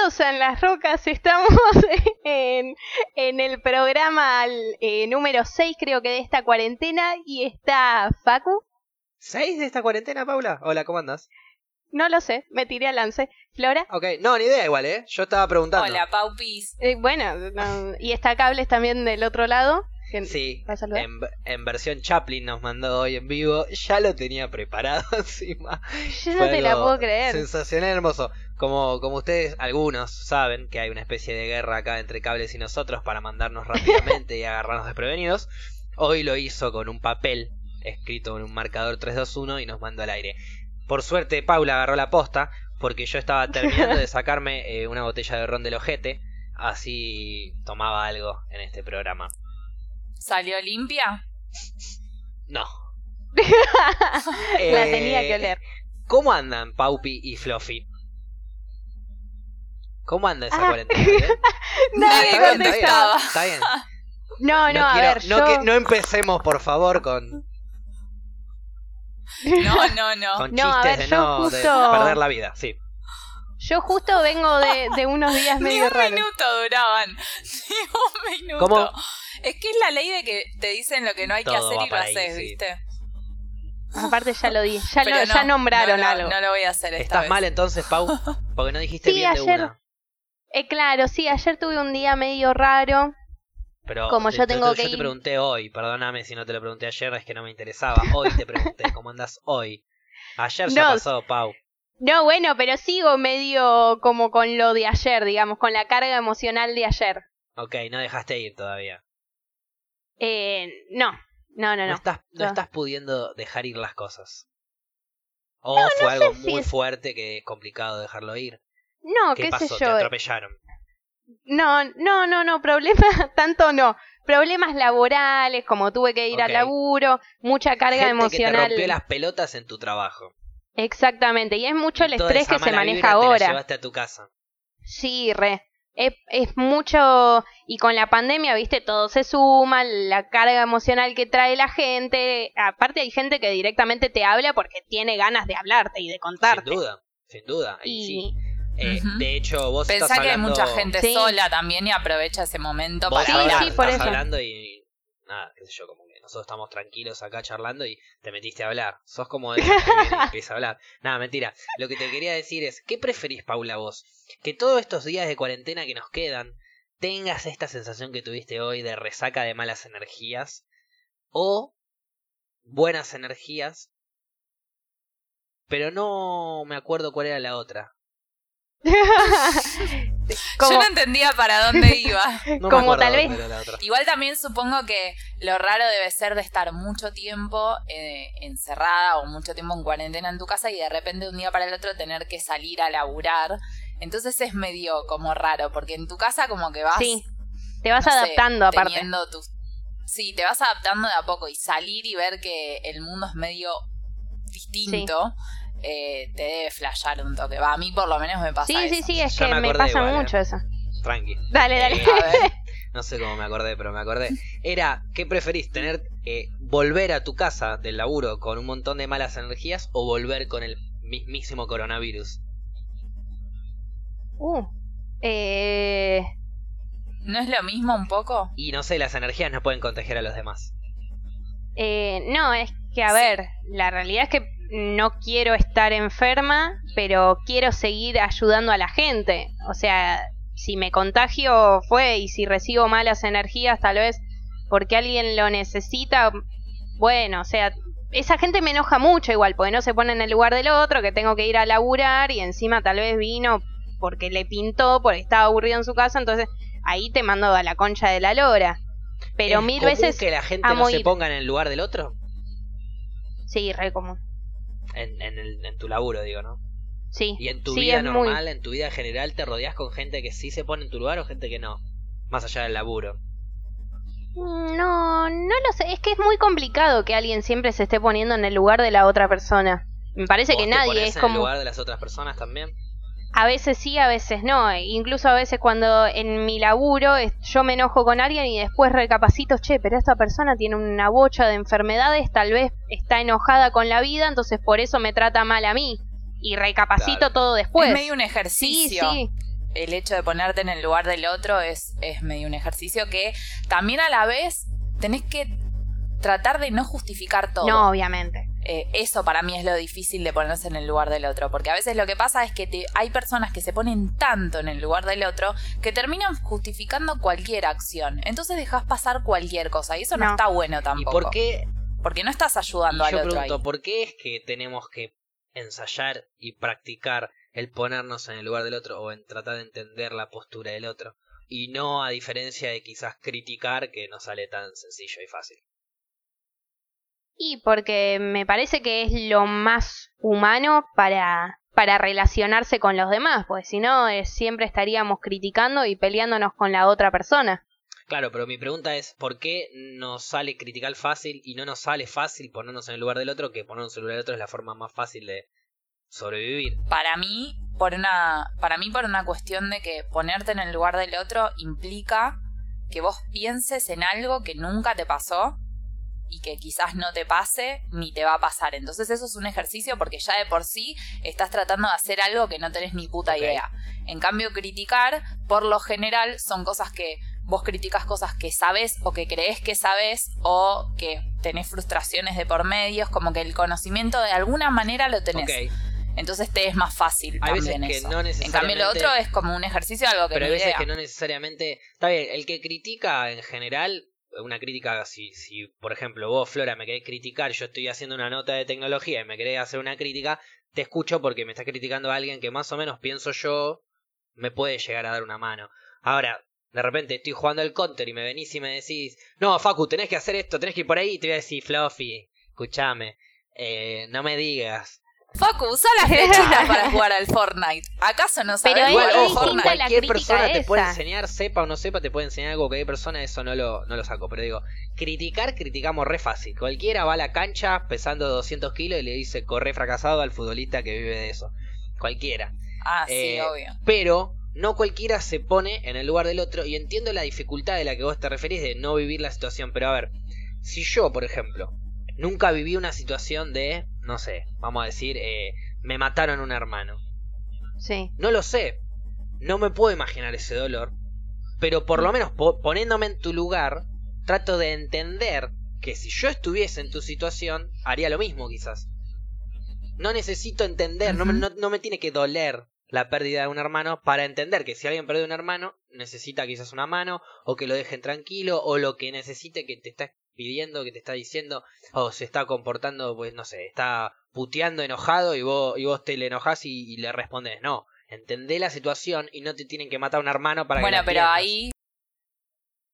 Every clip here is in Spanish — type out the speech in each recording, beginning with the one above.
bienvenidos a Las Rocas. Estamos en, en el programa eh, número 6, creo que de esta cuarentena. Y está Facu. ¿Seis de esta cuarentena, Paula? Hola, ¿cómo andas? No lo sé, me tiré al lance. ¿Flora? Ok, no, ni idea igual, ¿eh? Yo estaba preguntando. Hola, Paupis. Eh, bueno, no, y está Cables también del otro lado. Sí, en, en versión Chaplin nos mandó hoy en vivo. Ya lo tenía preparado encima. Yo no Fue te la puedo creer. Sensacional, hermoso. Como, como ustedes, algunos, saben que hay una especie de guerra acá entre cables y nosotros para mandarnos rápidamente y agarrarnos desprevenidos. Hoy lo hizo con un papel escrito en un marcador 321 y nos mandó al aire. Por suerte, Paula agarró la posta porque yo estaba terminando de sacarme eh, una botella de ron del ojete. Así tomaba algo en este programa. ¿Salió limpia? No. La Eh, tenía que oler. ¿Cómo andan Paupi y Fluffy? ¿Cómo anda esa Ah. cuarentena? Nadie contestaba. Está bien. No, no, a quiero- ver, no, yo... que- no empecemos, por favor, con, No, no, no. con No, a chistes ver, de yo no de justo- perder la vida. Sí. Yo justo vengo de, de unos días Ni medio un raros. minuto duraban. Ni un minuto. ¿Cómo? Es que es la ley de que te dicen lo que no hay que hacer y lo haces, sí. ¿viste? Aparte ya lo di, ya, no, ya nombraron no, no, algo. No lo voy a hacer esta ¿Estás vez. mal entonces, Pau? Porque no dijiste Sí, bien de ayer- una. Eh, claro, sí, ayer tuve un día medio raro. Pero Como te- yo te- tengo te- que yo te pregunté hoy, perdóname si no te lo pregunté ayer, es que no me interesaba. Hoy te pregunté, ¿cómo andas hoy? Ayer ya No. pasó, Pau. No, bueno, pero sigo medio como con lo de ayer, digamos, con la carga emocional de ayer. Ok, no dejaste ir todavía. Eh, no, no, no, No, no. estás, no No. estás pudiendo dejar ir las cosas. O fue algo si muy es- fuerte que es complicado dejarlo ir. No, ¿Qué qué pasó? sé ¿Te yo. atropellaron? No, no, no, no, problemas, tanto no. Problemas laborales, como tuve que ir al laburo, mucha carga Gente emocional. que te rompió las pelotas en tu trabajo. Exactamente, y es mucho el Toda estrés que se maneja vibra Te la ahora. llevaste a tu casa. Sí, re. Es, es mucho, y con la pandemia, viste, todo se suma, la carga emocional que trae la gente. Aparte hay gente que directamente te habla porque tiene ganas de hablarte y de contarte. Sin duda, sin duda. Y sí. Eh. De hecho, vos Pensá estás que hay hablando... mucha gente Sí. sola también y aprovecha ese momento Vos para Sí, hablar. sí, por estás eso. hablando y... Nada, qué sé yo, como que nosotros estamos tranquilos acá charlando y te metiste a hablar. Sos como de esos que empieza a hablar. Nada, mentira. Lo que te quería decir es, ¿qué preferís, Paula, vos? Que todos estos días de cuarentena que nos quedan tengas esta sensación que tuviste hoy de resaca de malas energías o buenas energías, pero no me acuerdo cuál era la otra. Como- Yo no entendía para dónde iba. No Como tal vez-. Igual también supongo que lo raro debe ser de estar mucho tiempo eh, encerrada o mucho tiempo en cuarentena en tu casa y de repente de un día para el otro tener que salir a laburar. Entonces es medio como raro, porque en tu casa como que vas Sí, te vas no sé, adaptando aparte. Sí, te vas adaptando de a poco y salir y ver que el mundo es medio distinto. Eh, te debe flashear un toque. Va, a mí por lo menos me pasa Sí, sí, eso. sí, es que me pasa igual, ¿eh? mucho eso. Tranqui. Dale, dale. Eh, A ver. No sé cómo me acordé, pero me acordé. Era, ¿qué preferís? ¿Tener, eh, volver a tu casa del laburo con un montón de malas energías o volver con el mismísimo coronavirus? Uh, eh, ¿No es lo mismo un poco? Y no sé, las energías no pueden contagiar a los demás. eh, no, es que, a Sí. ver, la realidad es que no quiero estar enferma, pero quiero seguir ayudando a la gente. O sea, si me contagio fue y si recibo malas energías, tal vez porque alguien lo necesita, bueno, o sea, esa gente me enoja mucho igual, porque no se pone en el lugar del otro, que tengo que ir a laburar y encima tal vez vino porque le pintó, porque estaba aburrido en su casa, entonces ahí te mando a la concha de la lora. Pero ¿Es mil común veces que la gente no se ponga en el lugar del otro? Sí, re común. En, en, el- en tu laburo, digo, ¿no? Sí. Y en tu sí, vida muy- normal, en tu vida general, ¿te rodeas con gente que sí se pone en tu lugar o gente que no? Más allá del laburo. Mm, No, no lo sé. Es que es muy complicado que alguien siempre se esté poniendo en el lugar de la otra persona. Me parece ¿Vos que te nadie es en como... el lugar de las otras personas también? A veces sí, a veces no. E Incluso a veces cuando en mi laburo yo me enojo con alguien y después recapacito, che, pero esta persona tiene una bocha de enfermedades, tal vez está enojada con la vida, entonces por eso me trata mal a mí. Y recapacito Claro. todo después. es medio un Sí, ejercicio. sí. el hecho de ponerte en el lugar del otro es, es medio un ejercicio que también a la vez tenés que tratar de no justificar todo. No, obviamente. Eh, eso para mí es lo difícil de ponerse en el lugar del otro, porque a veces lo que pasa es que te, hay personas que se ponen tanto en el lugar del otro que terminan justificando cualquier acción. Entonces dejas pasar cualquier cosa y eso no, No. está bueno ¿Y tampoco. por qué? Porque no estás Y ayudando al yo otro pregunto, ahí. ¿por qué es que tenemos que ensayar y practicar el ponernos en el lugar del otro o en tratar de entender la postura del otro? Y no a diferencia de quizás criticar que no sale tan sencillo y fácil. Y porque me parece que es lo más humano para, para relacionarse con los demás, pues si no, eh, siempre estaríamos criticando y peleándonos con la otra persona. Claro, pero mi pregunta es, ¿por qué nos sale criticar fácil y no nos sale fácil ponernos en el lugar del otro? Que ponernos en el lugar del otro es la forma más fácil de sobrevivir. Para mí, por una, para mí, por una cuestión de que ponerte en el lugar del otro implica que vos pienses en algo que nunca te pasó y que quizás no te pase ni te va a pasar. Entonces eso es un ejercicio porque ya de por sí estás tratando de hacer algo que no tenés ni puta idea. En cambio, criticar, por lo general, son cosas que vos criticas cosas que sabes o que crees que sabes o que tenés frustraciones de por medios, como que el conocimiento de alguna manera lo tenés. Entonces te es más fácil Hay veces también que eso. no en cambio lo otro es como un ejercicio algo que pero hay ni veces idea. que no necesariamente... Está bien, el que critica en general, una crítica, si, si por ejemplo vos, Flora, me querés criticar, yo estoy haciendo una nota de tecnología y me querés hacer una crítica, te escucho porque me estás criticando a alguien que más o menos pienso yo me puede llegar a dar una mano. Ahora, de repente estoy jugando el counter y me venís y me decís, no, Facu, tenés que hacer esto, tenés que ir por ahí, y te voy a decir, Fluffy, escúchame, eh, no me digas. Facu, usa las flechitas para jugar al Fortnite. ¿Acaso no sabes Pero jugar Igual, al Fortnite? la cualquier persona te puede enseñar, sepa o no sepa, te puede enseñar algo que hay persona, eso no lo, no lo saco. Pero digo, criticar, criticamos re fácil. Cualquiera va a la cancha pesando 200 kilos y le dice corre fracasado al futbolista que vive de eso. Cualquiera. Ah, sí, Eh, obvio. Pero no cualquiera se pone en el lugar del otro y entiendo la dificultad de la que vos te referís de no vivir la situación. Pero a ver, si yo, por ejemplo, nunca viví una situación de, no sé, vamos a decir, eh, me mataron un hermano. Sí. No lo sé. No me puedo imaginar ese dolor. Pero por lo menos po- poniéndome en tu lugar, trato de entender que si yo estuviese en tu situación, haría lo mismo quizás. No necesito entender, no, no, no me tiene que doler la pérdida de un hermano para entender que si alguien perdió un hermano, necesita quizás una mano, o que lo dejen tranquilo, o lo que necesite que te está pidiendo, que te está diciendo, o se está comportando, pues no sé, está puteando enojado y vos, y vos te le enojás y, y le respondes, no, entendé la situación y no te tienen que matar un hermano para que Bueno, pero entiendas". ahí.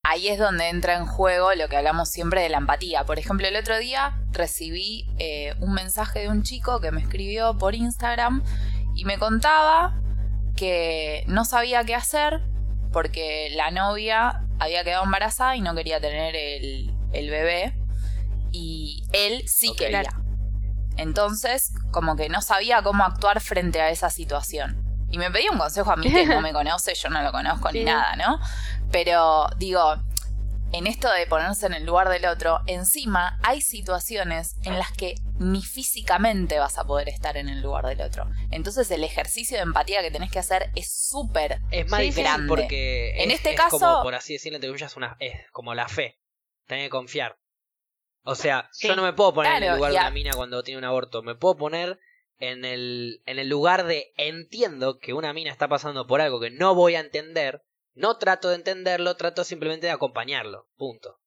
Ahí es donde entra en juego lo que hablamos siempre de la empatía. Por ejemplo, el otro día recibí eh, un mensaje de un chico que me escribió por Instagram y me contaba que no sabía qué hacer porque la novia había quedado embarazada y no quería tener el, el bebé y él sí Ok. quería. Entonces, como que no sabía cómo actuar frente a esa situación. Y me pedía un consejo a mí que no me conoce, yo no lo conozco ni nada, ¿no? Pero digo, en esto de ponerse en el lugar del otro, encima hay situaciones en las que ni físicamente vas a poder estar en el lugar del otro. Entonces el ejercicio de empatía que tenés que hacer es súper Es más grande. porque En es- este es caso- como, por así decirlo, comillas, una, es como la fe. Tenés que confiar. O sea, Sí, yo no me puedo poner en el lugar de una mina cuando tiene un aborto. Me puedo poner en el, en el lugar de entiendo que una mina está pasando por algo que no voy a entender. No trato de entenderlo, trato simplemente de acompañarlo. Punto.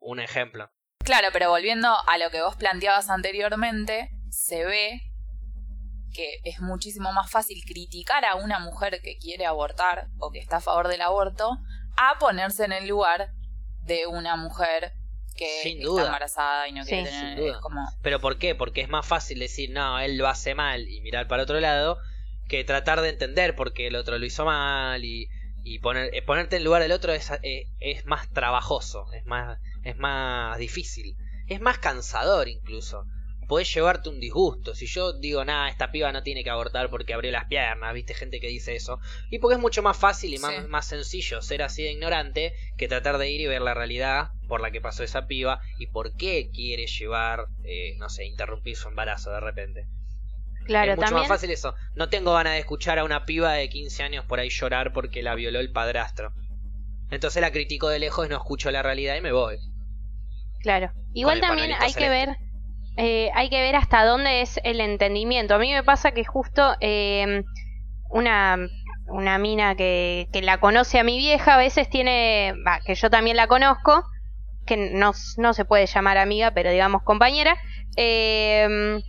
Un ejemplo. Claro, pero volviendo a lo que vos planteabas anteriormente, se ve que es muchísimo más fácil criticar a una mujer que quiere abortar o que está a favor del aborto a ponerse en el lugar de una mujer que Sin está embarazada y no quiere Sí, tener sin duda. es como ¿Pero por qué? Porque es más fácil decir, no, él lo hace mal y mirar para otro lado, que tratar de entender por qué el otro lo hizo mal y, y poner, eh, ponerte en lugar del otro es, eh, es más trabajoso, es más, es más difícil, es más cansador incluso. Podés llevarte un disgusto. Si yo digo, nada, esta piba no tiene que abortar porque abrió las piernas, viste gente que dice eso. Y porque es mucho más fácil y más, Sí. más sencillo ser así de ignorante que tratar de ir y ver la realidad por la que pasó esa piba y por qué quiere llevar, eh, no sé, interrumpir su embarazo de repente. Claro, es mucho también. más fácil eso. No tengo ganas de escuchar a una piba de 15 años por ahí llorar porque la violó el padrastro. Entonces la critico de lejos, no escucho la realidad y me voy. Claro. Igual también hay que ver, eh, hay que ver hasta dónde es el entendimiento. A mí me pasa que justo eh, una, una mina que, que la conoce a mi vieja a veces tiene, que yo también la conozco, que no, no se puede llamar amiga, pero digamos compañera. eh,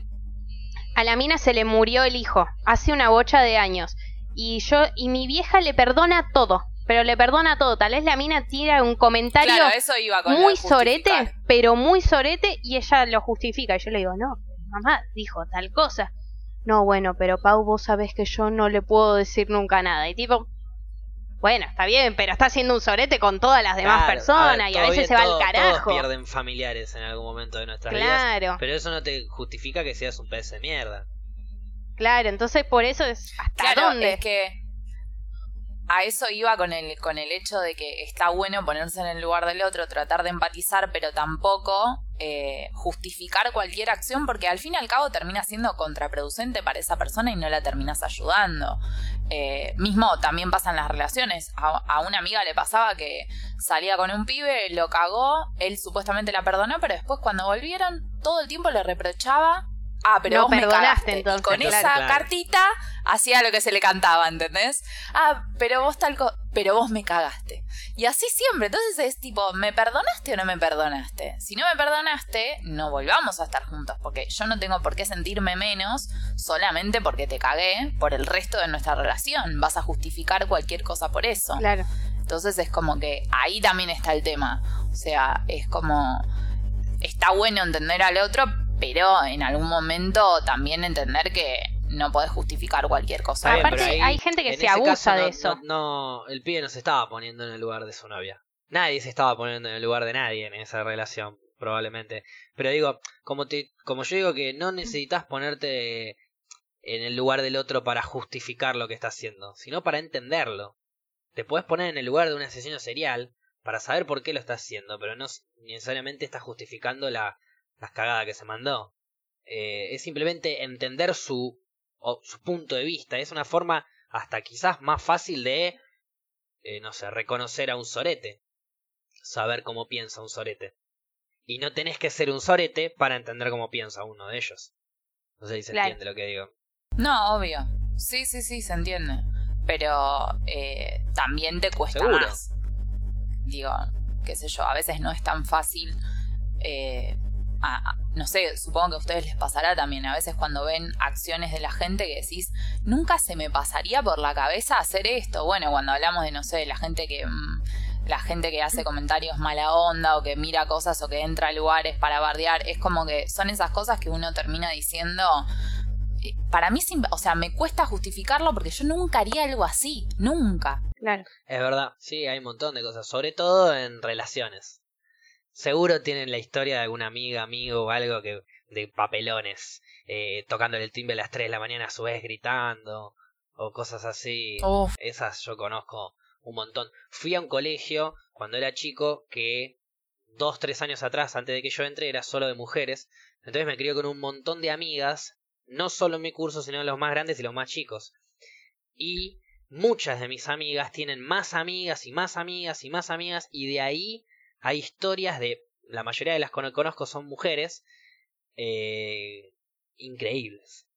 a la mina se le murió el hijo hace una bocha de años y yo y mi vieja le perdona todo, pero le perdona todo. Tal vez la mina tira un comentario Claro, eso iba con lo muy sorete, pero muy sorete, y ella lo justifica. Y yo le digo, no, mamá dijo tal cosa. No, bueno, pero Pau, vos sabés que yo no le puedo decir nunca nada. Y tipo, bueno, está bien, pero está haciendo un sorete con todas las demás Claro, personas ver, y a veces bien, se va todo- al carajo. Todos pierden familiares en algún momento de nuestras vidas. Claro, Pero eso no te justifica que seas un pez de mierda. claro, entonces por eso es hasta Claro, dónde. es que a eso iba con el, con el hecho de que está bueno ponerse en el lugar del otro, tratar de empatizar, pero tampoco eh, justificar cualquier acción, porque al fin y al cabo termina siendo contraproducente para esa persona y no la terminas ayudando. Eh, mismo también pasan las relaciones. A, a una amiga le pasaba que salía con un pibe, lo cagó, él supuestamente la perdonó, pero después cuando volvieron, todo el tiempo le reprochaba. Ah, pero No vos me cagaste. Y con claro. esa Claro. cartita hacía lo que se le cantaba, ¿entendés? Ah, pero vos tal co- pero vos me cagaste. Y así siempre, entonces es tipo, ¿me perdonaste o no me perdonaste? Si no me perdonaste, no volvamos a estar juntos, porque yo no tengo por qué sentirme menos solamente porque te cagué por el resto de nuestra relación. Vas a justificar cualquier cosa por eso. Claro, Entonces es como que ahí también está el tema. O sea, es como. Está bueno entender al otro, pero en algún momento también entender que no podés justificar cualquier cosa. Bien, Aparte, ahí, hay gente que se abusa caso, de no- eso. No, no, el pibe no se estaba poniendo en el lugar de su novia. Nadie se estaba poniendo en el lugar de nadie en esa relación, probablemente. Pero digo, como te, como yo digo que no necesitas ponerte en el lugar del otro para justificar lo que está haciendo, sino para entenderlo. Te puedes poner en el lugar de un asesino serial para saber por qué lo está haciendo, pero no necesariamente está justificando la, las cagadas que se mandó. Eh, es simplemente entender su, o su punto de vista. Es una forma hasta quizás más fácil de, eh, no sé, reconocer a un sorete. Saber cómo piensa un sorete. Y no tenés que ser un sorete para entender cómo piensa uno de ellos. No sé si se Claro. entiende lo que digo. No, obvio. Sí, sí, sí, se entiende. Pero eh, también te cuesta Seguro. más. Digo, qué sé yo, a veces no es tan fácil. eh, a- no sé, supongo que a ustedes les pasará también. A veces cuando ven acciones de la gente que decís, nunca se me pasaría por la cabeza hacer esto. Bueno, cuando hablamos de, no sé, la gente que. mm, la gente que hace comentarios mala onda o que mira cosas o que entra a lugares para bardear, es como que son esas cosas que uno termina diciendo, eh, para mí, o sea, me cuesta justificarlo porque yo nunca haría algo así, nunca. Claro. Es verdad, sí, hay un montón de cosas, sobre todo en relaciones. Seguro tienen la historia de alguna amiga, amigo o algo que de papelones, eh, tocándole el timbre a las 3 de la mañana a su vez gritando o cosas así. Uf, Esas yo conozco un montón. Fui a un colegio cuando era chico que dos, tres años atrás, antes de que yo entre, era solo de mujeres. Entonces me crié con un montón de amigas, no solo en mi curso, sino en los más grandes y los más chicos. Y muchas de mis amigas tienen más amigas y más amigas y más amigas, y de ahí hay historias de. La mayoría de las que conozco son mujeres. eh, increíbles.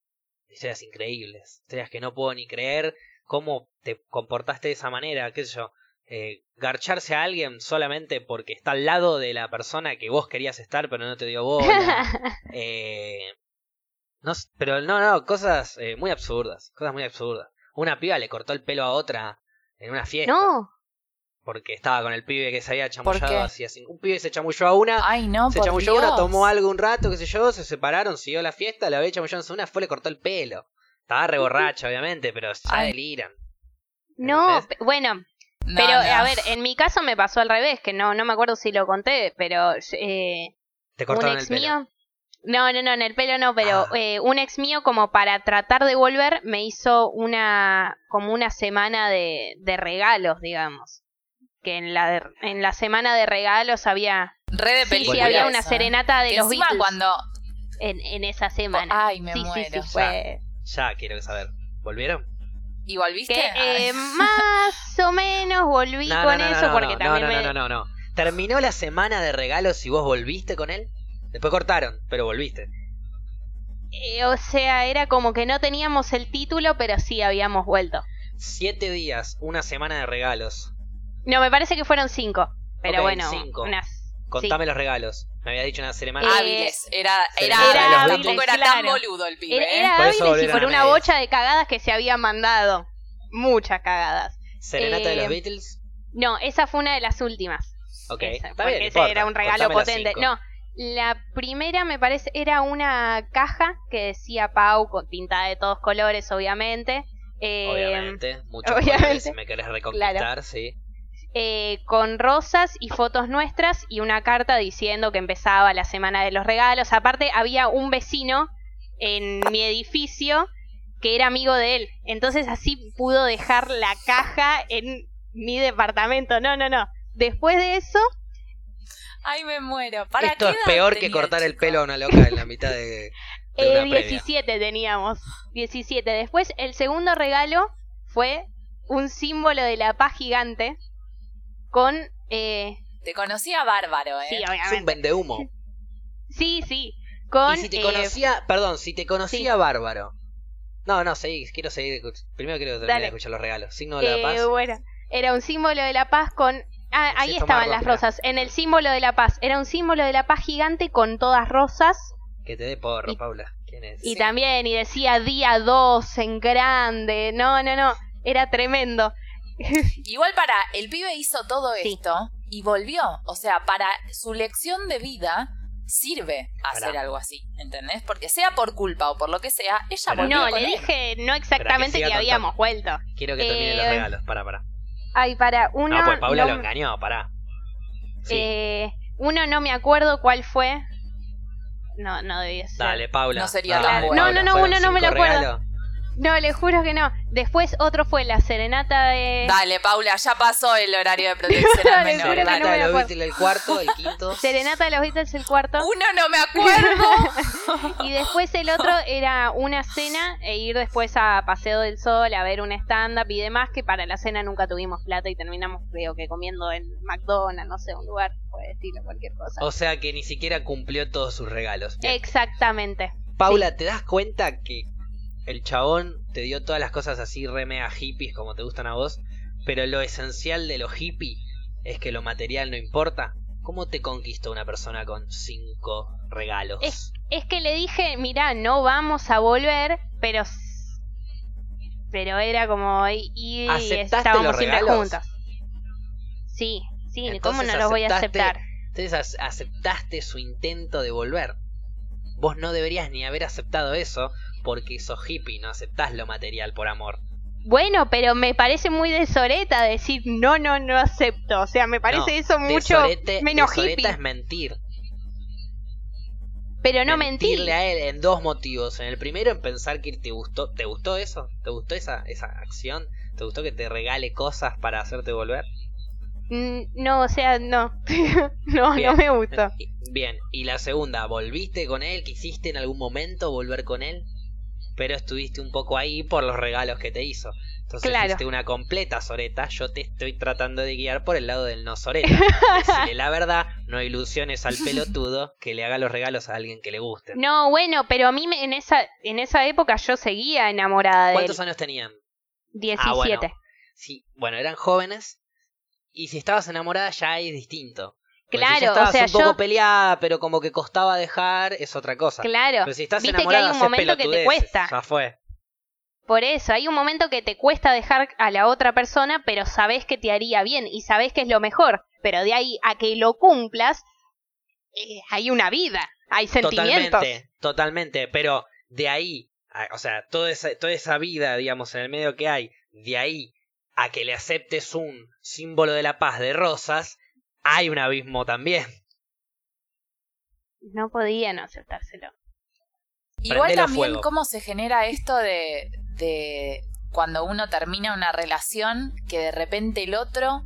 Historias increíbles. Historias que no puedo ni creer cómo te comportaste de esa manera, qué sé yo. eh, garcharse a alguien solamente porque está al lado de la persona que vos querías estar pero no te dio bola. Eh, no, pero no, no, cosas eh, muy absurdas, cosas muy absurdas. Una piba le cortó el pelo a otra en una fiesta no, porque estaba con el pibe que se había chamullado hacía cinco. Un pibe se chamulló a una, ay no, se chamulló a una, tomó algo un rato, qué sé yo, se separaron, siguió la fiesta, la había chamullado a una, fue le cortó el pelo. Estaba re borracha, obviamente, pero ya Ay. deliran. no, bueno, No, pero no. a ver, en mi caso me pasó al revés, que no, no me acuerdo si lo conté, pero eh, Te un cortaron el ex pelo. mío, no, no, no, en el pelo no, pero Ah. eh, un ex mío como para tratar de volver me hizo una, como una semana de, de regalos, digamos. Que en la, en la semana de regalos había, Re de sí, sí, había una serenata de Que los Beatles cuando en, en esa semana. Ay, me sí, muero. sí, sí, fue, Ya quiero saber. ¿Volvieron? ¿Y volviste? Que eh, más o menos volví No, con no, no, eso no, porque no, también no, me... no, no, no, no. ¿Terminó la semana de regalos y vos volviste con él? Después cortaron, pero volviste. Eh, o sea, era como que no teníamos el título, pero sí habíamos vuelto. Siete días, una semana de regalos. No, me parece que fueron cinco. Pero bueno, cinco. unas... Contame los regalos. Me había dicho una semana. Eh, Hábiles. Era, era, de los tampoco Beatles, era tan claro. boludo el pibe. Era, ¿eh? era Por eso hábiles y por una medias. bocha de cagadas que se había mandado. Muchas cagadas. ¿Serenata de eh, los Beatles? No, esa fue una de las últimas. Ok, Esa, está porque bien. ese importa. era un regalo Contame potente. No, la primera me parece era una caja que decía Pau, con pintada de todos colores, obviamente. Eh, Obviamente, muchos obviamente. colores, si me querés reconquistar, sí. Eh, con rosas y fotos nuestras y una carta diciendo que empezaba la semana de los regalos. Aparte, había un vecino en mi edificio que era amigo de él. Entonces así pudo dejar la caja en mi departamento. No, no, no. Después de eso, Ay, me muero. ¿Para Esto qué es peor que cortar el pelo a una loca en la mitad de, de eh, una previa. 17 teníamos. 17. Después, el segundo regalo fue un símbolo de la paz gigante con... Eh, Te conocía bárbaro, ¿eh? sí, Es un obviamente. vendehumo. Sí, sí. Con, y si te eh, conocía, perdón, si te conocía bárbaro. No, no, seguí, quiero seguir. Primero quiero terminar Dale. de escuchar los regalos. Signo de la Eh, paz. bueno, era un símbolo de la paz con... Ah, ahí estaban las rosas. En el símbolo de la paz. Era un símbolo de la paz gigante con todas rosas. Que te dé porro, y- Paula. ¿Quién es? Y Sí. también, y decía día 2 en grande. No, no, no. Era tremendo. Igual para, el pibe hizo todo Sí. esto y volvió. O sea, para su lección de vida sirve hacer Pará. algo así, ¿entendés? Porque sea por culpa o por lo que sea, ella Pará. volvió No, con le él. dije no exactamente siga que habíamos vuelto. Quiero que termine los eh, regalos. Para, para. Ay, para uno. No, pues Paula no- lo engañó, pará. Sí. eh, uno no me acuerdo cuál fue. No, no debía ser. Dale, Paula. No sería Dale, tan bueno. No, no, no, ¿Fueron uno no me lo acuerdo. regalos? No, le juro que no. Después otro fue la serenata de. Dale, Paula, ya pasó el horario de protección al menor. juro que dale. no me Serenata de los. Beatles el cuarto, el quinto. Serenata de los Beatles el cuarto. Uno no me acuerdo. Y después el otro era una cena e ir después a Paseo del Sol a ver un stand-up y demás, que para la cena nunca tuvimos plata y terminamos creo que comiendo en McDonald's, no sé, un lugar, puede decirlo cualquier cosa. O sea que ni siquiera cumplió todos sus regalos. Bien. Exactamente. Paula, ¿te das cuenta que el chabón te dio todas las cosas así re mega hippies como te gustan a vos? Pero lo esencial de lo hippie es que lo material no importa. ¿Cómo te conquistó una persona con cinco regalos? Es, es que le dije, mira, no vamos a volver, pero pero era como y, y ¿Aceptaste estábamos siempre juntos. Sí, sí, ¿cómo no los voy a aceptar? Entonces ac- aceptaste su intento de volver. Vos no deberías ni haber aceptado eso porque sos hippie, no aceptás lo material por amor. Bueno, pero me parece muy de soreta decir no, no, no acepto. O sea, me parece No, eso mucho sorete- menos de soreta hippie. es mentir. Pero no mentí. mentirle a él en dos motivos. En el primero, en pensar que te gustó, ¿te gustó eso? ¿Te gustó esa, esa acción? ¿Te gustó que te regale cosas para hacerte volver? Mm, No, o sea, no. no, Bien. no me gustó. Bien, y la segunda, ¿volviste con él? ¿Quisiste en algún momento volver con él? Pero estuviste un poco ahí por los regalos que te hizo. Entonces Claro. fuiste una completa soreta. Yo te estoy tratando de guiar por el lado del no soreta. Decirle la verdad, no ilusiones al pelotudo que le haga los regalos a alguien que le guste. No, bueno, pero a mí me- en esa en esa época yo seguía enamorada de él. ¿Cuántos años tenían? 17. Ah, bueno. Sí, bueno, eran jóvenes. Y si estabas enamorada ya es distinto. Si Claro, ya estabas o sea, un poco yo- peleada, pero como que costaba dejar, es otra cosa. Claro. Pero si estás Viste que hay un momento que te cuesta. Ya fue. Por eso, hay un momento que te cuesta dejar a la otra persona, pero sabes que te haría bien y sabes que es lo mejor. Pero de ahí a que lo cumplas, eh, hay una vida, hay sentimientos. Totalmente, totalmente. Pero de ahí, a- o sea, toda esa, toda esa vida, digamos, en el medio que hay, de ahí a que le aceptes un símbolo de la paz de rosas, hay un abismo también. No podía no aceptárselo. Igual Prendelo también fuego. cómo se genera esto de, de cuando uno termina una relación que de repente el otro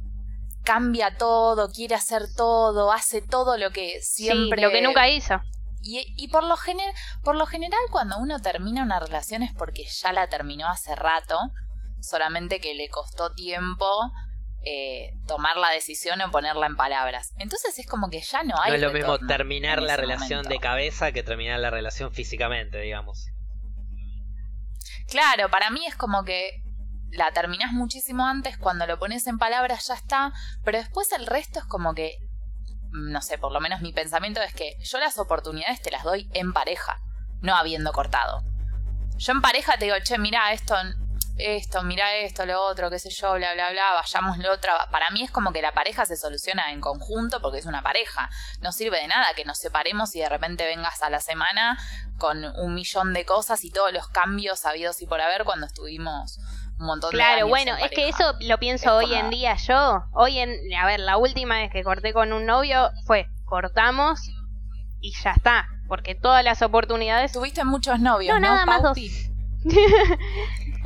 cambia todo, quiere hacer todo, hace todo lo que siempre... Sí, lo que nunca hizo. Y, y por, lo gener- por lo general cuando uno termina una relación es porque ya la terminó hace rato, solamente que le costó tiempo eh, tomar la decisión o ponerla en palabras. Entonces es como que ya no hay... No es lo mismo terminar la relación momento. de cabeza que terminar la relación físicamente, digamos. Claro, para mí es como que la terminás muchísimo antes, cuando lo pones en palabras ya está, pero después el resto es como que, mm, no sé, por lo menos mi pensamiento es que yo las oportunidades te las doy en pareja, no habiendo cortado. Yo en pareja te digo, che, mira esto, esto, mira esto, lo otro, qué sé yo, bla, bla, bla, vayamos lo otro. Para mí es como que la pareja se soluciona en conjunto porque es una pareja. No sirve de nada que nos separemos y de repente vengas a la semana con un millón de cosas y todos los cambios habidos y por haber cuando estuvimos un montón de Claro, bueno, en es que eso lo pienso Es hoy en día yo. Hoy en, a ver, la última vez que corté con un novio fue cortamos y ya está, porque todas las oportunidades Tuviste muchos novios, No, ¿no? nada más Pauti?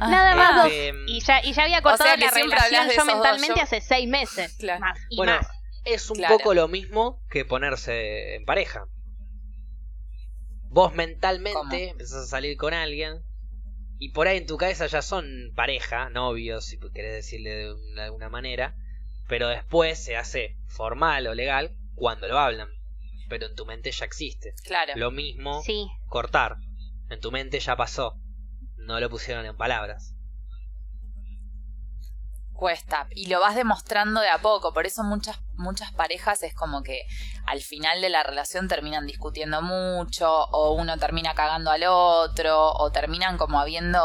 Ah, Nada más dos. Eh, y ya y ya había cortado sea la relación yo dos, mentalmente yo- hace seis meses Claro. más y bueno, más. es un Claro. poco lo mismo que ponerse en pareja. Vos mentalmente ¿Cómo? empezás a salir con alguien y por ahí en tu cabeza ya son pareja, novios, si querés decirle de un- de alguna manera, pero después se hace formal o legal cuando lo hablan. Pero en tu mente ya existe. Claro. Lo mismo Sí, cortar. En tu mente ya pasó. No lo pusieron en palabras. cuesta y lo vas demostrando de a poco por eso muchas muchas parejas es como que al final de la relación terminan discutiendo mucho o uno termina cagando al otro o terminan como habiendo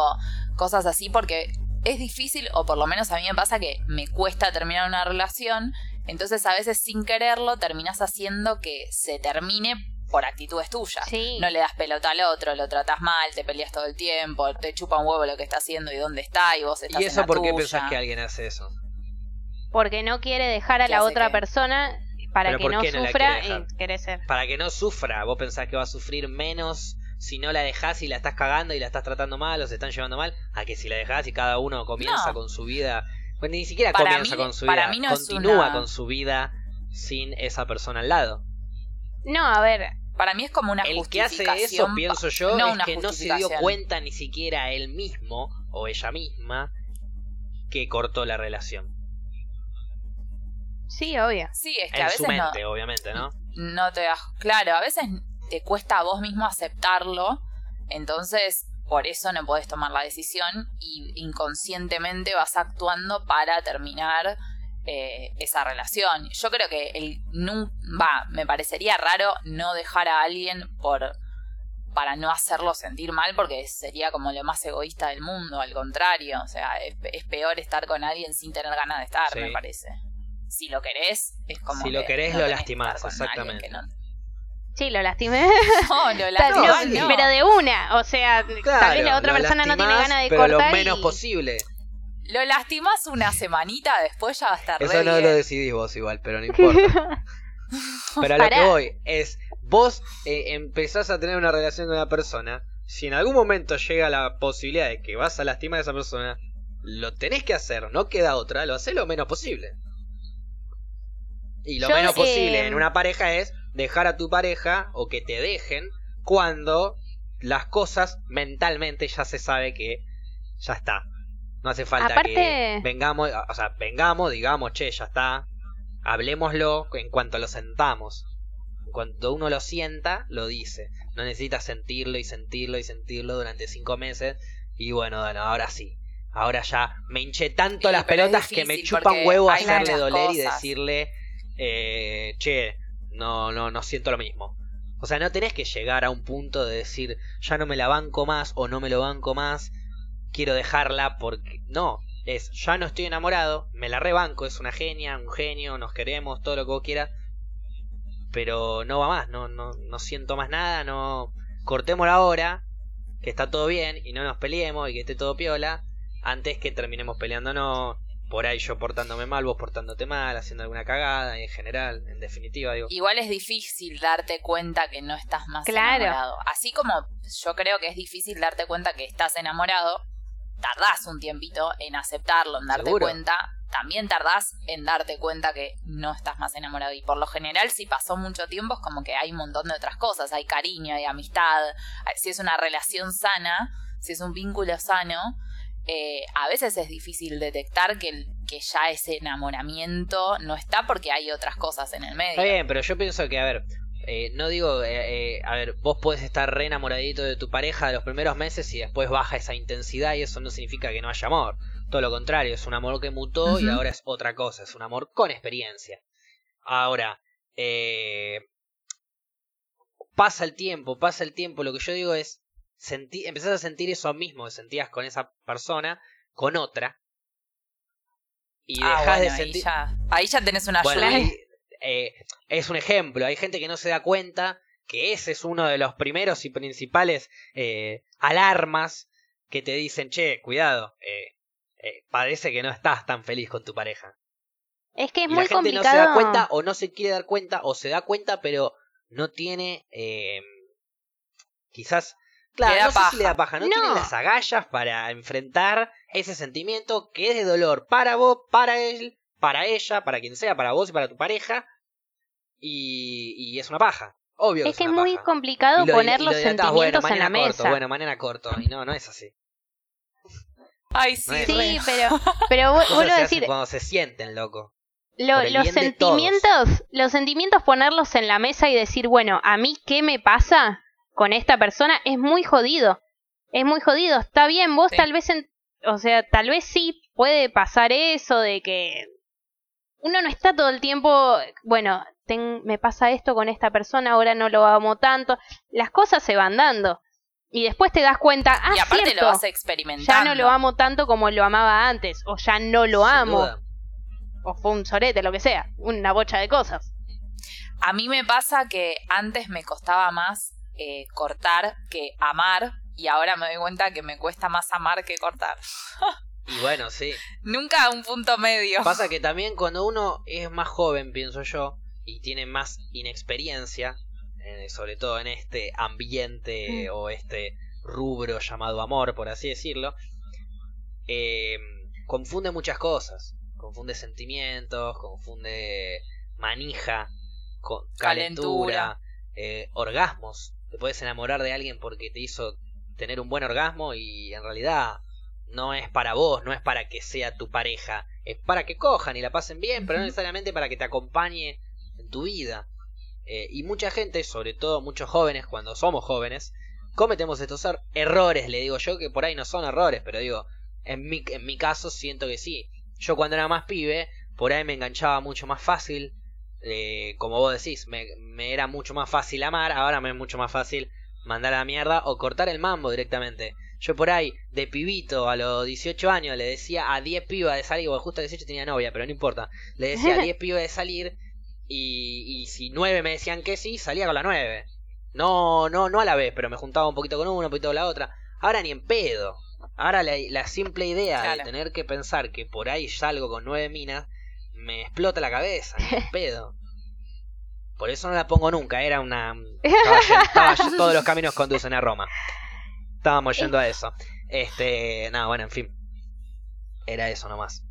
cosas así porque es difícil o por lo menos a mí me pasa que me cuesta terminar una relación entonces a veces sin quererlo terminas haciendo que se termine por actitudes tuyas sí. no le das pelota al otro, lo tratas mal, te peleas todo el tiempo, te chupa un huevo lo que está haciendo y dónde está y vos estás ¿Y en eso la por qué tuya. pensás que alguien hace eso? porque no quiere dejar a ¿Qué la otra qué? persona para ¿Pero que no sufra y quiere ser. Para que no sufra, vos pensás que va a sufrir menos si no la dejás y la estás cagando y la estás tratando mal o se están llevando mal, a que si la dejás y cada uno comienza No. con su vida. Pues ni siquiera Para comienza mí- con su para vida, mí no es continúa una- con su vida sin esa persona al lado. No, a ver, Para mí es como una El que hace eso, justificación pienso yo, no es una que no se dio justificación. cuenta ni siquiera él mismo o ella misma que cortó la relación. sí, obvio. Sí, es que a En veces su no, mente, obviamente, ¿no? no te das... Claro, a veces te cuesta a vos mismo aceptarlo, entonces por eso no podés tomar la decisión y inconscientemente vas actuando para terminar eh, esa relación. Yo creo que el nun- va, me parecería raro no dejar a alguien por para no hacerlo sentir mal porque sería como lo más egoísta del mundo, al contrario, o sea, es, es peor estar con alguien sin tener ganas de estar, Sí. me parece. Si lo querés, es como Si lo que querés, no lo que lastimás, exactamente. no- Sí, lo lastimé. No, lo lastimás, no, no. Pero de una, o sea, tal vez la otra persona no tiene ganas de pero cortar lo menos y- posible. Lo lastimás una semanita, después ya va a estar re Eso no bien. lo decidís vos igual, pero no importa. pero a lo que voy es, vos eh, empezás a tener una relación con una persona, si en algún momento llega la posibilidad de que vas a lastimar a esa persona, lo tenés que hacer, no queda otra, lo haces lo menos posible. Y lo Yo, menos posible en una pareja es dejar a tu pareja o que te dejen cuando las cosas mentalmente ya se sabe que ya está. No hace falta que vengamos, o sea, vengamos, digamos, che, ya está. Hablemoslo en cuanto lo sentamos. En cuanto uno lo sienta, lo dice. No necesita sentirlo y sentirlo y sentirlo durante cinco meses. Y bueno, bueno, ahora sí. Ahora ya me hinché tanto Sí, las pelotas que me chupan porque huevo hacerle doler y decirle, eh, che, no, no, no siento lo mismo. O sea, no tenés que llegar a un punto de decir, ya no me la banco más o no me lo banco más, quiero dejarla porque... No, es, ya no estoy enamorado, me la rebanco, es una genia, un genio, nos queremos, todo lo que vos quieras, pero no va más, no, no, no siento más nada, no... Cortémoslo ahora, que está todo bien y no nos peleemos y que esté todo piola, antes que terminemos peleándonos, por ahí yo portándome mal, vos portándote mal, haciendo alguna cagada, y en general, en definitiva, digo... Igual es difícil darte cuenta que no estás más Claro. enamorado. Así como yo creo que es difícil darte cuenta que estás enamorado, tardás un tiempito en aceptarlo, en darte Seguro. cuenta, también tardás en darte cuenta que no estás más enamorado. Y por lo general, si pasó mucho tiempo, es como que hay un montón de otras cosas. Hay cariño, hay amistad. Si es una relación sana, si es un vínculo sano, eh, a veces es difícil detectar que, que ya ese enamoramiento no está porque hay otras cosas en el medio. Está bien, pero yo pienso que, a ver, eh, no digo, eh, a ver, vos podés estar re enamoradito de tu pareja de los primeros meses y después baja esa intensidad y eso no significa que no haya amor. Todo lo contrario, es un amor que mutó y ahora es otra cosa, es un amor con experiencia. Ahora, eh, pasa el tiempo, pasa el tiempo, lo que yo digo es, sentí, empezás a sentir eso mismo que sentías con esa persona, con otra. Y ah, dejas de sentir... Ahí ya, tenés una bueno, eh, es un ejemplo, hay gente que no se da cuenta que ese es uno de los primeros y principales eh, alarmas que te dicen, che, cuidado, eh, eh, parece que no estás tan feliz con tu pareja. Es que es muy la gente complicado. no se da cuenta o no se quiere dar cuenta o se da cuenta pero no tiene eh, quizás claro no sé si le da paja no, tiene las agallas para enfrentar ese sentimiento que es de dolor para vos para él para ella para quien sea para vos y para tu pareja y, y es una paja obvio es que es, muy complicado poner los sentimientos en la mesa bueno mañana corto y no no es así Ay, sí, sí pero, pero vuelvo a decir. Cuando se sienten, loco. los sentimientos, los sentimientos ponerlos en la mesa y decir, bueno, a mí qué me pasa con esta persona es muy jodido. Es muy jodido. Está bien, vos tal vez, o sea, tal vez sí puede pasar eso de que uno no está todo el tiempo, bueno, me pasa esto con esta persona, ahora no lo amo tanto. Las cosas se van dando. Y después te das cuenta, ah, y aparte cierto, lo vas experimentando. Ya no lo amo tanto como lo amaba antes, o ya no lo amo. O fue un sorete, lo que sea, una bocha de cosas. A mí me pasa que antes me costaba más eh, cortar que amar, y ahora me doy cuenta que me cuesta más amar que cortar. y bueno, sí. Nunca un punto medio. Pasa que también cuando uno es más joven, pienso yo, y tiene más inexperiencia, eh, sobre todo en este ambiente mm. o este rubro llamado amor, por así decirlo, eh, confunde muchas cosas. Confunde sentimientos, confunde manija, calentura, eh, orgasmos. Te puedes enamorar de alguien porque te hizo tener un buen orgasmo y en realidad no es para vos, no es para que sea tu pareja, es para que cojan y la pasen bien, pero no necesariamente para que te acompañe en tu vida. Eh, y mucha gente, sobre todo muchos jóvenes, cuando somos jóvenes, cometemos estos er-, errores, le digo yo, que por ahí no son errores, pero digo, en mi, en mi caso siento que sí. Yo cuando era más pibe, por ahí me enganchaba mucho más fácil, eh, como vos decís, me, me, era mucho más fácil amar, ahora me es mucho más fácil mandar a la mierda o cortar el mambo directamente. Yo por ahí, de pibito, a los 18 años, le decía a 10 pibas de salir, bueno, justo a 18 tenía novia, pero no importa, le decía a 10 pibas de salir y, si nueve me decían que sí, salía con la nueve. No, no, no a la vez, pero me juntaba un poquito con una, un poquito con la otra. Ahora ni en pedo. Ahora la, simple idea de tener que pensar que por ahí salgo con nueve minas me explota la cabeza, ni en pedo. Por eso no la pongo nunca, era una... todos los caminos conducen a Roma. Estábamos yendo a eso. Este, nada, bueno, en fin. Era eso nomás.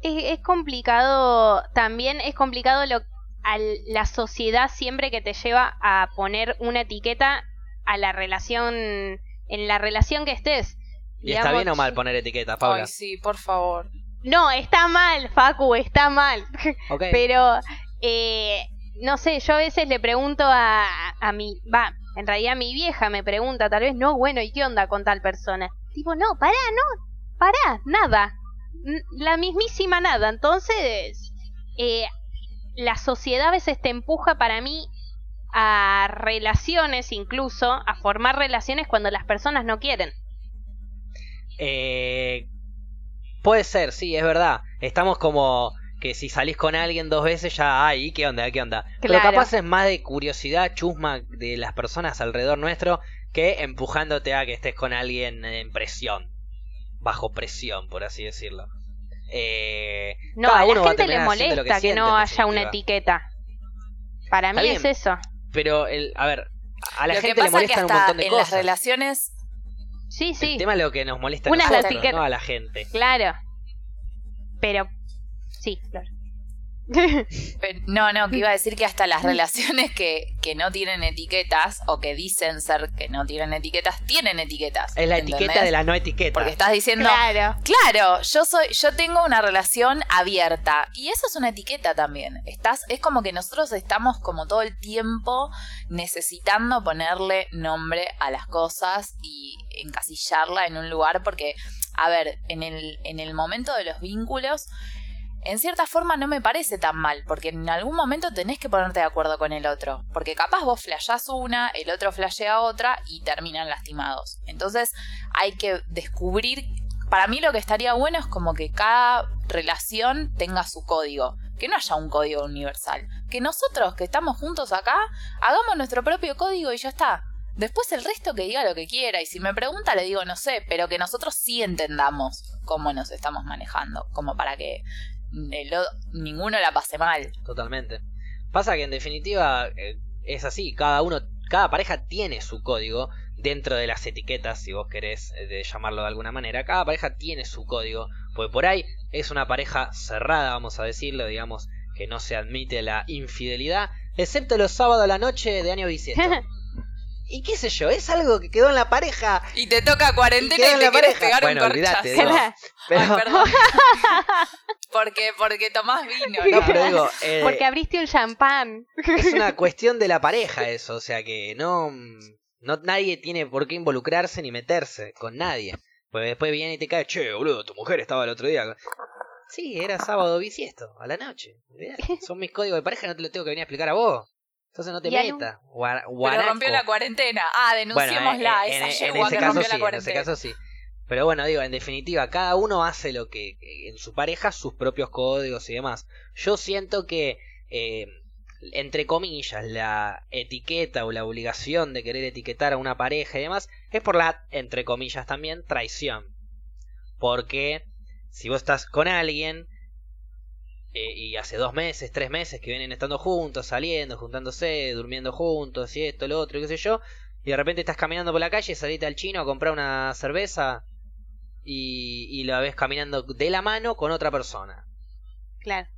Es, es complicado, también es complicado lo a la sociedad siempre que te lleva a poner una etiqueta a la relación, en la relación que estés. ¿Y está bien o mal poner etiqueta, Paula? Ay, sí, por favor. No, está mal, Facu, está mal. Pero, eh, no sé, yo a veces le pregunto a, a mi, va, en realidad mi vieja me pregunta, tal vez, no, bueno, ¿y qué onda con tal persona? Tipo, no, pará, no, pará, nada. La mismísima nada. Entonces, eh, la sociedad a veces te empuja para mí a relaciones incluso, a formar relaciones cuando las personas no quieren. Eh, puede ser, sí, es verdad. Estamos como que si salís con alguien dos veces ya, ay, ¿qué onda? ¿Qué onda? Pero capaz es más de curiosidad chusma de las personas alrededor nuestro que empujándote a que estés con alguien en presión, bajo presión, por así decirlo. Eh, no, a la gente le molesta que, no haya una etiqueta. Para mí es eso. Pero, el, a ver, a la gente le molesta un montón de en cosas. las relaciones. Sí, sí. El tema es lo que nos molesta a nosotros, no a la gente. Claro. Pero Sí, Flor. Pero- no, no, que iba a decir que hasta las relaciones que, que no tienen etiquetas o que dicen ser que no tienen etiquetas, tienen etiquetas. Es la ¿entendés? etiqueta de la no etiqueta. Porque estás diciendo, Claro. Claro, yo soy, yo tengo una relación abierta y eso es una etiqueta también. Estás, es como que nosotros estamos como todo el tiempo necesitando ponerle nombre a las cosas y encasillarla en un lugar porque, a ver, en el, en el momento de los vínculos, en cierta forma no me parece tan mal, porque en algún momento tenés que ponerte de acuerdo con el otro, porque capaz vos flashás una, el otro flashea otra y terminan lastimados. Entonces hay que descubrir, para mí lo que estaría bueno es como que cada relación tenga su código, que no haya un código universal, que nosotros que estamos juntos acá hagamos nuestro propio código y ya está. Después el resto que diga lo que quiera y si me pregunta le digo no sé, pero que nosotros sí entendamos cómo nos estamos manejando, como para que el o- ninguno la pase mal. Totalmente. Pasa que en definitiva eh, es así, cada uno, cada pareja tiene su código dentro de las etiquetas, si vos querés eh, de llamarlo de alguna manera. Cada pareja tiene su código, porque por ahí es una pareja cerrada, vamos a decirlo, digamos, que no se admite la infidelidad, excepto los sábados a la noche de año bisiesto. y qué sé yo, es algo que quedó en la pareja. Y te toca cuarentena y, en te la quieres pareja. pegar Bueno, un digo. Pero, Ay, perdón. porque, porque tomás vino. no, pero digo, eh, Porque abriste un champán. es una cuestión de la pareja eso, o sea que no, no nadie tiene por qué involucrarse ni meterse con nadie. Pues después viene y te cae, che, boludo, tu mujer estaba el otro día. Sí, era sábado bisiesto, a la noche. Olvidate, Son mis códigos de pareja, no te lo tengo que venir a explicar a vos. Entonces no te un- metas. Pero guanaco. rompió la cuarentena. Ah, denunciémosla. Bueno, eh, esa en, en yegua ese que caso rompió sí, la en ese cuarentena. caso sí. Pero bueno, digo, en definitiva, cada uno hace lo que, que en su pareja, sus propios códigos y demás. Yo siento que, eh, entre comillas, la etiqueta o la obligación de querer etiquetar a una pareja y demás es por la, entre comillas también, traición. Porque si vos estás con alguien eh, y hace dos meses, tres meses que vienen estando juntos, saliendo, juntándose, durmiendo juntos y esto, lo otro, y qué sé yo, y de repente estás caminando por la calle, saliste al chino a comprar una cerveza y, y la ves caminando de la mano con otra persona. Claro.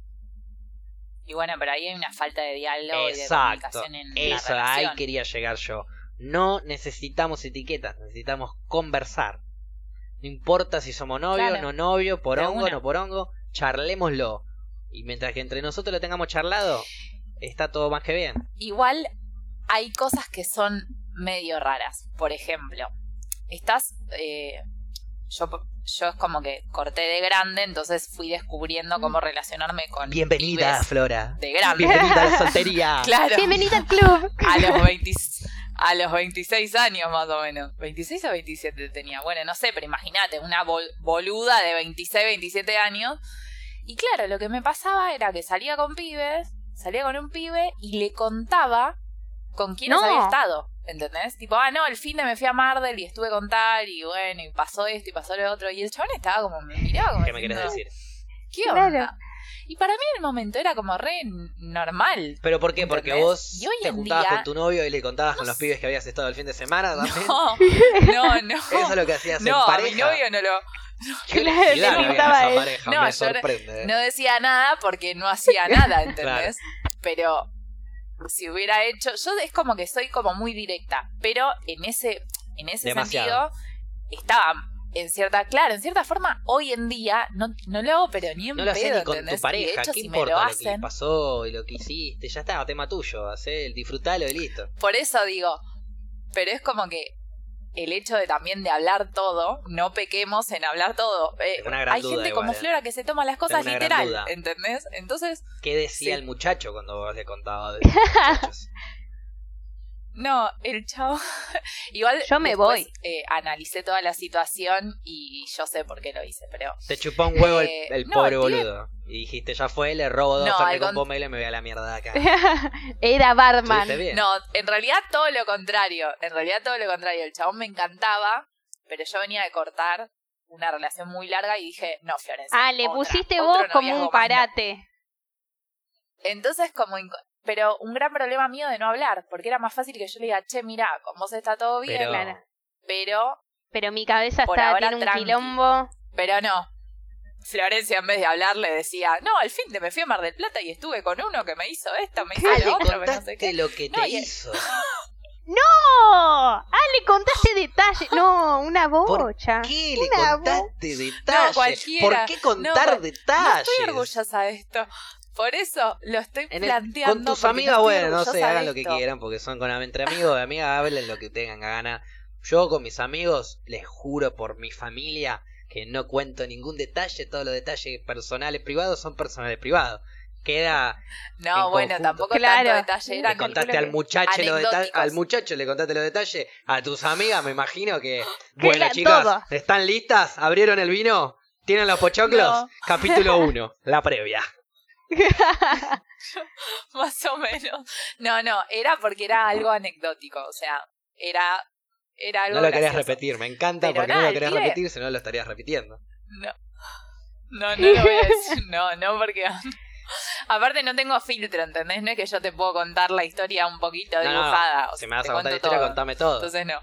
Y bueno, pero ahí hay una falta de diálogo y de comunicación en Eso, la ahí relación. quería llegar yo. No necesitamos etiquetas, necesitamos conversar. No importa si somos novios, Claro. no novios, por De hongo, una. no por hongo, charlémoslo. Y mientras que entre nosotros lo tengamos charlado, está todo más que bien. Igual hay cosas que son medio raras. Por ejemplo, estás. eh, yo, yo es como que corté de grande, entonces fui descubriendo cómo relacionarme con. Bienvenida, pibes Flora. De grande. Bienvenida a la soltería. Claro. Bienvenida al club. A los, 20 a los 26 años más o menos. 26 o 27 tenía. Bueno, no sé, pero imagínate, una bol- boluda de 26, 27 años. Y claro, lo que me pasaba era que salía con pibes, salía con un pibe y le contaba con quiénes No. había estado. ¿Entendés? Tipo, ah, no, el fin de me fui a Mardel y estuve con tal, y bueno, y pasó esto y pasó lo otro. Y el chabón estaba como, me miraba como. ¿Qué me quieres diciendo, decir? ¿Qué onda? Claro. Y para mí en el momento era como re normal. ¿Pero por qué? Porque ¿Entendés? vos Y hoy te en juntabas día- con tu novio y le contabas con los pibes que habías estado el fin de semana también. No, no, no. Eso es lo que hacías no, en pareja. mi novio no lo. Qué Claro, le gustaba esa él. No, me sorprende. No decía nada porque no hacía nada, ¿entendés? Pero si hubiera hecho. Yo es como que soy como muy directa. Pero en ese, en ese Demasiado. sentido, estaba en cierta. Claro, en cierta forma, hoy en día no, no lo hago, pero ni en No lo pedo, ni con ¿entendés? tu pareja, hecho, ¿qué si me lo importa lo, que hacen. pasó y lo que hiciste? Ya está, tema tuyo, hacé disfrutalo y listo. Por eso digo, pero es como que el hecho de también de hablar todo, no pequemos en hablar todo. Eh, Tengo una gran hay duda gente igual, como eh. Flora que se toma las cosas literal. ¿entendés? Entonces, ¿Qué decía Sí. el muchacho cuando vos le contabas de los muchachos? No, el chavo... Igual Yo me después, voy. eh, analicé toda la situación y yo sé por qué lo hice, pero... Te chupó un huevo el, Eh, el no, pobre tiene- boludo. Y dijiste, ya fue, le robo dos No, al con y me voy a la mierda de acá. Era barman. No, en realidad todo lo contrario, en realidad todo lo contrario. El chabón me encantaba, pero yo venía de cortar una relación muy larga y dije, no, Florencia. Ah, le otra, pusiste vos como un más no. parate. Entonces, como. Pero un gran problema mío de no hablar, porque era más fácil que yo le diga, che, mira, con vos está todo bien, Pero, Claro. pero. Pero mi cabeza Por está, ahora tiene un tranqui. quilombo. Pero no. Florencia en vez de hablarle decía, no, al fin de me fui a Mar del Plata y estuve con uno que me hizo esto, me hizo Ah, le lo otro, que no sé qué. lo que te No, y- hizo. ¡No! ¡Ah, le contaste detalles! No, una bocha. ¿Qué le Una contaste detalles? cualquiera. ¿Por qué contar No, No detalles? estoy orgullosa de esto. Por eso lo estoy En el- planteando. con tus amigas, estoy bueno, no sé, de hagan lo que quieran porque son con entre amigos y amigas, hablen lo que tengan ganas. Yo con mis amigos, les juro por mi familia que no cuento ningún detalle, todos los detalles personales privados son personales privados. Queda No, en bueno, conjunto. tampoco Claro. tanto detalle. le Era contaste calculo al muchacho los al muchacho le contaste los detalles, a tus amigas me imagino que bueno, chicas, todo. ¿están listas? ¿Abrieron el vino? ¿Tienen los pochoclos? No. Capítulo 1, la previa. Más o menos. No, no, era porque era algo anecdótico. O sea, era, era algo. No lo querías repetir, me encanta Pero porque nada, no lo querías repetir, si no lo estarías repitiendo. No. No, no lo voy a decir. No, no, porque. Aparte, no tengo filtro, ¿entendés? No es que yo te puedo contar la historia un poquito No, no, no. dibujada. o Si sea, me vas a contar la historia, todo. contame todo. Entonces, no.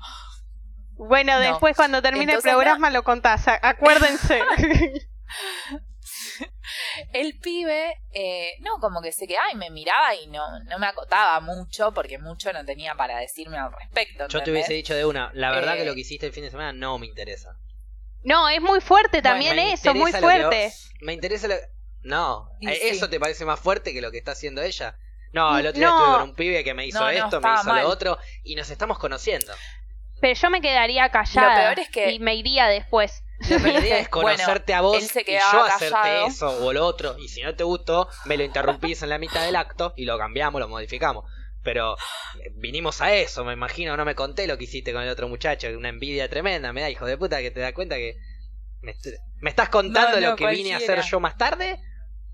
Bueno, No. después cuando termine Entonces, el programa lo contás, acuérdense. El pibe, eh, no, como que se quedaba y me miraba y no, no me acotaba mucho, porque mucho no tenía para decirme al respecto. Yo te hubiese dicho de una, la verdad Eh, que lo que hiciste el fin de semana no me interesa. no, es muy fuerte también eso, muy fuerte. vos- me interesa lo... No, ¿eh, sí. ¿eso te parece más fuerte que lo que está haciendo ella? No, el otro No. día estuve con un pibe que me hizo No, no, esto, me hizo mal. lo otro, y nos estamos conociendo. Pero yo me quedaría callada Lo peor es que- y me iría después. La idea es Bueno, conocerte a vos y yo hacerte callado. eso o lo otro. Y si no te gustó, me lo interrumpís en la mitad del acto y lo cambiamos, lo modificamos. Pero eh, vinimos a eso, me imagino, no me conté lo que hiciste con el otro muchacho, una envidia tremenda, me da hijo de puta que te das cuenta que me, est- ¿me estás contando No, no, lo que vine a hacer yo más tarde.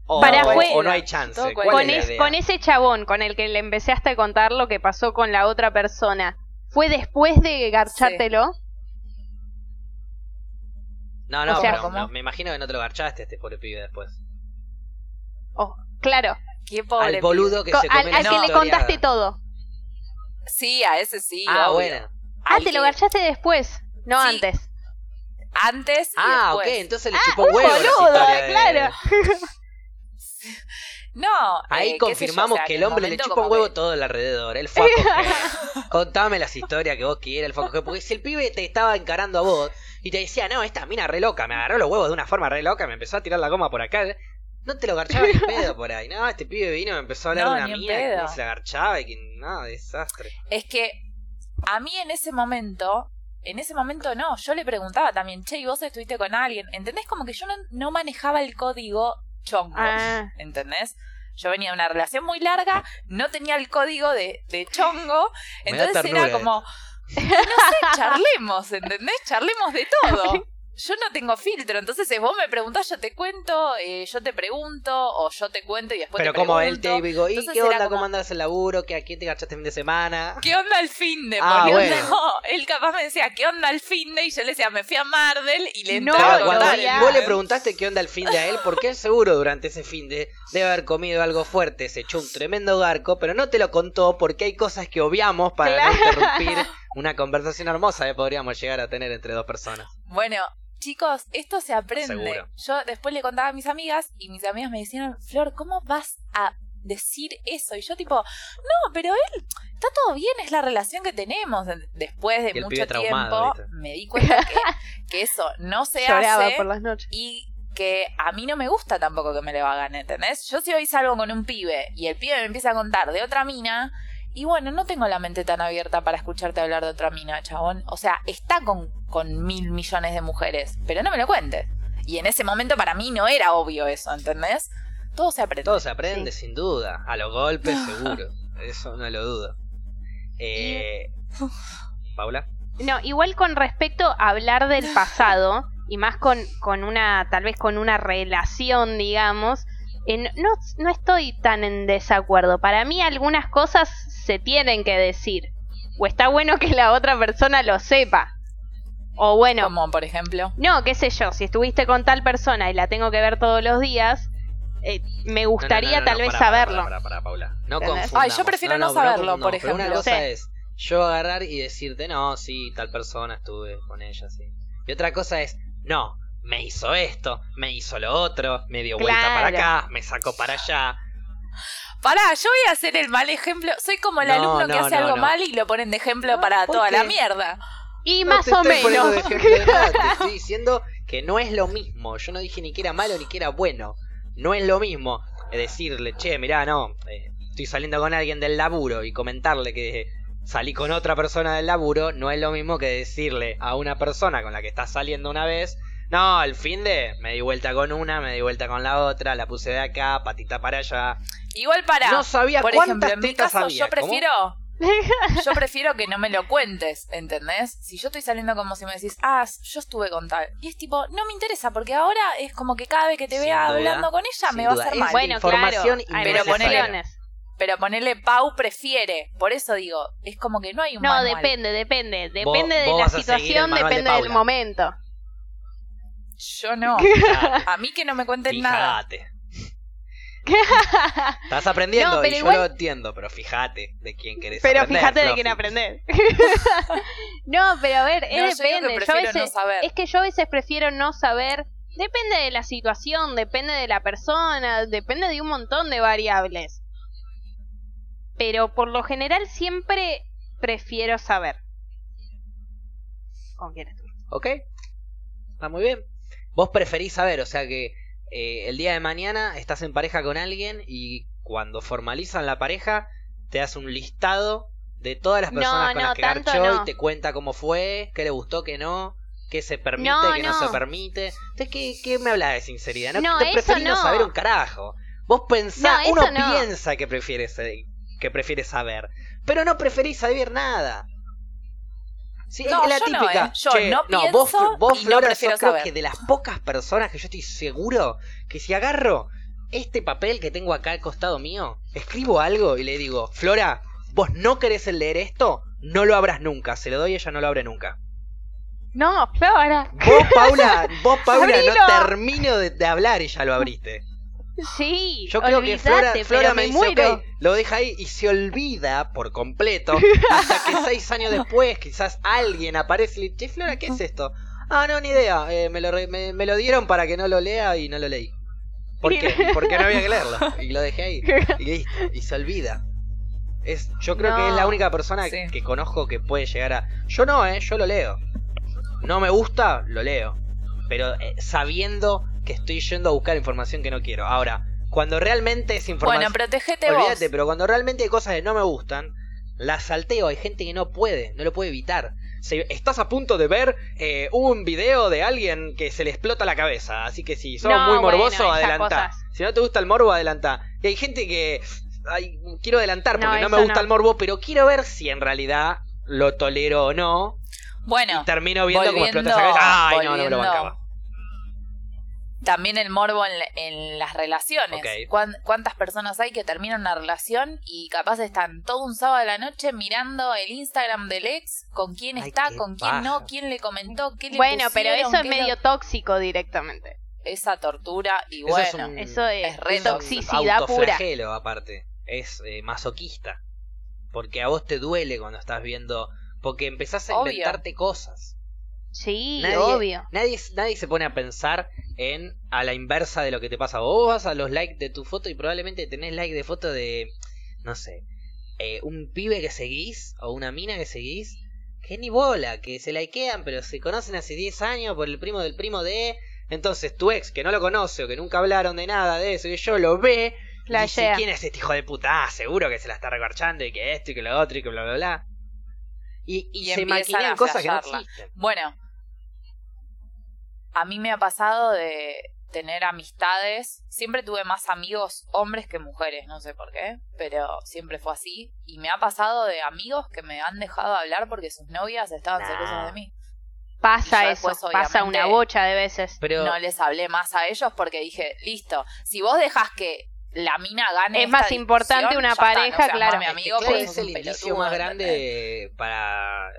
O, Para o- fue- o no hay chance. Todo ¿Cuál Con, es ese chabón con el que le empezaste a contar lo que pasó con la otra persona, ¿fue después de garchártelo? No, no, o sea, pero me imagino que no te lo garchaste a este pobre pibe después. Oh, claro, Qué pobre Al pibe. boludo que Co- se al, al que le contaste todo. Sí, a ese sí. Ah, obvio. bueno. Ah, Al te lo garchaste después, no Sí. antes. Antes y Ah, ok, entonces le Ah, chupó un huevo. boludo, de- claro. No. Ahí eh, yo, confirmamos o sea, que el hombre le chupa un huevo que- todo el alrededor. Él fue a coger. Contame las historias que vos quieras, él fue a coger. Porque si el pibe te estaba encarando a vos y te decía, no, esta mina re loca, me agarró los huevos de una forma re loca, me empezó a tirar la goma por acá. No te lo garchaba ni pedo por ahí. No, este pibe vino y me empezó a hablar No, de una mina que no se la garchaba y que no, desastre. Es que a mí en ese momento, en ese momento no, yo le preguntaba también, che, ¿y vos estuviste con alguien? ¿Entendés? Como que yo no, no manejaba el código chongos, Ah. ¿entendés? Yo venía de una relación muy larga, no tenía el código de, de chongo, entonces ternura era como, no sé, charlemos, ¿entendés? Charlemos de todo. Yo no tengo filtro, entonces si vos me preguntás, yo te cuento, eh, yo te pregunto, o yo te cuento y después Pero te como él te digo, ¿y Entonces qué onda? como- ¿Cómo andas el laburo? ¿Qué, ¿A quién te garchaste el fin de semana? ¿Qué onda el fin de? Ah, Porque bueno. no, él capaz me decía, ¿qué onda el fin de? Y yo le decía, me fui a Mardel y le No, entraba cuando vos le preguntaste qué onda el fin de a él, porque él seguro durante ese fin de debe haber comido algo fuerte, se echó un tremendo garco, pero no te lo contó porque hay cosas que obviamos para no interrumpir una conversación hermosa que podríamos llegar a tener entre dos personas. Bueno, chicos, esto se aprende. Seguro. Yo después le contaba a mis amigas y mis amigas me decían, Flor, ¿cómo vas a decir eso? Y yo tipo, no, pero él, está todo bien, es la relación que tenemos. Después de mucho tiempo, ahorita. me di cuenta que, que eso no se Lloraba hace. por las noches. y que a mí no me gusta tampoco que me lo hagan, ¿entendés? Yo si hoy salgo con un pibe y el pibe me empieza a contar de otra mina, y bueno, no tengo la mente tan abierta para escucharte hablar de otra mina, chabón. O sea, está con, con mil millones de mujeres, pero no me lo cuentes. Y en ese momento para mí no era obvio eso, ¿entendés? Todo se aprende. Todo se aprende, sin duda, a los golpes seguro, eso no lo dudo. Eh, Paula, No, igual con respecto a hablar del pasado, y más con, con una, tal vez con una relación, digamos, en- no, no estoy tan en desacuerdo. Para mí algunas cosas se tienen que decir. O está bueno que la otra persona lo sepa. O bueno, Como por ejemplo. no, qué sé yo, si estuviste con tal persona y la tengo que ver todos los días, eh, me no, gustaría no, no, tal no, vez saberlo. pará, Paula. No. Ay, yo prefiero no saberlo, por pero Una ejemplo. cosa Sí. es yo agarrar y decirte, no, sí, tal persona estuve con ella, sí. Y otra cosa es, no, me hizo esto, me hizo lo otro, me dio vuelta para acá, me sacó para allá. Pará, yo voy a hacer el mal ejemplo. Soy como el No, alumno que hace no, algo no. mal y lo ponen de ejemplo No, para ¿por toda la mierda. Y No más te o estoy menos. de ejemplo de nada, te estoy diciendo que no es lo mismo. Yo no dije ni que era malo ni que era bueno. No es lo mismo decirle, che, mirá, no, eh, estoy saliendo con alguien del laburo y comentarle que salí con otra persona del laburo, no es lo mismo que decirle a una persona con la que estás saliendo una vez, no, al fin de me di vuelta con una, me di vuelta con la otra, la puse de acá, patita para allá. Igual para. No sabía por cuántas ejemplo, en mi caso había, yo ¿cómo? prefiero. Yo prefiero que no me lo cuentes, ¿entendés? Si yo estoy saliendo como si me decís, ah, yo estuve con tal. Y es tipo, no me interesa, porque ahora es como que cada vez que te Sin vea duda, hablando con ella me va a hacer Es mal. Bueno, información claro, Pero ponele- relaciones. Pero ponerle Pau prefiere. Por eso digo, es como que no hay un No, manual. depende, depende. Vos- Depende de vos la el situación, de depende del momento. Yo no. Fijate, A mí que no me cuenten nada. fijate. Estás aprendiendo No, pero y igual- yo lo entiendo, pero fíjate de quién querés Pero aprender. fíjate de quién aprender. no, pero a ver, No, que depende. Yo a prefiero veces, no saber. Es que yo a veces prefiero no saber. Depende de la situación, depende de la persona, depende de un montón de variables. Pero por lo general siempre prefiero saber. ¿Con quién estoy? Ok, está muy bien. Vos preferís saber, o sea que eh, el día de mañana estás en pareja con alguien y cuando formalizan la pareja te hace un listado de todas las No, personas con no, las que garchó no. y te cuenta cómo fue, qué le gustó, qué no, qué se permite, qué no. se permite. Entonces, ¿qué, qué me habla de sinceridad? No, te preferís no saber un carajo. Vos pensás, No, uno piensa que prefieres, eh, que prefieres saber, pero no preferís saber nada. Sí, No, es la yo no. ¿eh? Yo Che, no vos, y Flora, sos creo que de las pocas personas que yo estoy seguro que si agarro este papel que tengo acá al costado mío, escribo algo y le digo, Flora, vos no querés leer esto, no lo abras nunca. Se lo doy y ella no lo abre nunca. No, Flora. Vos, Paula, vos, Paula, Abrilo. no termino de, de hablar y ya lo abriste. Sí, Yo creo que Flora, Flora me, me dice, muero. lo deja ahí y se olvida por completo. Hasta que seis años después, quizás alguien aparece y le dice, "Che, Flora, ¿qué es esto? Ah, no, ni idea. eh, me, lo me, me lo dieron para que no lo lea y no lo leí. ¿Por qué? Porque no había que leerlo. Y lo dejé ahí. Y listo. Y se olvida. Es, yo creo que es la única persona sí. que conozco que puede llegar a. Yo no, eh, yo lo leo. No me gusta, lo leo. Pero eh, sabiendo que estoy yendo a buscar información que no quiero. Ahora, cuando realmente es información. Bueno, protégete Olvídate, vos. pero cuando realmente hay cosas que no me gustan, las salteo. Hay gente que no puede, no lo puede evitar. Si estás a punto de ver eh, un video de alguien que se le explota la cabeza. Así que si sos No, muy bueno, morboso, esas adelantá. cosas. Si no te gusta el morbo, adelantá. Y hay gente que. ay, quiero adelantar porque no, me gusta no. el morbo, pero quiero ver si en realidad lo tolero o no. Bueno, y termino viendo cómo explota esa cabeza. Ay, no, no me lo bancaba. También el morbo en, en las relaciones. Ok. ¿Cuán- ¿Cuántas personas hay que terminan una relación y capaz están todo un sábado de la noche mirando el Instagram del ex, con quién Ay, está, con quién paja. no, quién le comentó, qué le Bueno, pero eso es medio tóxico directamente. Esa tortura y Eso es bueno. un- Eso es, es re toxicidad pura. autoflagelo, aparte. Es eh, masoquista. Porque a vos te duele cuando estás viendo. Porque empezás a Obvio. inventarte cosas. Sí, Nadie, obvio. Nadie, nadie se pone a pensar en a la inversa de lo que te pasa. Vos vas a los likes de tu foto y probablemente tenés like de foto de. No sé. eh, un pibe que seguís o una mina que seguís. Que ni bola, que se likean, pero se conocen hace 10 años por el primo del primo de. Entonces tu ex, que no lo conoce o que nunca hablaron de nada de eso, y yo lo ve, y dice. ¿quién es este hijo de puta? Ah, seguro que se la está regarchando y que esto y que lo otro y que bla bla bla. Y, y, Y se empiezan maquinean a cosas que no existen. Bueno, a mí me ha pasado de tener amistades. Siempre tuve más amigos hombres que mujeres, no sé por qué, pero siempre fue así. Y me ha pasado de amigos que me han dejado hablar porque sus novias estaban Nah. celosas de mí. Pasa eso, pasa una bocha de veces. Pero No les hablé más a ellos porque dije, listo, si vos dejas que la mina gane. Es esta más importante una está, no pareja, seas claro. mi Es que amigo claro, es el indicio pelotudo, más grande para.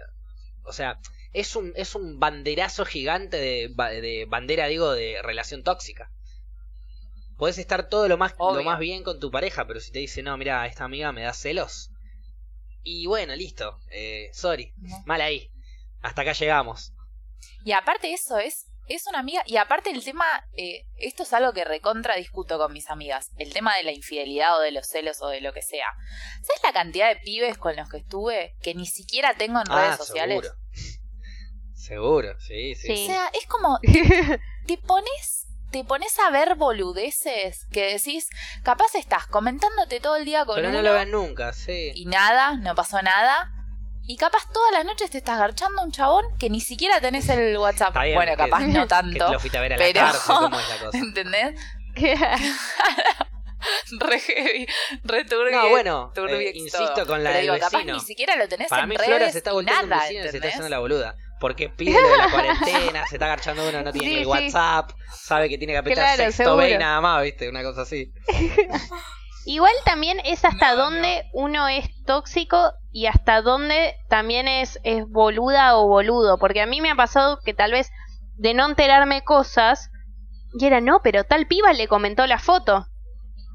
O sea, es un, es un banderazo gigante de, de bandera, digo, de relación tóxica. Podés estar todo lo más, lo más bien con tu pareja, pero si te dice, no, mira, esta amiga me da celos. Y bueno, listo. Eh, sorry. No. Mal ahí. Hasta acá llegamos. Y aparte eso es es una amiga, y aparte el tema, eh, esto es algo que recontra discuto con mis amigas, el tema de la infidelidad o de los celos o de lo que sea. ¿Sabes la cantidad de pibes con los que estuve que ni siquiera tengo en redes Ah, sociales? seguro. Seguro, sí, sí. O Sí. sea, es como, te pones, te pones a ver boludeces que decís, capaz estás comentándote todo el día con Pero no uno lo ven nunca, sí. y nada, no pasó nada. Y capaz todas las noches te estás garchando a un chabón que ni siquiera tenés el WhatsApp. Está bien, bueno, que- capaz no Que te tanto. lo fuiste a ver a la pero- cárcel, ¿cómo es la cosa? ¿Entendés? re heavy, re turbio. No, bueno, turbio eh, insisto con la Pero del digo, capaz vecino. ni siquiera lo tenés Para en mí redes Flora se está volteando nada, vecino y se está haciendo la boluda. Porque pide lo de la cuarentena, se está agarchando uno, no tiene Sí, ni el sí. WhatsApp, sabe que tiene que apretar Claro, sexto B y nada más, ¿viste? Una cosa así. Igual también es hasta No, dónde uno es tóxico y hasta dónde también es, es boluda o boludo. Porque a mí me ha pasado que tal vez de no enterarme cosas, y era, no, pero tal piba le comentó la foto.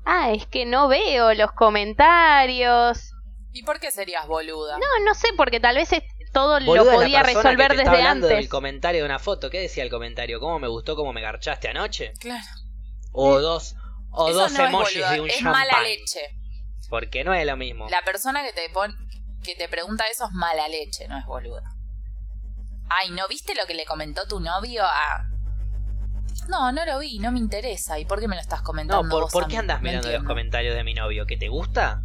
Ah, es que no veo los comentarios. ¿Y por qué serías boluda? No, no sé, porque tal vez es- todo Boluda lo es la podía resolver que te está desde hablando antes. del comentario de una foto. ¿Qué decía el comentario? ¿Cómo me gustó cómo me garchaste anoche? Claro. O dos, o Eso dos no es emojis boluda, de un es champán. mala leche. Porque no es lo mismo. La persona que te pon, que te pregunta eso es mala leche, no es boluda. Ay, ¿no viste lo que le comentó tu novio a No, no lo vi, no me interesa. ¿Y por qué me lo estás comentando No, ¿por, vos ¿por qué andas mirando los comentarios de mi novio? ¿Que te gusta?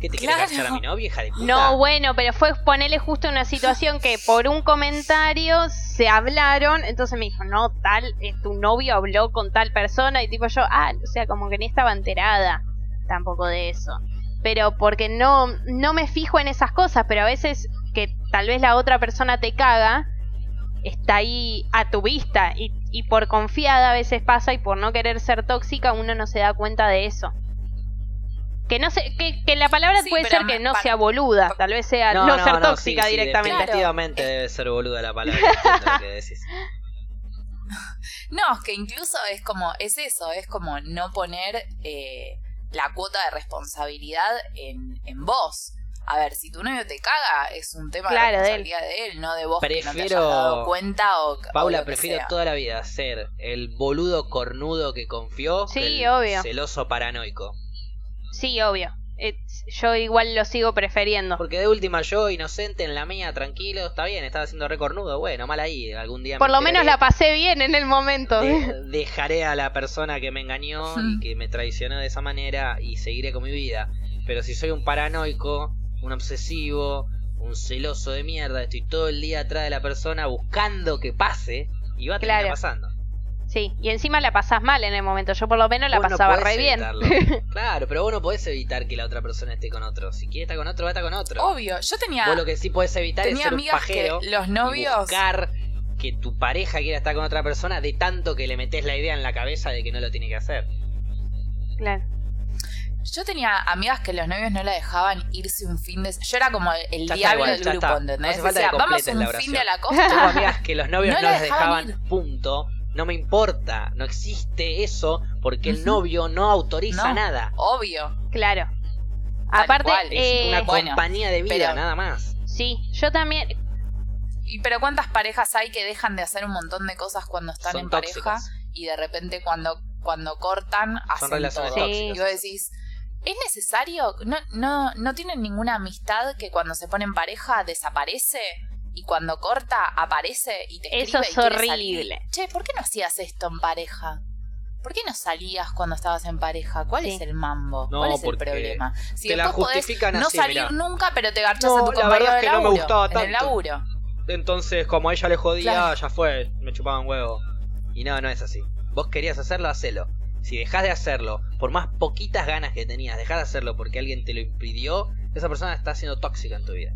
¿Qué te Claro. a mi novio, hija de puta? No, bueno, pero fue ponerle justo una situación que por un comentario se hablaron, entonces me dijo, no, tal, eh, tu novio habló con tal persona, y tipo yo, ah, o sea, como que ni estaba enterada tampoco de eso. Pero porque no, no me fijo en esas cosas, pero a veces que tal vez la otra persona te caga, está ahí a tu vista, y, y por confiada a veces pasa, y por no querer ser tóxica, uno no se da cuenta de eso. Que no sé, que, que la palabra Sí, puede ser que no sea boluda, tal vez sea no, ser tóxica sí, sí, directamente. definitivamente debe ser boluda la palabra. que decís. No, es que incluso es como, es eso, es como no poner eh, la cuota de responsabilidad en, en vos. A ver, si tu novio te caga, es un tema Claro, de de él. responsabilidad de él, no de vos que no te hayas Prefiero- dado cuenta o o Paula, prefiero sea. toda la vida ser el boludo cornudo que confió Sí, que el obvio. celoso paranoico. Sí, obvio. Eh, yo igual lo sigo prefiriendo. Porque de última yo, inocente en la mía, tranquilo, está bien, estaba haciendo re cornudo, bueno, mal ahí, algún día me Por lo menos la pasé bien en el momento. De- dejaré a la persona que me engañó y que me traicionó de esa manera y seguiré con mi vida. Pero si soy un paranoico, un obsesivo, un celoso de mierda, estoy todo el día atrás de la persona buscando que pase y va a terminar Claro. pasando. Sí, y encima la pasás mal en el momento. Yo por lo menos la Vos no pasaba podés re bien. claro, pero vos no podés evitar que la otra persona esté con otro. Si quiere estar con otro, va a estar con otro. Obvio, yo tenía, Vos lo que sí podés evitar es tenía un amigas pajero que los y novios... buscar que tu pareja quiera estar con otra persona de tanto que le metes la idea en la cabeza de que no lo tiene que hacer. Claro. Yo tenía amigas que los novios no la dejaban irse un fin de... Yo era como el diablo igual, del grupo, está. ¿entendés? No hace falta Decía, que vamos un fin de la Tengo costa. amigas que los novios No no, la las dejaban dejaban, punto. No me importa, no existe eso porque el novio no autoriza No. nada. Obvio. Claro. Tal Aparte, cual, Es eh, una bueno, compañía de vida, pero- nada más. sí, yo también. Y pero cuántas parejas hay que dejan de hacer un montón de cosas cuando están Son en pareja y de repente cuando cuando cortan hacen relaciones todo. tóxicas. Y vos decís, ¿es necesario? ¿No, no, ¿No tienen ninguna amistad que cuando se pone en pareja desaparece? Y cuando corta aparece y te Eso escribe es y salir? horrible. Che, ¿por qué no hacías esto en pareja? ¿Por qué no salías cuando estabas en pareja? ¿Cuál Sí. es el mambo? No, ¿Cuál es el porque problema? Si te la podés justifican no así, salir mirá. nunca, pero te garchas No, a tu la compañero verdad es de que no me gustaba En el tanto. laburo. Entonces, como a ella le jodía, Claro. ya fue, me chupaban huevo. Y no, no es así. Vos querías hacerlo, hacelo. Si dejás de hacerlo, por más poquitas ganas que tenías, dejás de hacerlo porque alguien te lo impidió, esa persona está siendo tóxica en tu vida.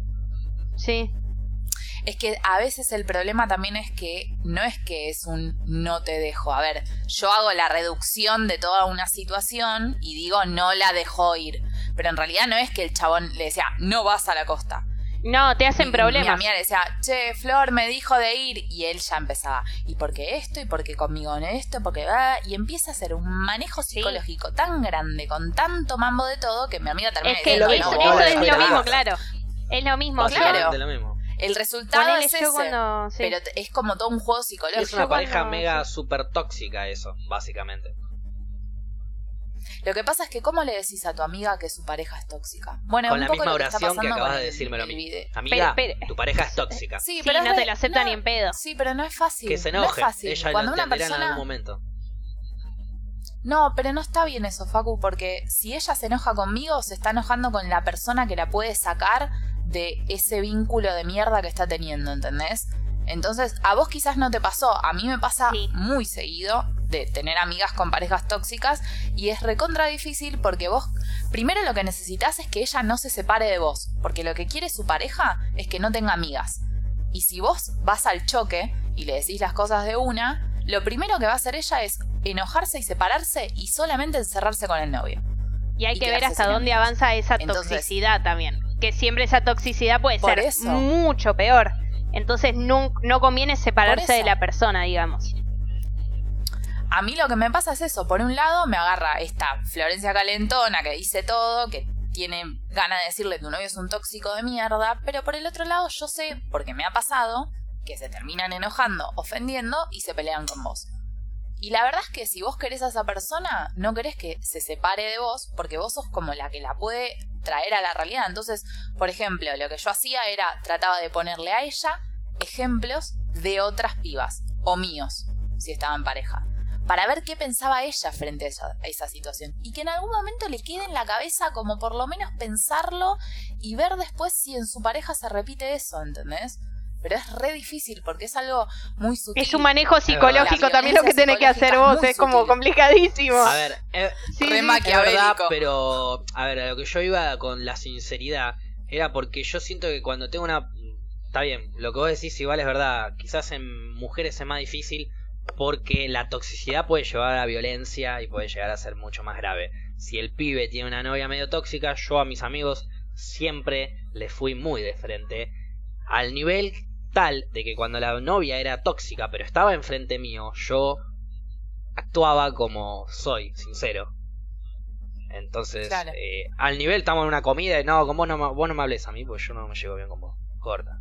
Sí, Es que a veces el problema también es que no es que es un no te dejo. A ver, yo hago la reducción de toda una situación y digo no la dejo ir. Pero en realidad no es que el chabón le decía no vas a la costa. no, te hacen Mi- Mi problemas. amiga le decía, che, Flor me dijo de ir. Y él ya empezaba, ¿y por qué esto? ¿Y por qué conmigo en esto? Porque va. Y empieza a hacer un manejo Sí. psicológico tan grande, con tanto mambo de todo, que mi amiga termina Es que lo eso, diciendo, mismo, "No, eso vos es lo mismo, claro. Es lo mismo. Claro. Lo mismo. El resultado Ponele es ese, cuando. sí. pero es como todo un juego psicológico. Es una pareja cuando- mega sí. super tóxica eso, básicamente. Lo que pasa es que, ¿cómo le decís a tu amiga que su pareja es tóxica? Bueno, Con un la poco misma lo que oración que acabas de el- decirme lo el mismo. video. Amiga, Pero- pero- tu pareja es tóxica. Sí, pero no te lo acepta no, ni en pedo. Sí, pero no es fácil. Que se No es enoje. fácil. Ella Cuando lo una entenderá en persona algún momento. No, pero no está bien eso, Facu, porque si ella se enoja conmigo, se está enojando con la persona que la puede sacar de ese vínculo de mierda que está teniendo, ¿entendés? Entonces, a vos quizás no te pasó, a mí me pasa Sí. muy seguido de tener amigas con parejas tóxicas y es recontra difícil porque vos, primero lo que necesitas es que ella no se separe de vos, porque lo que quiere su pareja es que no tenga amigas. Y si vos vas al choque y le decís las cosas de una, lo primero que va a hacer ella es enojarse y separarse y solamente encerrarse con el novio. Y hay y que ver hasta dónde avanza esa Entonces- toxicidad también. Que siempre esa toxicidad puede Por ser eso. mucho peor. Entonces nun- no conviene separarse de la persona, digamos. A mí lo que me pasa es eso. Por un lado, me agarra esta Florencia Calentona que dice todo, que tiene ganas de decirle tu novio es un tóxico de mierda, pero por el otro lado yo sé, porque me ha pasado, que se terminan enojando, ofendiendo y se pelean con vos. Y la verdad es que si vos querés a esa persona, no querés que se separe de vos, porque vos sos como la que la puede traer a la realidad. Entonces, por ejemplo, lo que yo hacía era, trataba de ponerle a ella ejemplos de otras pibas, o míos, si estaba en pareja, para ver qué pensaba ella frente a esa, a esa situación. Y que en algún momento le quede en la cabeza como por lo menos pensarlo y ver después si en su pareja se repite eso, ¿entendés? Pero es re difícil porque es algo muy sutil. Es un manejo psicológico también lo que tenés que hacer vos. es como sutil. complicadísimo. A ver, eh, Sí, Re sí. verdad, pero a ver, a lo que yo iba con la sinceridad era porque yo siento que cuando tengo una está bien, lo que vos decís igual es verdad, quizás en mujeres es más difícil porque la toxicidad puede llevar a la violencia y puede llegar a ser mucho más grave. Si el pibe tiene una novia medio tóxica, yo a mis amigos siempre les fui muy de frente al nivel tal de que cuando la novia era tóxica pero estaba enfrente mío, yo actuaba como soy, sincero. Entonces, Claro. eh, al nivel estamos en una comida y no, con vos no, vos no me hables a mí, pues yo no me llevo bien con vos. Corta.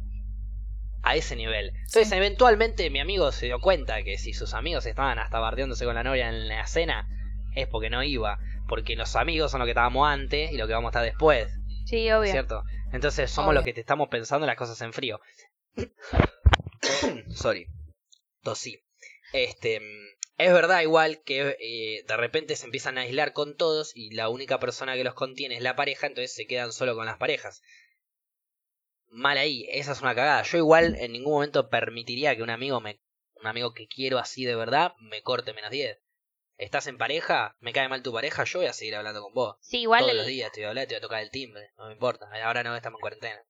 A ese nivel. Entonces, Sí. eventualmente mi amigo se dio cuenta que si sus amigos estaban hasta bardeándose con la novia en la cena, es porque no iba. Porque los amigos son los que estábamos antes y lo que vamos a estar después. Sí, obvio. ¿Cierto? Entonces somos Obvio. los que te estamos pensando las cosas en frío. Sorry. Tosí. Este. mm, Es verdad igual que eh, de repente se empiezan a aislar con todos y la única persona que los contiene es la pareja, entonces se quedan solo con las parejas. Mal ahí, esa es una cagada. Yo igual en ningún momento permitiría que un amigo me un amigo que quiero así de verdad me corte menos 10. ¿Estás en pareja? ¿Me cae mal tu pareja? Yo voy a seguir hablando con vos. Sí, igual. Todos el- los días te voy a hablar, te voy a tocar el timbre, no me importa. Ahora no estamos en cuarentena.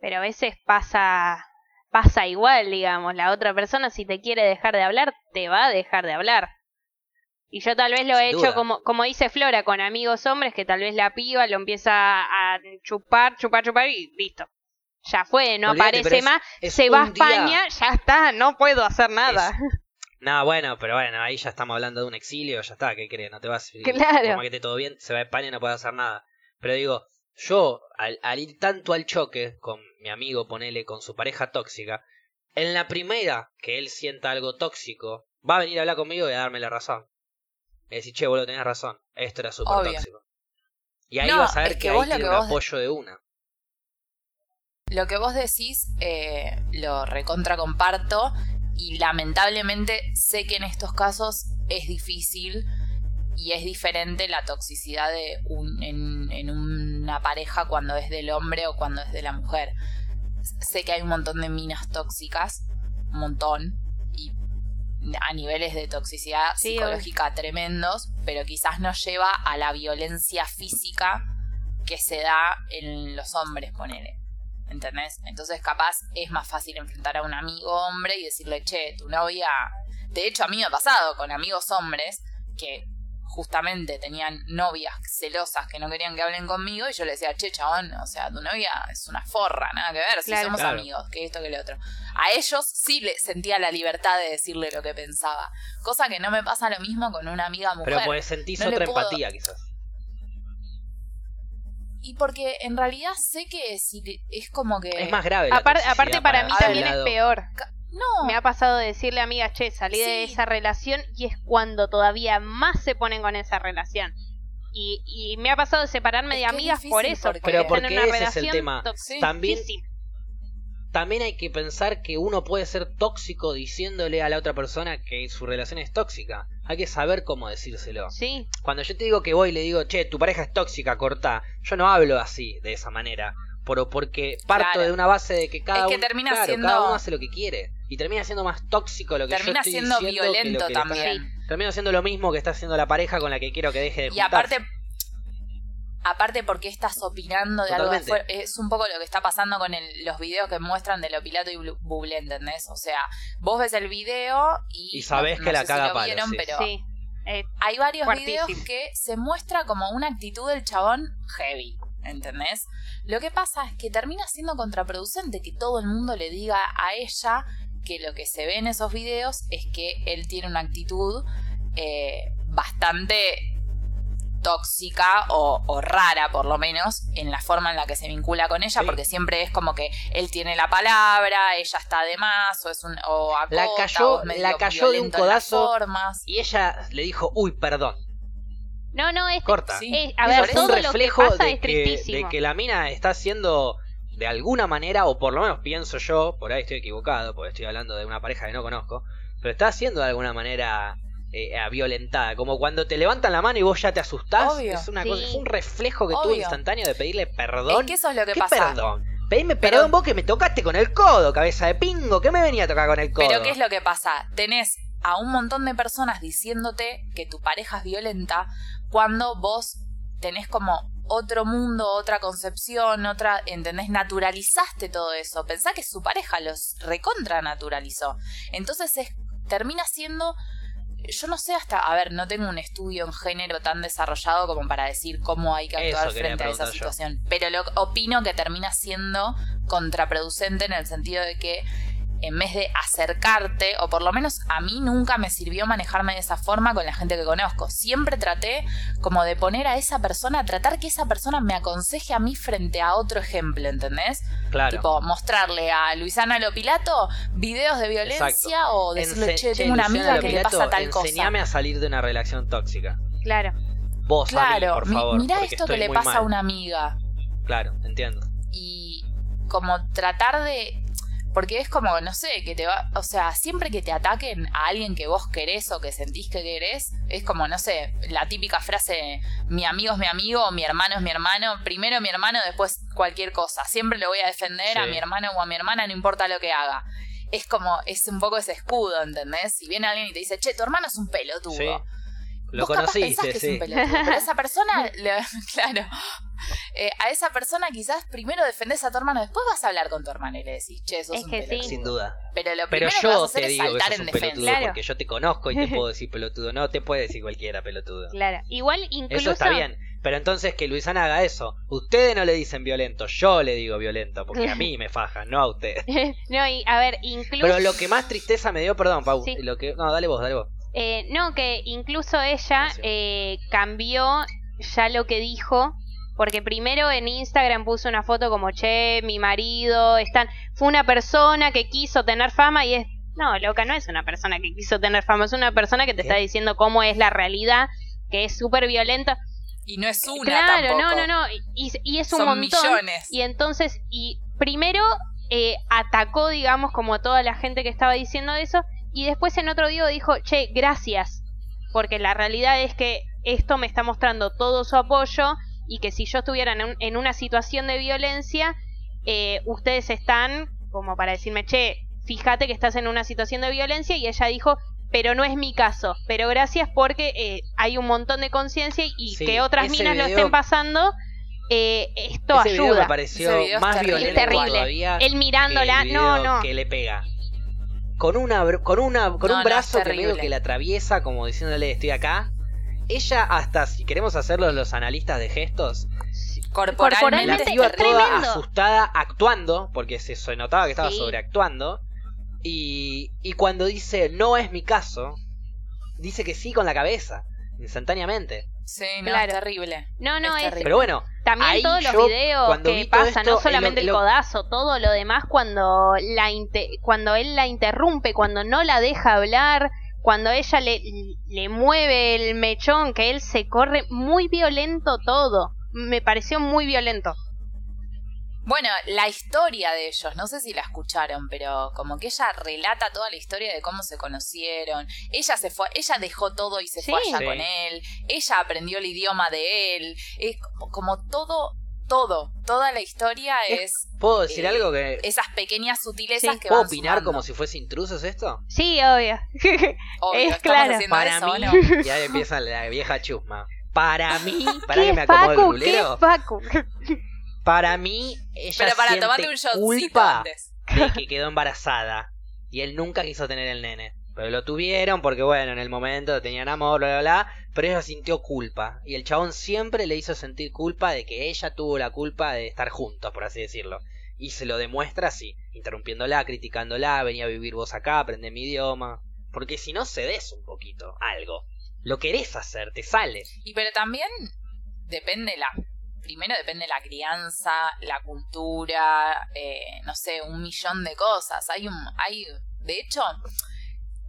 Pero a veces pasa. Pasa igual, digamos. La otra persona, si te quiere dejar de hablar, te va a dejar de hablar. Y yo tal vez lo he hecho como, como dice Flora, con amigos hombres, que tal vez la piba lo empieza a chupar, chupar, chupar y listo. Ya fue, no Olvídate, aparece es- más, es se va a día- España, ya está, no puedo hacer nada. No, bueno, pero bueno, ahí ya estamos hablando de un exilio, ya está, ¿qué crees? No te vas Claro. Como que esté todo bien, se va a España y no puede hacer nada. Pero digo, yo, al, al ir tanto al choque con mi amigo, ponele, con su pareja tóxica, en la primera que él sienta algo tóxico, va a venir a hablar conmigo y a darme la razón. Y decir, che, boludo, tenés razón, esto era súper tóxico. Y ahí No, vas a ver es que, que ahí vos lo tiene que un vos- apoyo de una. Lo que vos decís eh, lo recontra comparto y lamentablemente sé que en estos casos es difícil y es diferente la toxicidad de un, en, en una pareja cuando es del hombre o cuando es de la mujer. Sé que hay un montón de minas tóxicas, un montón, y a niveles de toxicidad Sí, psicológica tremendos, pero quizás no lleva a la violencia física que se da en los hombres, ponele. ¿Entendés? Entonces capaz es más fácil enfrentar a un amigo hombre y decirle, che, tu novia... De hecho, a mí me ha pasado con amigos hombres que justamente tenían novias celosas que no querían que hablen conmigo y yo le decía, che, chabón, o sea, tu novia es una forra, nada que ver, si Claro. somos Claro. amigos, que esto, que lo otro. A ellos sí le sentía la libertad de decirle lo que pensaba, cosa que no me pasa lo mismo con una amiga mujer. Pero pues sentís No otra puedo- empatía quizás. Y porque en realidad sé que si es como que... Es más grave. la Aparte, para mí también es peor. No, Me ha pasado de decirle a amigas, che, salí de esa relación y es cuando todavía más se ponen con esa relación. Y, y me ha pasado de separarme Es de es amigas por eso. porque- Pero porque una ese es el relación tema. También- Sí, sí. También hay que pensar que uno puede ser tóxico diciéndole a la otra persona que su relación es tóxica. Hay que saber cómo decírselo. Sí, Cuando yo te digo que voy y le digo, che, tu pareja es tóxica, corta. Yo no hablo así, de esa manera. Pero porque parto Claro. de una base de que cada Es que termina claro, siendo- cada uno hace lo que quiere. Y termina siendo más tóxico lo que termina yo estoy siendo diciendo que lo violento que le está- también. Termina siendo lo mismo que está haciendo la pareja con la que quiero que deje de Y juntarse. aparte, aparte porque estás opinando de algo de es un poco lo que está pasando con el- los videos que muestran de Lopilato y Blu- Bublé, ¿entendés? O sea, vos ves el video y... Y sabés que la sé si caga lo palo, vieron, sí. pero sí. Eh, hay varios Fuertísimo. videos que se muestra como una actitud del chabón heavy, ¿entendés? Lo que pasa es que termina siendo contraproducente que todo el mundo le diga a ella que lo que se ve en esos videos es que él tiene una actitud eh, bastante tóxica o, o rara por lo menos en la forma en la que se vincula con ella Sí. porque siempre es como que él tiene la palabra ella está de más o es un o acota, La cayó- o la cayó de un codazo. formas. Y ella le dijo, uy, perdón. No, no, es Corta. Sí. Eh, a ver, es un lo que reflejo pasa de, es que, tristísimo. de que la mina está haciendo de alguna manera, o por lo menos pienso yo, por ahí estoy equivocado, porque estoy hablando de una pareja que no conozco, pero está haciendo de alguna manera eh, violentada. Como cuando te levantan la mano y vos ya te asustás. Obvio. Es, una Sí. cosa, es un reflejo que tuve Obvio. instantáneo de pedirle perdón. Es que eso es lo que ¿Qué pasa. perdón? Pedime Pero- perdón vos que me tocaste con el codo, cabeza de pingo. ¿Qué me venía a tocar con el codo? Pero ¿qué es lo que pasa? Tenés a un montón de personas diciéndote que tu pareja es violenta cuando vos tenés como otro mundo, otra concepción, otra, ¿entendés? Naturalizaste todo eso. Pensá que su pareja los recontra naturalizó. Entonces es, termina siendo, yo no sé hasta, a ver, no tengo un estudio en género tan desarrollado como para decir cómo hay que actuar frente a esa yo. situación. Pero lo opino que termina siendo contraproducente en el sentido de que en vez de acercarte, o por lo menos a mí nunca me sirvió manejarme de esa forma con la gente que conozco. Siempre traté como de poner a esa persona, tratar que esa persona me aconseje a mí frente a otro ejemplo, ¿entendés? Claro. Tipo, mostrarle a Luisana Lopilato videos de violencia Exacto. o decirle, Ense- che, tengo una Luciana amiga que le pasa tal cosa. Enseñame a salir de una relación tóxica. Claro. Vos, a mí, Claro, por favor. mirá esto que le pasa a una amiga. Claro, entiendo. y como tratar de porque es como no sé que te va o sea siempre que te ataquen a alguien que vos querés o que sentís que querés es como no sé la típica frase mi amigo es mi amigo mi hermano es mi hermano primero mi hermano después cualquier cosa siempre lo voy a defender a mi hermano o a mi hermana no importa lo que haga es como es un poco ese escudo ¿entendés? si viene alguien y te dice che tu hermano es un pelotudo Sí. Lo Vos capaz pensás conociste, que es sí. un pelotudo, pero esa persona, le- claro, eh, a esa persona quizás primero defendés a tu hermano, después vas a hablar con tu hermano y le decís, che, sos Es un que sí. pelotudo. Sin duda. Pero lo Pero primero que vas a yo hacer te es digo que saltar sos en un defensa. pelotudo Claro. porque yo te conozco y te puedo decir pelotudo. No te puede decir cualquiera pelotudo. Claro. Igual incluso. Eso está bien. Pero entonces que Luisana haga eso. Ustedes no le dicen violento, yo le digo violento, porque a mí me fajan, no a ustedes. no, y a ver, incluso. Pero lo que más tristeza me dio, perdón, Pau, Sí. lo que no, dale vos, dale vos. Eh, no, que incluso ella eh, cambió ya lo que dijo. Porque primero en Instagram puso una foto como, che, mi marido, están... Fue una persona que quiso tener fama y es... No, loca, no es una persona que quiso tener fama, es una persona que te ¿Qué? está diciendo cómo es la realidad, que es súper violenta. Y no es una claro, tampoco. no, no, no. Y, y es un Son montón. millones. Y entonces, y primero eh, atacó, digamos, como a toda la gente que estaba diciendo eso, y después en otro video dijo, che, gracias, porque la realidad es que esto me está mostrando todo su apoyo y que si yo estuviera en, un- en una situación de violencia, eh, ustedes están como para decirme, che, fíjate que estás en una situación de violencia y ella dijo, pero no es mi caso, pero gracias porque eh, hay un montón de conciencia y Sí, que otras minas lo estén pasando, eh, esto Ese video me ayuda. pareció Ese video es más terrible. violento Terrible. todavía. Él mirándola, que el no, no. que le pega. Con una br- con una con No, un no, brazo es que medio que la atraviesa como diciéndole estoy acá. Ella hasta si queremos hacerlo los analistas de gestos, Corporalmente, la es toda tremendo. asustada actuando, porque se, se notaba que estaba Sí. sobreactuando. Y, y cuando dice no es mi caso, dice que sí con la cabeza. Instantáneamente. Sí, no, Claro. es terrible. No, no, Es terrible. Pero bueno, también ahí todos los yo, videos que pasan, esto, no lo- solamente el lo- codazo, todo lo demás cuando la cuando él la interrumpe, cuando no la deja hablar, cuando ella le, le mueve el mechón, que él se corre, muy violento todo. Me pareció muy violento. Bueno, la historia de ellos, no sé si la escucharon, pero como que ella relata toda la historia de cómo se conocieron. Ella se fue, ella dejó todo y se fue allá Sí. con él. Ella aprendió el idioma de él. Es como, como todo, todo, toda la historia Es- es ¿puedo decir eh, algo que... esas pequeñas sutilezas Sí. que ¿Puedo van opinar sumando. como si fuese intrusos esto? Sí, obvio. Obvio, es ¿estamos claro. haciendo Para eso, mí, no? y ahí empieza la vieja chusma. Para mí, para ¿Qué que me acomode el Facu? Para mí, ella Pero para siente un culpa antes. de que quedó embarazada. Y él nunca quiso tener el nene. Pero lo tuvieron porque, bueno, en el momento tenían amor, bla, bla, bla. Pero ella sintió culpa. Y el chabón siempre le hizo sentir culpa de que ella tuvo la culpa de estar juntos, por así decirlo. Y se lo demuestra así, interrumpiéndola, criticándola, venía a vivir vos acá, aprende mi idioma. Porque si no cedes un poquito, algo. Lo querés hacer, te sale. Y pero también depende la primero depende la crianza, la cultura, eh, no sé, un millón de cosas. Hay un, hay, de hecho,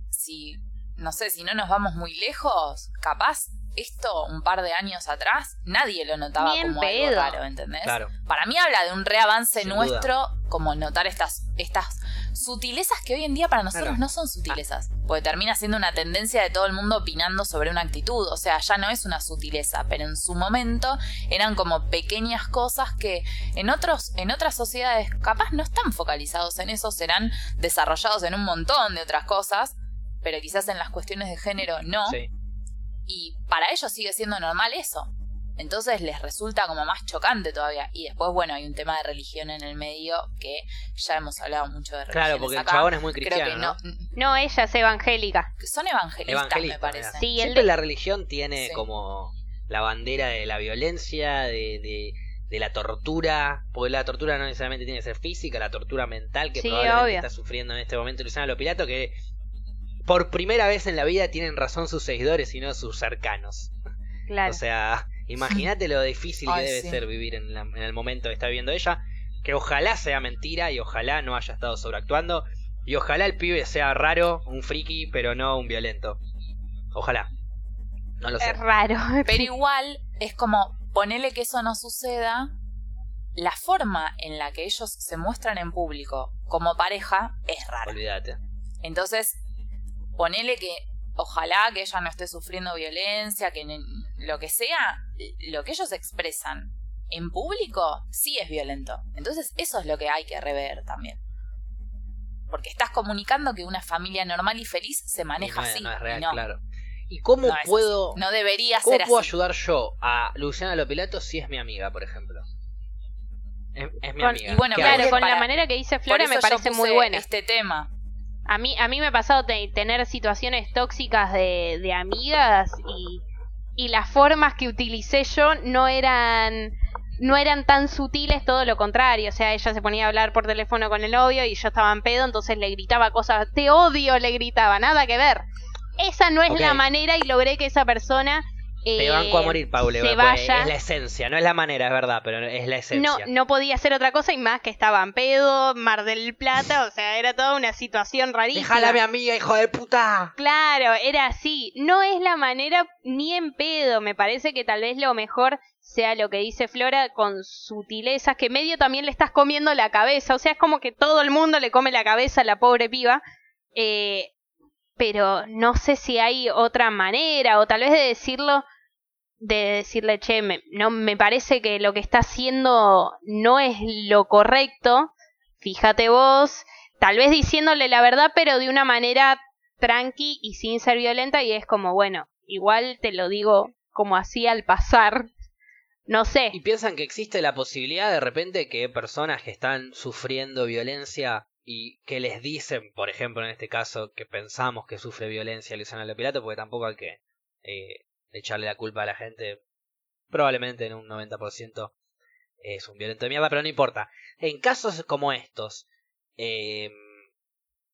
si, no sé, si no nos vamos muy lejos, capaz esto un par de años atrás nadie lo notaba como algo pedo. raro, ¿entendés? Claro. Para mí habla de un reavance Sin nuestro, como notar estas, estas sutilezas que hoy en día para nosotros Claro. no son sutilezas. Porque termina siendo una tendencia de todo el mundo opinando sobre una actitud. O sea, ya no es una sutileza, pero en su momento eran como pequeñas cosas que en otros, en otras sociedades capaz no están focalizados en eso, serán desarrollados en un montón de otras cosas, pero quizás en las cuestiones de género no Sí. Y para ellos sigue siendo normal eso. Entonces les resulta como más chocante todavía. Y después, bueno, hay un tema de religión en el medio que ya hemos hablado mucho de religión. Claro, porque el chabón es muy cristiano, Creo que no, No, ella es evangélica. son evangelistas, Evangelista, me parece. Sí, el Siempre de- la religión tiene Sí. como la bandera de la violencia, de, de, de la tortura, porque la tortura no necesariamente tiene que ser física, la tortura mental que Sí, probablemente obvio. está sufriendo en este momento Luciana Lopilato, que por primera vez en la vida tienen razón sus seguidores y no sus cercanos. Claro. O sea, imagínate lo difícil que Ay, debe sí. ser vivir en, la- en el momento que está viviendo ella, que ojalá sea mentira y ojalá no haya estado sobreactuando, y ojalá el pibe sea raro, un friki, pero no un violento. Ojalá. No lo sé. es raro. Pero igual es como ponele que eso no suceda. La forma en la que ellos se muestran en público como pareja es rara. Olvídate. Entonces, ponele que ojalá que ella no esté sufriendo violencia, que lo que sea, lo que ellos expresan en público sí es violento. Entonces, eso es lo que hay que rever también. Porque estás comunicando que una familia normal y feliz se maneja no, así. no es y real, no, claro. ¿Y cómo no puedo, No debería cómo ser puedo así. ayudar yo a Luciana Lopilato si es mi amiga, por ejemplo? Es, es mi Con- amiga. y bueno, ¿Qué Claro, con la manera que dice Flora me yo parece muy buena. Este tema. A mí, a mí me ha pasado de tener situaciones tóxicas de, de amigas y, y las formas que utilicé yo no eran no eran tan sutiles, todo lo contrario. O sea, ella se ponía a hablar por teléfono con el novio y yo estaba en pedo, entonces le gritaba cosas, te odio, le gritaba, nada que ver. Esa no es la manera y logré que esa persona Te eh, banco a morir, Paule. se vaya. Es la esencia, no es la manera, es verdad, pero es la No, esencia. no podía hacer otra cosa y más que estaba en pedo, Mar del Plata, o sea, era toda una situación rarísima. Déjala a mi amiga, hijo de puta. Claro, era así. No es la manera ni en pedo. Me parece que tal vez lo mejor sea lo que dice Flora con sutilezas, que medio también le estás comiendo la cabeza. O sea, es como que todo el mundo le come la cabeza a la pobre piba. Eh, pero no sé si hay otra manera, o tal vez de decirlo, de decirle, che, me, no, me parece que lo que está haciendo no es lo correcto. Fíjate vos, tal vez diciéndole la verdad, pero de una manera tranqui y sin ser violenta y es como, bueno, igual te lo digo como así al pasar. No sé. Y piensan que existe la posibilidad de repente que personas que están sufriendo violencia y que les dicen, por ejemplo, en este caso, que pensamos que sufre violencia Luciana Lopilato, porque tampoco hay que eh, echarle la culpa a la gente, probablemente en un 90% es un violento de mierda, pero no importa. En casos como estos, eh,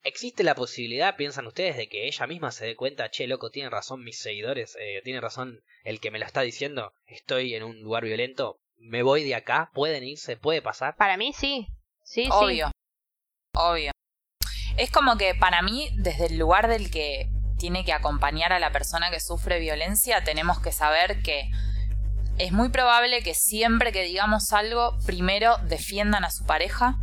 ¿Existe la posibilidad, piensan ustedes, de que ella misma se dé cuenta, che, loco, tienen razón mis seguidores, eh, tiene razón el que me lo está diciendo, estoy en un lugar violento, me voy de acá, pueden irse, puede pasar? Para mí sí, sí, Obvio. Obvio. Es como que para mí, desde el lugar del que tiene que acompañar a la persona que sufre violencia, tenemos que saber que es muy probable que siempre que digamos algo, primero defiendan a su pareja,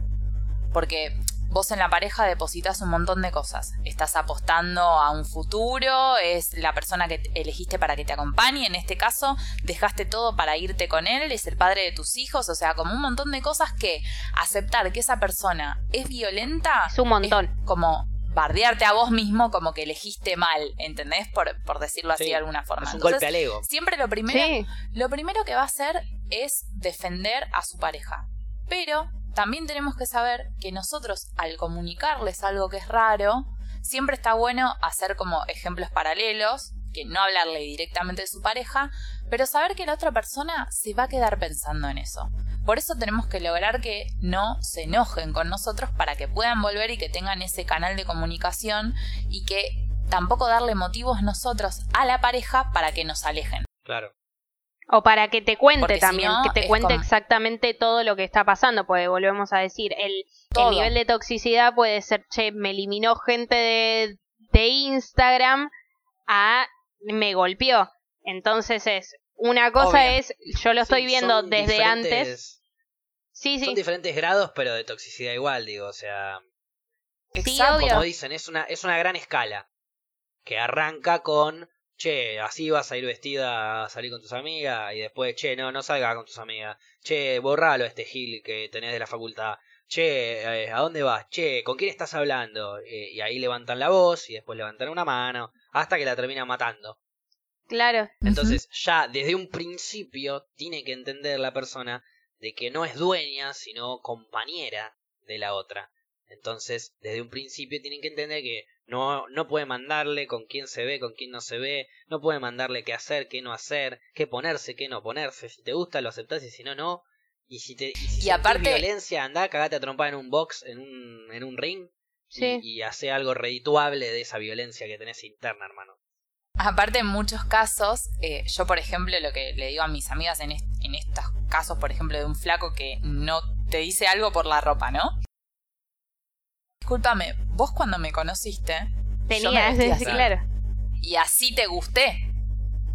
porque vos en la pareja depositas un montón de cosas. Estás apostando a un futuro, es la persona que elegiste para que te acompañe, en este caso dejaste todo para irte con él, es el padre de tus hijos, o sea, como un montón de cosas que aceptar que esa persona es violenta Es un montón. como bardearte a vos mismo como que elegiste mal, ¿entendés? Por, por decirlo así Sí, de alguna forma. Es un Entonces, golpe al ego. siempre lo primero Sí, lo primero que va a hacer es defender a su pareja. Pero también tenemos que saber que nosotros, al comunicarles algo que es raro, siempre está bueno hacer como ejemplos paralelos, que no hablarle directamente de su pareja, pero saber que la otra persona se va a quedar pensando en eso. Por eso tenemos que lograr que no se enojen con nosotros para que puedan volver y que tengan ese canal de comunicación y que tampoco darle motivos nosotros a la pareja para que nos alejen. Claro. O para que te cuente Porque si también, no, que te cuente como- exactamente todo lo que está pasando, porque volvemos a decir, el, nivel de toxicidad puede ser, che, me eliminó gente de, de Instagram a me golpeó. Entonces es, una cosa Obvio. es, yo lo estoy Sí, viendo desde antes. Sí, Son diferentes grados, pero de toxicidad igual, digo, o sea, Sí, Exacto. obvio. como dicen, es una, es una gran escala. Que arranca con, che, así vas a ir vestida a salir con tus amigas, y después, che, no, no salgas con tus amigas. Che, borralo este gil que tenés de la facultad. Che, eh, ¿a dónde vas? Che, ¿con quién estás hablando? Eh, y ahí levantan la voz, y después levantan una mano, hasta que la terminan matando. claro. Entonces, ya desde un principio tiene que entender la persona de que no es dueña, sino compañera de la otra. Entonces, desde un principio tienen que entender que no, no puede mandarle con quién se ve, con quién no se ve, no puede mandarle qué hacer, qué no hacer, qué ponerse, qué no ponerse. Si te gusta, lo aceptás y si no, no. Y si, te, y si Y sentís aparte- violencia, andá, cagate a trompar en un box, en un, en un ring, Sí. y, y hace algo redituable de esa violencia que tenés interna, hermano. Aparte, en muchos casos, eh, yo, por ejemplo, lo que le digo a mis amigas en, est- en estos casos, por ejemplo, de un flaco que no te dice algo por la ropa, ¿no? Discúlpame, vos cuando me conociste, yo me Tenías, vestí así, claro. y así te gusté.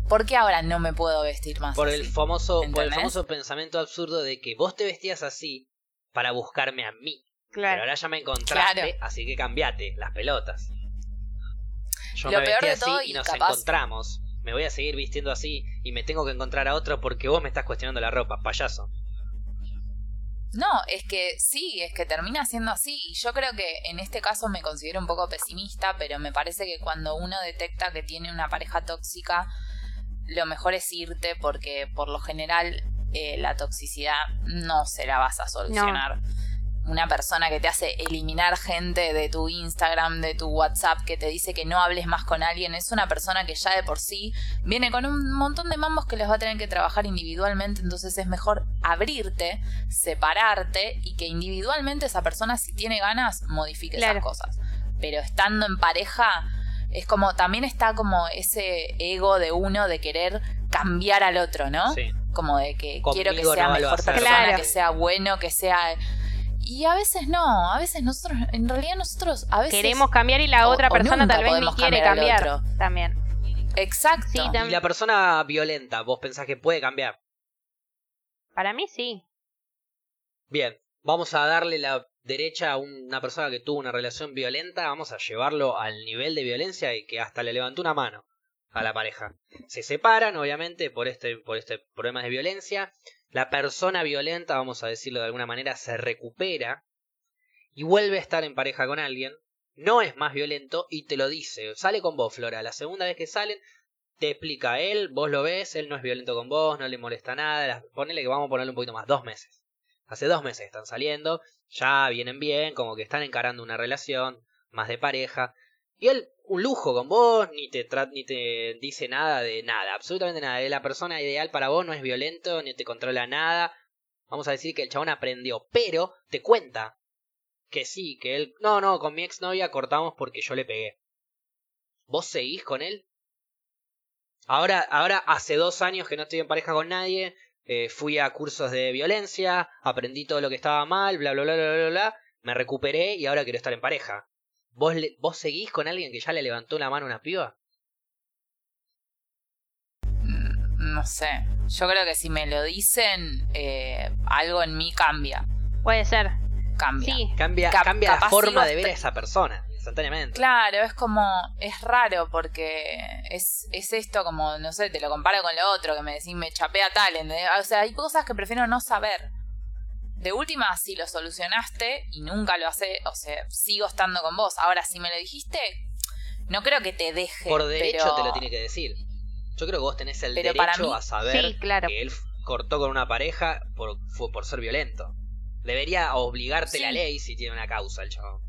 ¿Por qué ahora no me puedo vestir más Por así? el famoso, por el famoso pensamiento absurdo de que vos te vestías así para buscarme a mí. Pero Claro. ahora ya me encontraste, Claro. así que cambiate las pelotas. Yo Lo me peor vestí de así todo, y y nos capaz- encontramos. Me voy a seguir vistiendo así y me tengo que encontrar a otro porque vos me estás cuestionando la ropa, payaso. No, es que sí, es que termina siendo así. Y yo creo que en este caso me considero un poco pesimista, pero me parece que cuando uno detecta que tiene una pareja tóxica, lo mejor es irte porque por lo general eh, la toxicidad no se la vas a solucionar. Una persona que te hace eliminar gente de tu Instagram, de tu WhatsApp, que te dice que no hables más con alguien, es una persona que ya de por sí viene con un montón de mambos que les va a tener que trabajar individualmente, entonces es mejor abrirte, separarte y que individualmente esa persona si tiene ganas modifique Claro. esas cosas. Pero estando en pareja es como también está como ese ego de uno de querer cambiar al otro, ¿no? Sí. Como de que Conmigo quiero que sea mejor persona, Claro. que sea bueno, que sea y a veces no, a veces nosotros, en realidad nosotros a veces Queremos cambiar y la o- otra o persona tal vez ni quiere cambiar. También. Exacto. Sí, tam- Y la persona violenta, ¿vos pensás que puede cambiar? Para mí sí. Bien, vamos a darle la derecha a una persona que tuvo una relación violenta, vamos a llevarlo al nivel de violencia y que hasta le levantó una mano a la pareja. Se separan, obviamente, por este, por este problema de violencia. La persona violenta, vamos a decirlo de alguna manera, se recupera y vuelve a estar en pareja con alguien. No es más violento y te lo dice. Sale con vos, Flora. La segunda vez que salen, te explica él, vos lo ves, él no es violento con vos, no le molesta nada. Ponele que vamos a ponerle un poquito más, dos meses. Hace dos meses están saliendo, ya vienen bien, como que están encarando una relación más de pareja. Y él, un lujo con vos, ni te, ni te dice nada de nada, absolutamente nada. Es la persona ideal para vos, no es violento, ni te controla nada. Vamos a decir que el chabón aprendió, pero te cuenta que sí, que él... No, no, con mi exnovia cortamos porque yo le pegué. ¿Vos seguís con él? Ahora, ahora hace dos años que no estoy en pareja con nadie, eh, fui a cursos de violencia, aprendí todo lo que estaba mal, bla, bla, bla, bla, bla, bla, me recuperé y ahora quiero estar en pareja. ¿Vos, ¿Vos seguís con alguien que ya le levantó la mano a una piba? Mm, no sé. Yo creo que si me lo dicen, eh, algo en mí cambia. Puede ser. Cambia. Sí. Cambia, Cap- cambia la forma de ver a esa persona, instantáneamente. Claro, es como, es raro porque es, es esto como, no sé, te lo comparo con lo otro, que me decís, me chapea tal, ¿entendés? O sea, hay cosas que prefiero no saber. De última, si lo solucionaste y nunca lo hace, o sea, sigo estando con vos. Ahora, si me lo dijiste, no creo que te deje. Por derecho pero- te lo tiene que decir. Yo creo que vos tenés el Pero derecho para mí- a saber Sí, claro. que él cortó con una pareja por, fue por ser violento. Debería obligarte Sí. la ley si tiene una causa el chabón.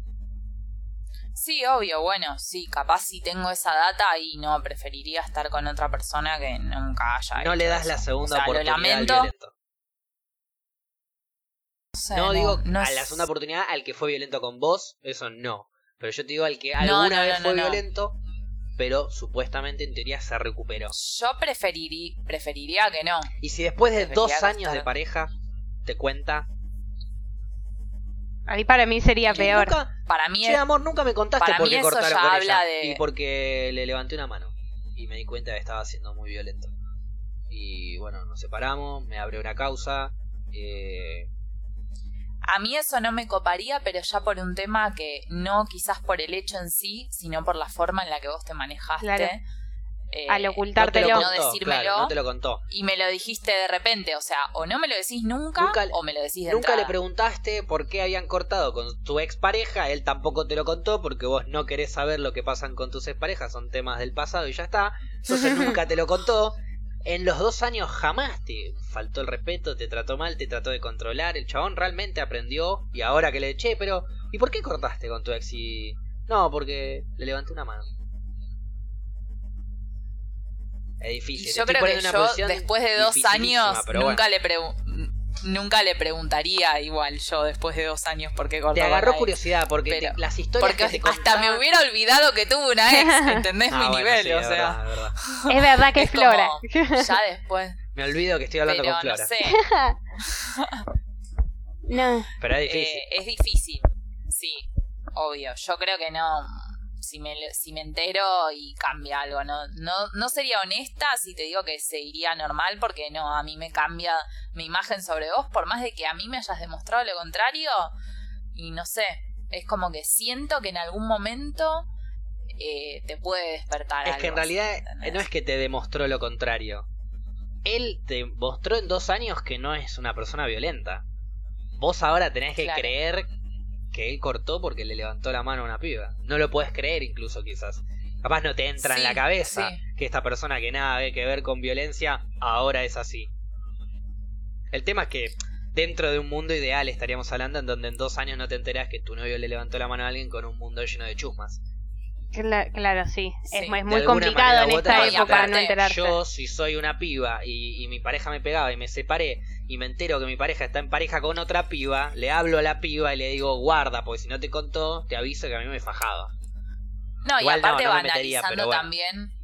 Sí, obvio, bueno, sí, capaz si tengo esa data y no, preferiría estar con otra persona que nunca haya No le das la segunda O sea, lo oportunidad lamento. al violento. No, digo no a la segunda oportunidad al que fue violento con vos, eso no. Pero yo te digo al que alguna no, vez no, fue violento, pero supuestamente en teoría se recuperó. Yo preferirí, preferiría que no. Y si después de dos años de pareja te cuenta... Ahí para mí sería "Che, peor. nunca- Para mí Che, es, amor, nunca me contaste para por mí qué cortaron con ella. de- Y porque le levanté una mano. Y me di cuenta que estaba siendo muy violento. Y bueno, nos separamos, me abrió una causa. Eh, a mí eso no me coparía, pero ya por un tema que no quizás por el hecho en sí, sino por la forma en la que vos te manejaste. Claro. Eh, Al no te lo ocultártelo. no contó, decírmelo. claro, no te lo contó. Y me lo dijiste de repente, o sea, o no me lo decís nunca, Nunca- o me lo decís de Nunca le preguntaste por qué habían cortado con tu expareja, él tampoco te lo contó porque vos no querés saber lo que pasan con tus exparejas, son temas del pasado y ya está. Entonces nunca te lo contó. En los dos años jamás te faltó el respeto, te trató mal, te trató de controlar. El chabón realmente aprendió y ahora que le eché, pero ¿y por qué cortaste con tu ex? Y... No, porque le levanté una mano. Es Y difícil. yo te estoy creo que yo, después de dos años, nunca bueno. le pregun- nunca le preguntaría igual yo después de dos años por qué cortó Te con agarró la ex. curiosidad porque Pero- te- las historias Porque que te hasta me contaba- hubiera olvidado que tuve una ex, ¿entendés Ah, mi bueno, nivel? sí, o es sea, verdad, es verdad. Es verdad que es, Es como- Flora. ya después. Me olvido que estoy hablando Pero con Flora. no sé, no. Pero es difícil. eh, es difícil. Sí, obvio. Yo creo que no. Si me, si me entero y cambia algo, no, no, no sería honesta si te digo que seguiría normal, porque no, a mí me cambia mi imagen sobre vos, por más de que a mí me hayas demostrado lo contrario, y no sé, es como que siento que en algún momento eh, te puede despertar. es que en realidad ¿entendés? no es que te demostró lo contrario. Él te mostró en dos años que no es una persona violenta. Vos ahora tenés que Claro. creer que él cortó porque le levantó la mano a una piba. No lo puedes creer incluso quizás. Capaz no te entra en la cabeza sí. que esta persona que nada ve que ver con violencia ahora es así. El tema es que dentro de un mundo ideal estaríamos hablando en donde en dos años no te enterás que tu novio le levantó la mano a alguien con un mundo lleno de chusmas. Cla- claro, sí. Sí. Es, muy complicado manera en otra, esta época aparte, no enterarse. Yo, si soy una piba y, y mi pareja me pegaba y me separé y me entero que mi pareja está en pareja con otra piba, le hablo a la piba y le digo, guarda, porque si no te contó, te aviso que a mí me fajaba. No, Igual y no, aparte no me metería, banalizando bueno. también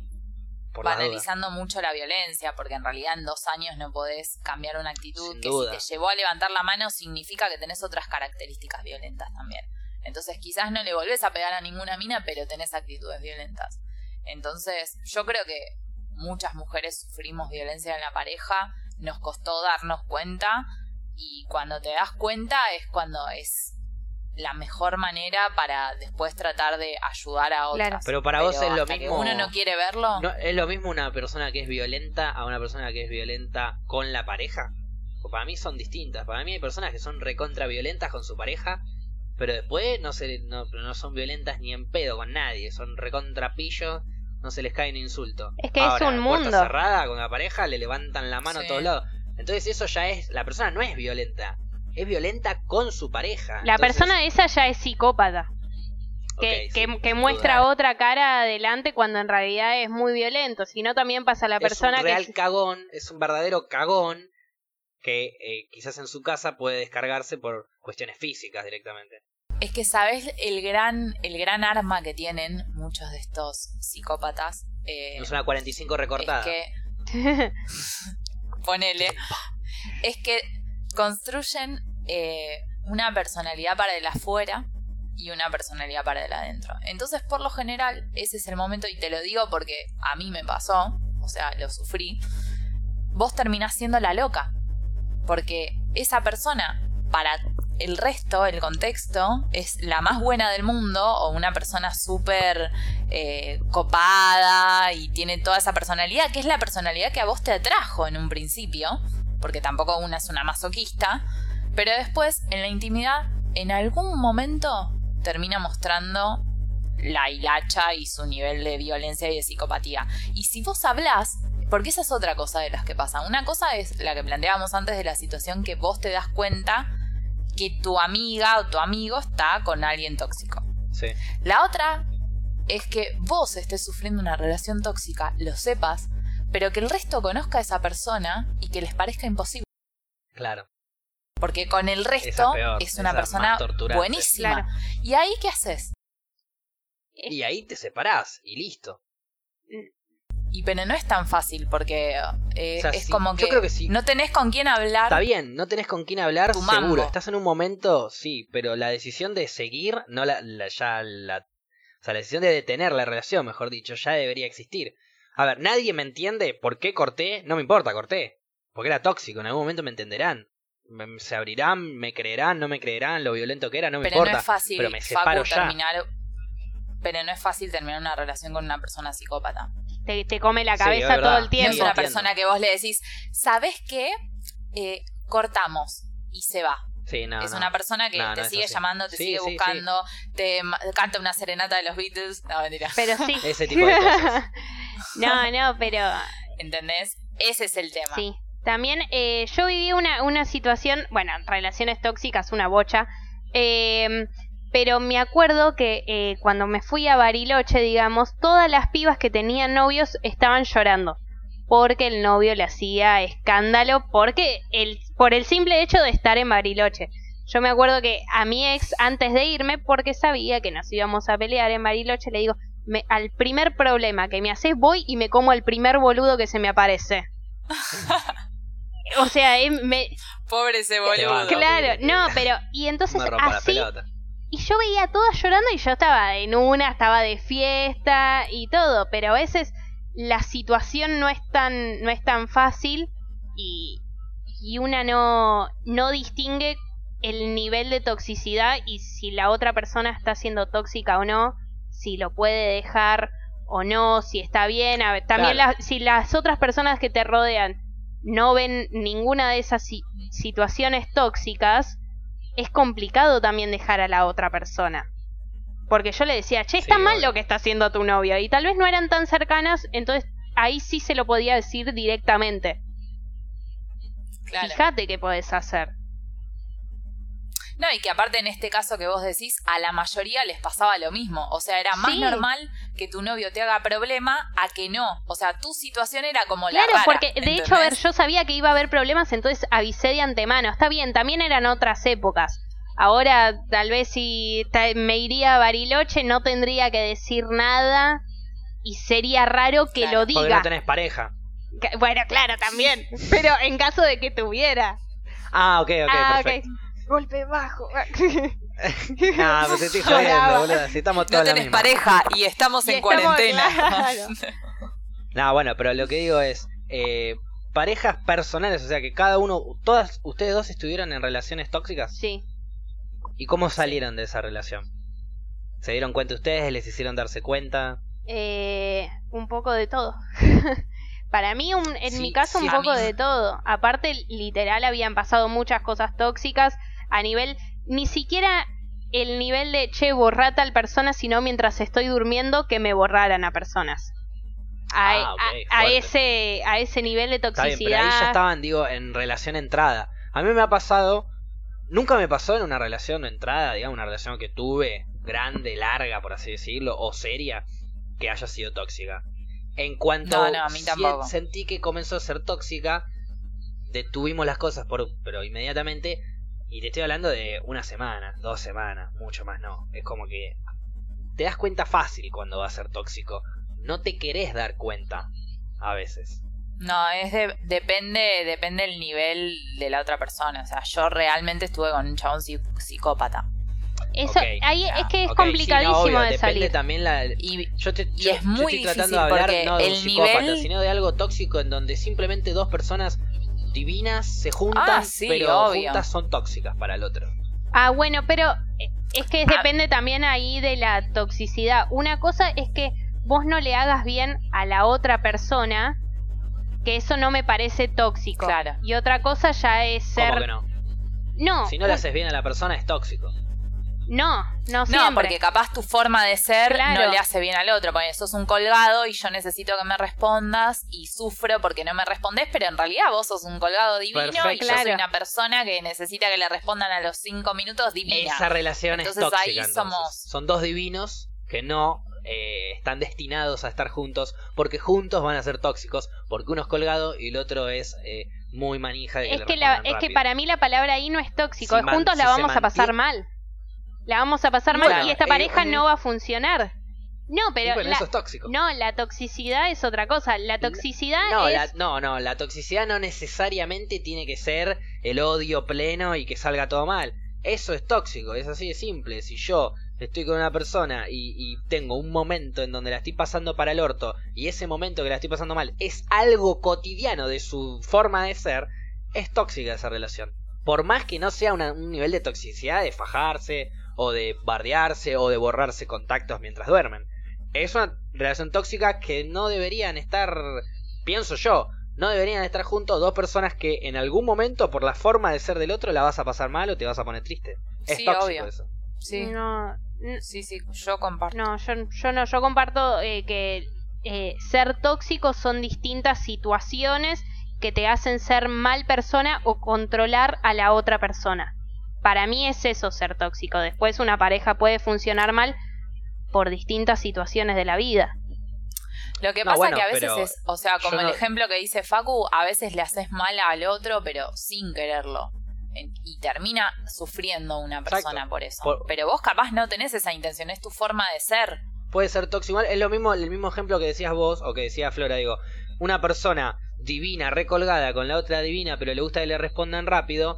banalizando mucho la violencia, porque en realidad en dos años no podés cambiar una actitud Sin que duda. si te llevó a levantar la mano significa que tenés otras características violentas también. Entonces quizás no le volvés a pegar a ninguna mina, pero tenés actitudes violentas. Entonces yo creo que muchas mujeres sufrimos violencia en la pareja, nos costó darnos cuenta y cuando te das cuenta es cuando es la mejor manera para después tratar de ayudar a otras. Claro. Pero para vos es lo mismo- uno no quiere verlo. ¿No, ¿Es lo mismo una persona que es violenta a una persona que es violenta con la pareja? O para mí son distintas. Para mí hay personas que son recontra violentas con su pareja, pero después no, se, no, no son violentas ni en pedo con nadie. Son recontra pillos, no se les cae un insulto. Es que es Ahora, un puerta mundo. cerrada con la pareja, le levantan la mano Sí. a todos lados. Entonces eso ya es... La persona no es violenta. Es violenta con su pareja. La Entonces, persona esa ya es psicópata. Que, que, sí, que muestra duda. otra cara adelante cuando en realidad es muy violento. Si no, también pasa a la persona es un real que. cagón, es un verdadero cagón que eh, quizás en su casa puede descargarse por cuestiones físicas directamente. Es que sabes el gran, el gran arma que tienen muchos de estos psicópatas. Eh, No es una 45 recortada. Es que, ponele. Es que construyen eh, una personalidad para el afuera y una personalidad para el adentro. Entonces, por lo general, ese es el momento, y te lo digo porque a mí me pasó, o sea, lo sufrí. Vos terminás siendo la loca. Porque esa persona, para el resto, el contexto, es la más buena del mundo o una persona súper eh, copada y tiene toda esa personalidad, que es la personalidad que a vos te atrajo en un principio, porque tampoco una es una masoquista, pero después, en la intimidad, en algún momento termina mostrando la hilacha y su nivel de violencia y de psicopatía. Y si vos hablás, porque esa es otra cosa de las que pasa. Una cosa es la que planteábamos antes de la situación que vos te das cuenta que tu amiga o tu amigo está con alguien tóxico. Sí. La otra es que vos estés sufriendo una relación tóxica, lo sepas, pero que el resto conozca a esa persona y que les parezca imposible. Claro. Porque con el resto es peor, es una persona buenísima. Claro. ¿Y ahí qué haces? Y ahí te separás y listo. Y pero no es tan fácil porque eh, O sea, es sí, como yo que, creo que sí. no tenés con quién hablar. Está bien, no tenés con quién hablar, seguro. Estás en un momento, sí, pero la decisión de seguir, no la, la- ya la, o sea, la decisión de detener la relación, mejor dicho, ya debería existir. A ver, nadie me entiende por qué corté, no me importa, corté. Porque era tóxico, en algún momento me entenderán. Me- se abrirán, me creerán, no me creerán, lo violento que era, no me pero importa. no es fácil pero me Facu, separo ya. terminar. Pero no es fácil terminar una relación con una persona psicópata. Te, te come la cabeza todo el No tiempo. es una persona que vos le decís, ¿sabes qué? Eh, cortamos y se va. Sí, no, es no. una persona que No, te sigue llamando, te Sí, sigue sí, sí. buscando, te canta una serenata de los Beatles. No, mentira. Pero sí. Ese tipo de cosas. no, no, pero ¿Entendés? Ese es el tema. sí. También eh, yo viví una, una situación, bueno, relaciones tóxicas, una bocha. eh, pero me acuerdo que eh, cuando me fui a Bariloche, digamos, todas las pibas que tenían novios estaban llorando. Porque el novio le hacía escándalo, porque el, por el simple hecho de estar en Bariloche. Yo me acuerdo que a mi ex, antes de irme, porque sabía que nos íbamos a pelear en Bariloche, le digo, me, al primer problema que me haces voy y me como al primer boludo que se me aparece. o sea, eh, me, Pobre ese boludo. claro, no, pero y entonces me rompa la así pelota. Y yo veía a todas llorando y yo estaba en una, estaba de fiesta y todo, pero a veces la situación no es tan no es tan fácil y y una no no distingue el nivel de toxicidad y si la otra persona está siendo tóxica o no, si lo puede dejar o no, si está bien, a ver, también Claro. las- si las otras personas que te rodean no ven ninguna de esas si- situaciones tóxicas, es complicado también dejar a la otra persona. Porque yo le decía, che, está Sí, mal obvio. lo que está haciendo tu novio. Y tal vez no eran tan cercanas, entonces ahí sí se lo podía decir directamente. Claro. Fíjate qué podés hacer. No, y que aparte en este caso que vos decís, a la mayoría les pasaba lo mismo. O sea, era más Sí. normal que tu novio te haga problema a que no. O sea, tu situación era como la Claro, porque de hecho, a ver, yo sabía que iba a haber problemas, entonces avisé de antemano. Está bien, también eran otras épocas. Ahora, tal vez si me iría a Bariloche, no tendría que decir nada y sería raro que Claro, lo Porque diga. no tenés pareja. Bueno, claro, también. Pero en caso de que tuviera. Ah, ok, ok, ah, perfecto. ok. Golpe bajo. Ah, pues te estoy jodiendo, boludo. Si estamos No todos la tenés misma. pareja y estamos Y en estamos- cuarentena. claro. No, bueno, pero lo que digo es, eh, parejas personales, o sea que cada uno, todas ustedes dos estuvieron en relaciones tóxicas. Sí. ¿Y cómo salieron de esa relación? ¿Se dieron cuenta ustedes? ¿Les hicieron darse cuenta? Eh, un poco de todo. Para mí, un- en Sí, mi caso, sí, un poco mí- de todo. Aparte, literal, habían pasado muchas cosas tóxicas a nivel, ni siquiera el nivel de, che, borrá a tal persona, sino mientras estoy durmiendo que me borraran a personas. A, Ah, a- a ese, a ese nivel de Está bien, toxicidad. pero ahí ya estaban, digo, en relación entrada. A mí me ha pasado, nunca me pasó en una relación entrada, digamos, una relación que tuve, grande, larga, por así decirlo, o seria, que haya sido tóxica. En cuanto No, no, a mí sentí que comenzó a ser tóxica, detuvimos las cosas, por, pero inmediatamente, Y te estoy hablando de una semana, dos semanas, mucho más no. Es como que te das cuenta fácil cuando va a ser tóxico. No te querés dar cuenta a veces. No, es de- depende, depende el nivel de la otra persona. O sea, yo realmente estuve con un chabón psi- psicópata. Eso, ahí es que es Ok, sí, no, complicadísimo obvio, de salir. también la... Y Yo, te, Y yo- es yo muy estoy tratando difícil de hablar porque no de un el psicópata, nivel- sino de algo tóxico en donde simplemente dos personas divinas se juntan, Ah, sí, pero obvio. juntas son tóxicas para el otro. Ah, bueno, pero eh, es que Ah. depende también ahí de la toxicidad. Una cosa es que vos no le hagas bien a la otra persona, que eso no me parece tóxico. Claro. Y otra cosa ya es ser... ¿Cómo que no? No, Si no le haces bien a la persona es tóxico. No, no No, siempre. porque capaz tu forma de ser Claro. no le hace bien al otro. Porque sos un colgado y yo necesito que me respondas y sufro porque no me respondes, pero en realidad vos sos un colgado divino y yo soy una persona que necesita que le respondan a los cinco minutos divina. Esa relación Entonces es tóxica. ahí entonces. somos- Son dos divinos que no eh, están destinados a estar juntos porque juntos van a ser tóxicos porque uno es colgado y el otro es eh, muy manija de que es que, la, es que para mí la palabra ahí no es tóxico. Si man- Juntos la si vamos a pasar mal. La vamos a pasar Bueno, mal y esta eh, pareja eh, no va a funcionar. No, pero bueno, la- eso es tóxico. no, la toxicidad es otra cosa. La toxicidad No, es... la, no, no, la toxicidad no necesariamente tiene que ser el odio pleno y que salga todo mal. Eso es tóxico, es así de simple. Si yo estoy con una persona y, y tengo un momento en donde la estoy pasando para el orto y ese momento que la estoy pasando mal es algo cotidiano de su forma de ser, es tóxica esa relación. Por más que no sea una- un nivel de toxicidad de fajarse o de bardearse o de borrarse contactos mientras duermen. Es una relación tóxica que no deberían estar, pienso yo, no deberían estar juntos dos personas que en algún momento por la forma de ser del otro la vas a pasar mal o te vas a poner triste. Es Sí, tóxico obvio. eso. Sí, No, sí, sí, yo comparto. no, yo, yo no, yo comparto eh, que eh, ser tóxico son distintas situaciones que te hacen ser mal persona o controlar a la otra persona. Para mí es eso ser tóxico. Después una pareja puede funcionar mal por distintas situaciones de la vida. Lo que No, pasa bueno, que a veces es, o sea, como el no- ejemplo que dice Facu, a veces le haces mal al otro, pero sin quererlo. Y termina sufriendo una Exacto. persona por eso. Por- Pero vos capaz no tenés esa intención, es tu forma de ser. Puede ser tóxico. Igual es lo mismo, el mismo ejemplo que decías vos o que decía Flora, digo, una persona divina, recolgada con la otra divina, pero le gusta que le respondan rápido,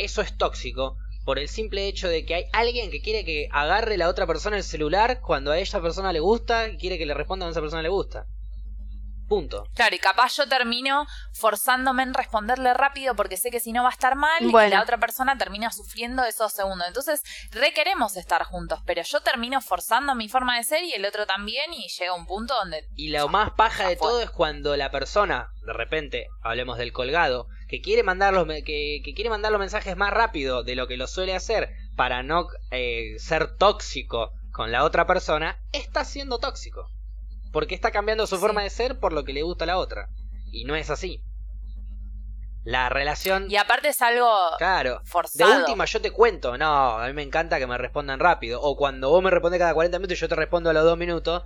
eso es tóxico por el simple hecho de que hay alguien que quiere que agarre la otra persona el celular cuando a esa persona le gusta y quiere que le respondan a esa persona le gusta. Punto. Claro, y capaz yo termino forzándome en responderle rápido porque sé que si no va a estar mal y la otra persona termina sufriendo esos segundos. Entonces, re queremos estar juntos, pero yo termino forzando mi forma de ser y el otro también y llega un punto donde Y lo más paja de todo es cuando la persona, de repente, hablemos del colgado, que quiere mandar los, que, que quiere mandar los mensajes más rápido de lo que lo suele hacer para no eh, ser tóxico con la otra persona, está siendo tóxico. Porque está cambiando su Sí. forma de ser por lo que le gusta a la otra. Y no es así. La relación... y aparte es algo Claro. De última yo te cuento, no, a mí me encanta que me respondan rápido. O cuando vos me respondes cada 40 minutos y yo te respondo a los 2 minutos.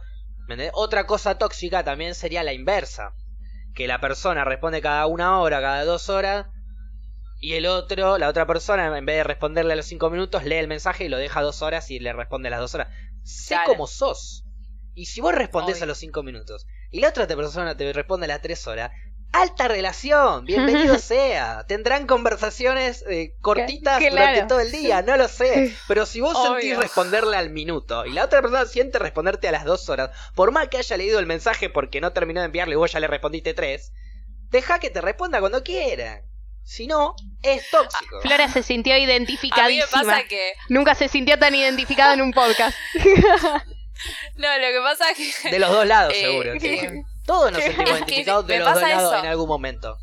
¿me entendés? Otra cosa tóxica también sería la inversa. Que la persona responde cada una hora, cada dos horas. Y el otro, la otra persona, en vez de responderle a los 5 minutos, lee el mensaje y lo deja dos horas y le responde a las dos horas. Sé Claro. cómo sos. Y si vos respondés Obvio. a los 5 minutos y la otra persona te responde a las 3 horas, alta relación, bienvenido sea. Tendrán conversaciones eh, cortitas Claro. durante todo el día, no lo sé. Pero si vos Obvio. sentís responderle al minuto y la otra persona siente responderte a las 2 horas, por más que haya leído el mensaje porque no terminó de enviarle y vos ya le respondiste 3, deja que te responda cuando quiera. Si no, es tóxico. Flora se sintió A mí me identificadísima. pasa que Nunca se sintió tan identificada en un podcast. no, lo que pasa es que De los dos lados, Eh, seguro. Todos nos sentimos identificados de los dos lados eso. en algún momento.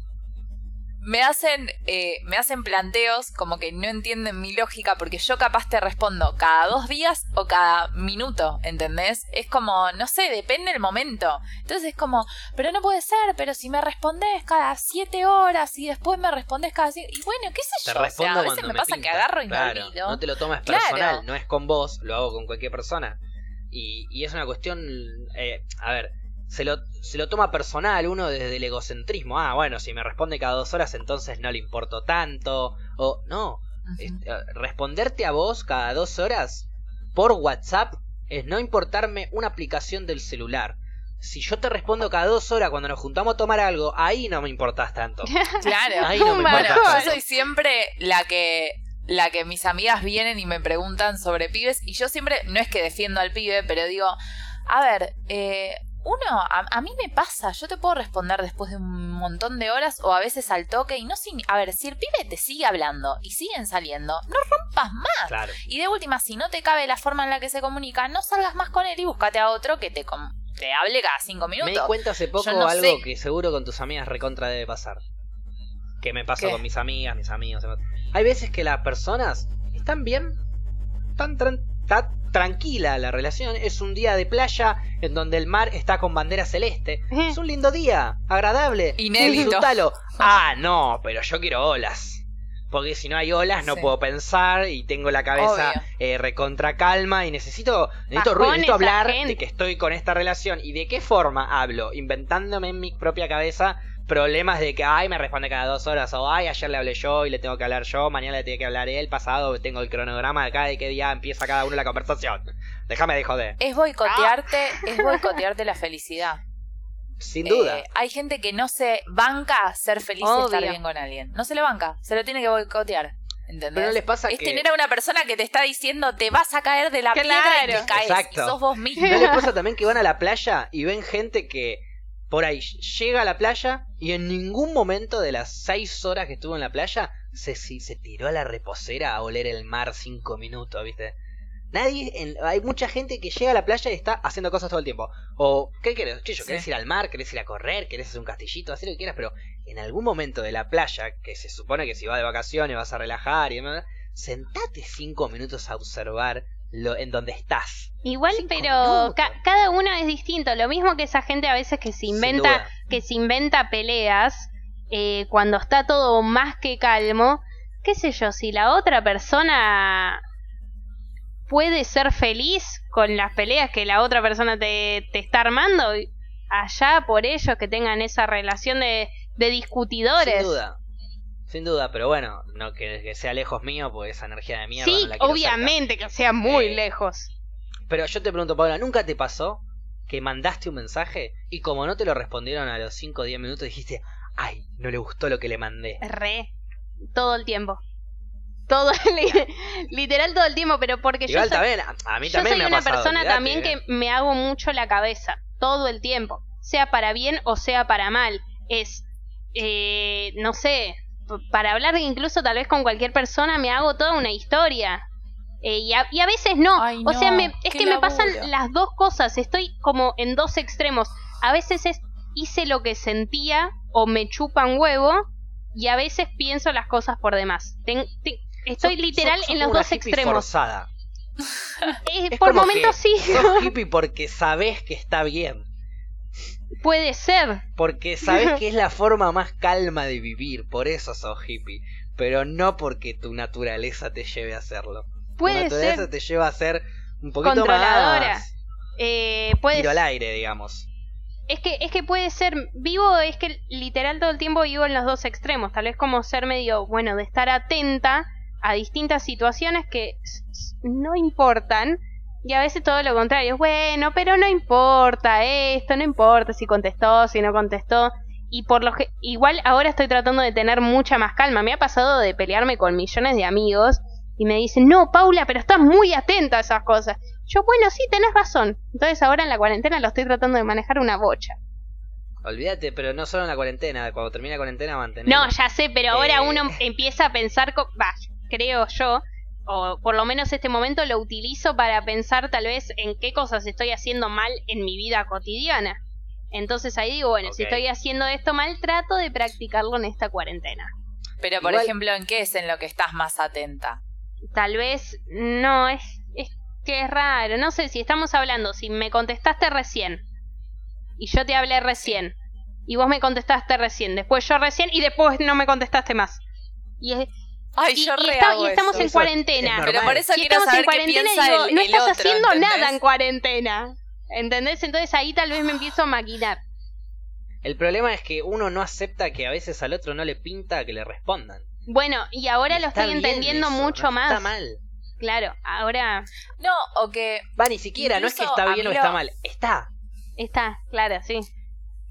me hacen eh, me hacen planteos como que no entienden mi lógica porque yo capaz te respondo cada dos días o cada minuto, ¿entendés? Es como, no sé, depende del momento. Entonces es como, pero no puede ser, pero si me respondes cada siete horas y después me respondes cada cinco... Y bueno, qué sé Te yo, o respondo sea, a veces me me pasa que agarro y Claro, me olvido. No te lo tomas Claro. personal, no es con vos, lo hago con cualquier persona. Y, y es una cuestión, eh, a ver, se lo, se lo toma personal uno desde el egocentrismo. Ah, bueno, si me responde cada dos horas entonces no le importo tanto. O no, eh, responderte a vos cada dos horas por WhatsApp es no importarme una aplicación del celular. Si yo te respondo cada dos horas cuando nos juntamos a tomar algo, ahí no me importás tanto. Claro. Ahí no me Bueno, importás yo soy siempre la que la que mis amigas vienen y me preguntan sobre pibes y yo siempre no es que defiendo al pibe, pero digo, a ver, eh, uno, a, a mí me pasa, yo te puedo responder después de un montón de horas o a veces al toque y no sin, a ver, si el pibe te sigue hablando y siguen saliendo, no rompas más. Claro. Y de última, si no te cabe la forma en la que se comunica, no salgas más con él y búscate a otro que te, com- te hable cada cinco Me di minutos. cuenta hace poco no algo sé. que seguro con tus amigas recontra debe pasar. Que me pasa ¿Qué? con mis amigas, mis amigos. Hay veces que las personas están bien, tan tran- está tranquila la relación. Es un día de playa en donde el mar está con bandera celeste. Es un lindo día, agradable. Inédito. Disfrútalo. Ah, no, pero yo quiero olas. Porque si no hay olas no Sí. puedo pensar y tengo la cabeza eh, recontra calma y necesito, necesito ruido, necesito hablar gente. de que estoy con esta relación y de qué forma hablo, inventándome en mi propia cabeza problemas de que ay me responde cada dos horas o ay ayer le hablé yo y le tengo que hablar yo, mañana le tiene que hablar él, pasado tengo el cronograma de acá de qué día empieza cada uno la conversación. Déjame de joder. Es boicotearte, es boicotearte la felicidad. Sin duda. Eh, hay gente que no se banca ser feliz y estar bien con alguien. No se le banca, se lo tiene que boicotear. ¿Entendés? Pero no les pasa es que tener a una persona que te está diciendo te vas a caer de la piedra y Claro. te caes. Exacto. Y sos vos mismo. ¿No les pasa también que van a la playa y ven gente que por ahí llega a la playa y en ningún momento de las seis horas que estuvo en la playa se, se tiró a la reposera a oler el mar cinco minutos, ¿viste? Nadie, en- hay mucha gente que llega a la playa y está haciendo cosas todo el tiempo. O, ¿qué querés? Chillo, Sí. ¿querés ir al mar? ¿Querés ir a correr? ¿Querés hacer un castillito? Hacer lo que quieras, pero en algún momento de la playa, que se supone que si vas de vacaciones vas a relajar y demás, sentate cinco minutos a observar lo, en donde estás. Igual, Cinco pero minutos. ca- cada uno es distinto. Lo mismo que esa gente a veces que se inventa, que se inventa peleas eh, cuando está todo más que calmo. Qué sé yo, si la otra persona puede ser feliz con las peleas que la otra persona te, te está armando, allá por ellos que tengan esa relación de, de discutidores. Sin duda. Sin duda, pero bueno, no que, que sea lejos mío, porque esa energía de mierda. Sí, no la obviamente que sea muy Eh, lejos. Pero yo te pregunto, Paula, ¿nunca te pasó que mandaste un mensaje y como no te lo respondieron a los 5 o 10 minutos dijiste, ay, no le gustó lo que le mandé? Re. Todo el tiempo. Todo, li- literal todo el tiempo, pero porque Igual yo soy, también, a yo soy me ha una pasado. persona olvidate, también eh. que me hago mucho la cabeza. Todo el tiempo. Sea para bien o sea para mal. Es, eh, no sé, para hablar incluso tal vez con cualquier persona me hago toda una historia. Eh, y, a, y a veces no. Ay, o sea, me- es que me pasan las dos cosas. Estoy como en dos extremos. A veces es hice lo que sentía o me chupan huevo y a veces pienso las cosas por demás. Ten- estoy literal en los dos extremos. forzada. Eh, Es por como momentos que sí, Sos hippie porque sabés que está bien. Puede ser. Porque sabés que es la forma más calma de vivir. Por eso sos hippie. Pero no porque tu naturaleza te lleve a hacerlo. tu Puede naturaleza ser te lleva a ser un poquito Controladora. más eh, puede tiro al aire, digamos. es que es que puede ser vivo es que literal todo el tiempo vivo en los dos extremos tal vez como ser medio bueno de estar atenta a distintas situaciones que no importan y a veces todo lo contrario bueno pero no importa esto no importa si contestó si no contestó y por lo que igual ahora estoy tratando de tener mucha más calma me ha pasado de pelearme con millones de amigos y me dicen no Paula pero estás muy atenta a esas cosas yo bueno sí tenés razón entonces ahora en la cuarentena lo estoy tratando de manejar una bocha Olvídate, pero no solo en la cuarentena. Cuando termine la cuarentena, mantener. No, ya sé, pero ahora Eh. uno empieza a pensar, va, creo yo, o por lo menos este momento lo utilizo para pensar tal vez en qué cosas estoy haciendo mal en mi vida cotidiana. Entonces ahí digo, bueno, si estoy haciendo esto mal, trato de practicarlo en esta cuarentena. Pero, por Igual- ejemplo, ¿en qué es en lo que estás más atenta? Tal vez, no, es, es que es raro, no sé si estamos hablando, si me contestaste recién y yo te hablé recién y vos me contestaste recién, después yo recién y después no me contestaste más. Y es, Ay, y, yo y está- y estamos eso. en cuarentena. es Pero por eso y quiero estamos saber en qué cuarentena y digo, el, no estás otro, haciendo ¿entendés? nada en cuarentena. ¿Entendés? Entonces ahí tal vez me empiezo a maquinar. El problema es que uno no acepta que a veces al otro no le pinta que le respondan. Bueno, y ahora lo estoy entendiendo eso, mucho no más. Está mal. Claro, ahora No, o que Va, ni siquiera, no es que está bien o está lo- mal. Está. está, claro, sí.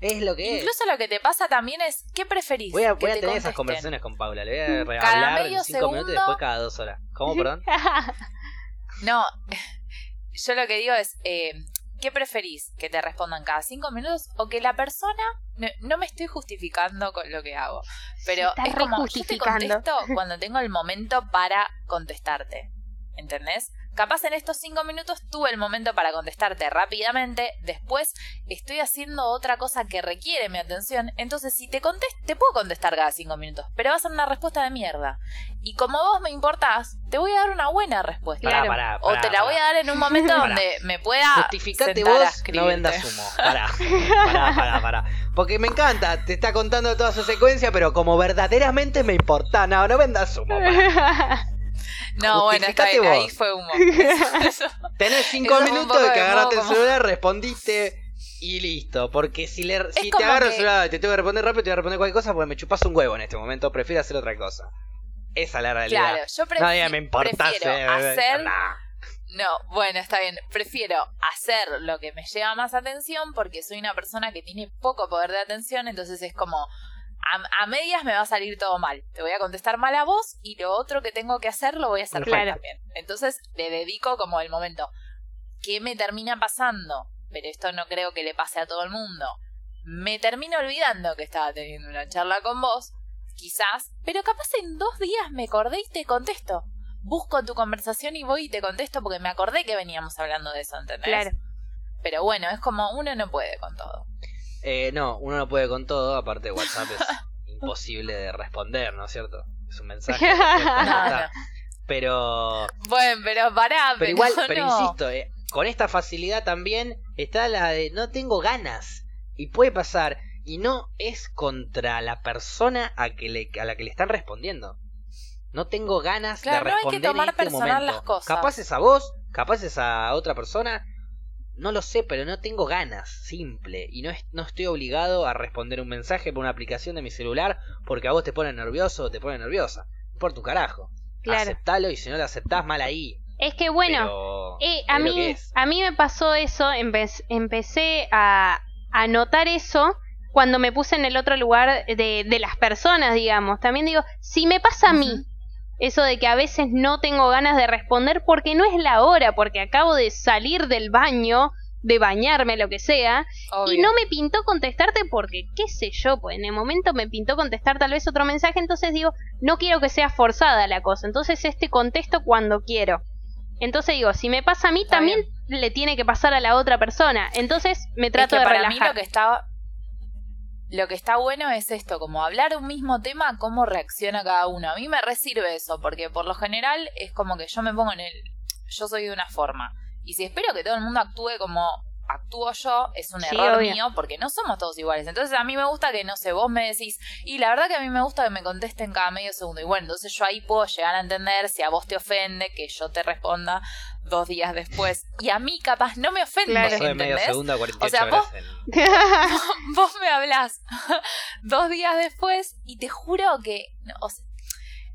Es lo que es. incluso lo que te pasa también es, ¿qué preferís? Voy a, Que voy a te tener esas conversaciones con Paula. Le voy a Cada rehablar medio en cinco minutos y segundo- después cada dos horas. ¿Cómo, perdón? No, yo lo que digo es, eh, ¿qué preferís? ¿Que te respondan cada cinco minutos o que la persona... No, no me estoy justificando con lo que hago, pero es como, yo te contesto cuando tengo el momento para contestarte, ¿entendés? Capaz en estos cinco minutos tuve el momento para contestarte rápidamente, después estoy haciendo otra cosa que requiere mi atención, entonces si te contesto, te puedo contestar cada cinco minutos, pero va a ser una respuesta de mierda. Y como vos me importás, te voy a dar una buena respuesta. Pará, Claro. pará, O pará, te la voy a pará. dar en un momento Pará. donde me pueda Justificate vos, no vendas humo. Pará, pará, pará, pará. Porque me encanta, te está contando toda su secuencia, pero como verdaderamente me importa. No, no vendas humo. No, bueno, está bien, ahí fue humo. Eso- Tenés cinco Eso minutos de que de agarraste el celular, respondiste y listo. Porque si, le, si te agarro el que- celular y te tengo que responder rápido, te voy a responder cualquier cosa porque me chupas un huevo en este momento. Prefiero hacer otra cosa. Esa es la realidad. Claro, yo prefi- Nadie me importa. prefiero hacer... Nah. No, bueno, está bien. Prefiero hacer lo que me lleva más atención porque soy una persona que tiene poco poder de atención, entonces es como... A, a medias me va a salir todo mal. Te voy a contestar mal a vos y lo otro que tengo que hacer lo voy a hacer mal Claro. también. Entonces le dedico como el momento. ¿Qué me termina pasando? Pero esto no creo que le pase a todo el mundo. Me termino olvidando que estaba teniendo una charla con vos, quizás, pero capaz en dos días me acordé y te contesto. Busco tu conversación y voy y te contesto porque me acordé que veníamos hablando de eso, ¿entendés? Claro. Pero bueno, es como uno no puede con todo. Eh, no, uno no puede con todo. Aparte, WhatsApp es imposible de responder, ¿no es cierto? Es un mensaje. No, no. Pero Bueno, pero pará, Pero igual, no. pero insisto, eh, con esta facilidad también está la de no tengo ganas. Y puede pasar. Y no es contra la persona a, que le, a la que le están respondiendo. No tengo ganas Claro, de no hay que responder tomar en este personal momento. las cosas. Capaz es a vos, capaz es a otra persona. No lo sé, pero no tengo ganas, simple. Y no, es- no estoy obligado a responder un mensaje por una aplicación de mi celular porque a vos te pone nervioso o te pone nerviosa. Por tu carajo. Claro. Aceptalo y si no lo aceptás, mal ahí. Es que bueno, Pero Eh, a, mí, a mí me pasó eso, empe- empecé a, a notar eso cuando me puse en el otro lugar de, de las personas, digamos. También digo, si me pasa a mí. Eso de que a veces no tengo ganas de responder porque no es la hora, porque acabo de salir del baño, de bañarme, lo que sea, Obvio. y no me pintó contestarte porque, qué sé yo, pues en el momento me pintó contestar tal vez otro mensaje, entonces digo, no quiero que sea forzada la cosa, entonces este contesto cuando quiero. Entonces digo, si me pasa a mí, Está también le tiene que pasar a la otra persona. Entonces me Es trato que de para relajar. mí lo que está lo que está bueno es esto, como hablar un mismo tema, cómo reacciona cada uno. A mí me resirve eso, porque por lo general es como que yo me pongo en el yo soy de una forma y si espero que todo el mundo actúe como actúo yo, es un Sí, error obvio. mío porque no somos todos iguales. Entonces a mí me gusta que, no sé, vos me decís, y la verdad que a mí me gusta que me contesten cada medio segundo. Y bueno, entonces yo ahí puedo llegar a entender si a vos te ofende que yo te responda dos días después. Y a mí capaz no me ofende, Claro. Pasó de medio ¿entendés? segundo a 48 O sea, horas. vos- en- vos me hablás dos días después y te juro que, no, o sea,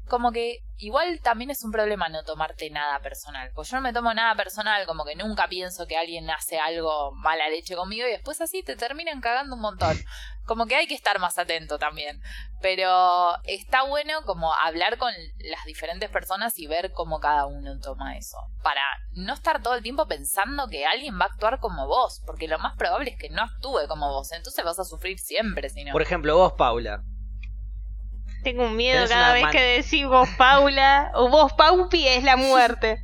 como que igual también es un problema no tomarte nada personal. Pues yo no me tomo nada personal, como que nunca pienso que alguien hace algo mala leche conmigo y después así te terminan cagando un montón. Como que hay que estar más atento también. Pero está bueno como hablar con las diferentes personas y ver cómo cada uno toma eso. Para no estar todo el tiempo pensando que alguien va a actuar como vos. Porque lo más probable es que no actúe como vos. Entonces vas a sufrir siempre. Por ejemplo, vos, Paula. Tengo un miedo cada vez que decís vos Paula o vos Paupi es la muerte.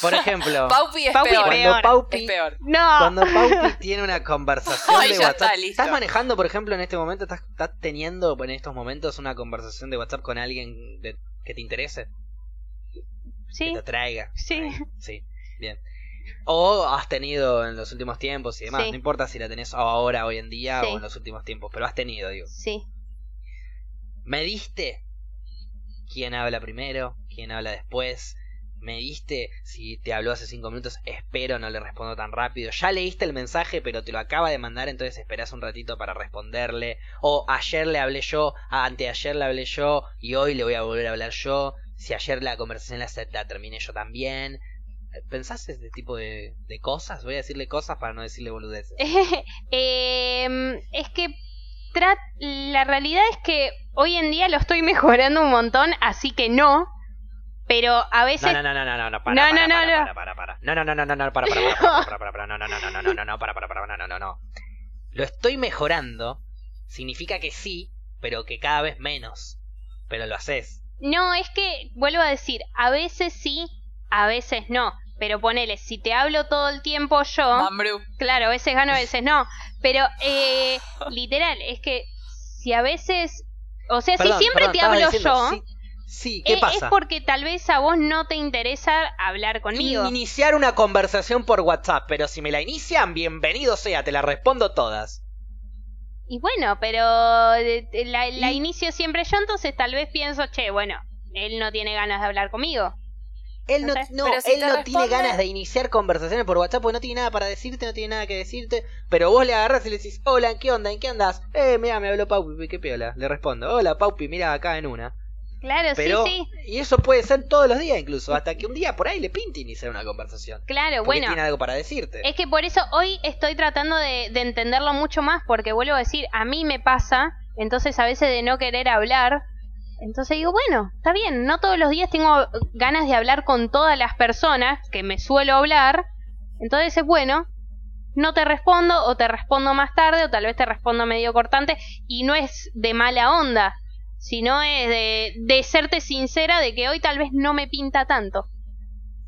Por ejemplo, Paupi es Paupi peor. cuando peor. Es Paupi, peor. No. cuando Paupi tiene una conversación Ay, de WhatsApp. está. ¿Estás manejando, por ejemplo, en este momento? ¿Estás, estás teniendo en estos momentos una conversación de WhatsApp con alguien de- que te interese? Sí, Que te atraiga. Sí. Sí, bien. O has tenido en los últimos tiempos y demás. Sí. No importa si la tenés ahora, hoy en día Sí. o en los últimos tiempos, pero has tenido, digo. sí. ¿Me diste quién habla primero? ¿Quién habla después? me diste, si te habló hace cinco minutos, espero, no le respondo tan rápido. Ya leíste el mensaje, pero te lo acaba de mandar, entonces esperás un ratito para responderle. O ayer le hablé yo, anteayer le hablé yo, y hoy le voy a volver a hablar yo. Si ayer la conversación la, la terminé yo también. ¿Pensás este tipo de, de cosas? Voy a decirle cosas para no decirle boludeces. Em, es que la realidad es que hoy en día lo estoy mejorando un montón, así que no. Pero a veces. No, no, no, no, no, no, para, no, no, no, para, para, para, no, no, no, no, no, no, para, para, para, para, para, no, no, no, no, no, no, no, para, para, para, no, no, no, no. Lo estoy mejorando significa que sí, pero que cada vez menos. Pero lo haces. No, es que, vuelvo a decir, a veces sí, a veces no. Pero ponele, si te hablo todo el tiempo yo. Claro, a veces gano, a veces no. Pero, eh, literal, es que si a veces. O sea, si siempre te hablo yo. Sí, ¿qué pasa? Es porque tal vez a vos no te interesa hablar conmigo. Iniciar una conversación por WhatsApp, pero si me la inician, bienvenido sea, te la respondo todas. Y bueno, pero la, inicio siempre yo, entonces tal vez pienso, che, bueno, él no tiene ganas de hablar conmigo. Él no, no, él no tiene ganas de iniciar conversaciones por WhatsApp porque no tiene nada para decirte, no tiene nada que decirte. Pero vos le agarras y le decís, hola, ¿en qué onda? ¿En qué andas? Eh, mira, me habló Paupi, qué piola. Le respondo, hola Paupi, mira acá en una. Claro, sí, sí. Y eso puede ser todos los días incluso, hasta que un día por ahí le pinte iniciar una conversación. Claro, bueno. tiene algo para decirte. Es que por eso hoy estoy tratando de, de entenderlo mucho más, porque vuelvo a decir, a mí me pasa, entonces a veces de no querer hablar, entonces digo, bueno, está bien, no todos los días tengo ganas de hablar con todas las personas que me suelo hablar, entonces es bueno, no te respondo o te respondo más tarde o tal vez te respondo medio cortante y no es de mala onda, sino es de, de serte sincera de que hoy tal vez no me pinta tanto.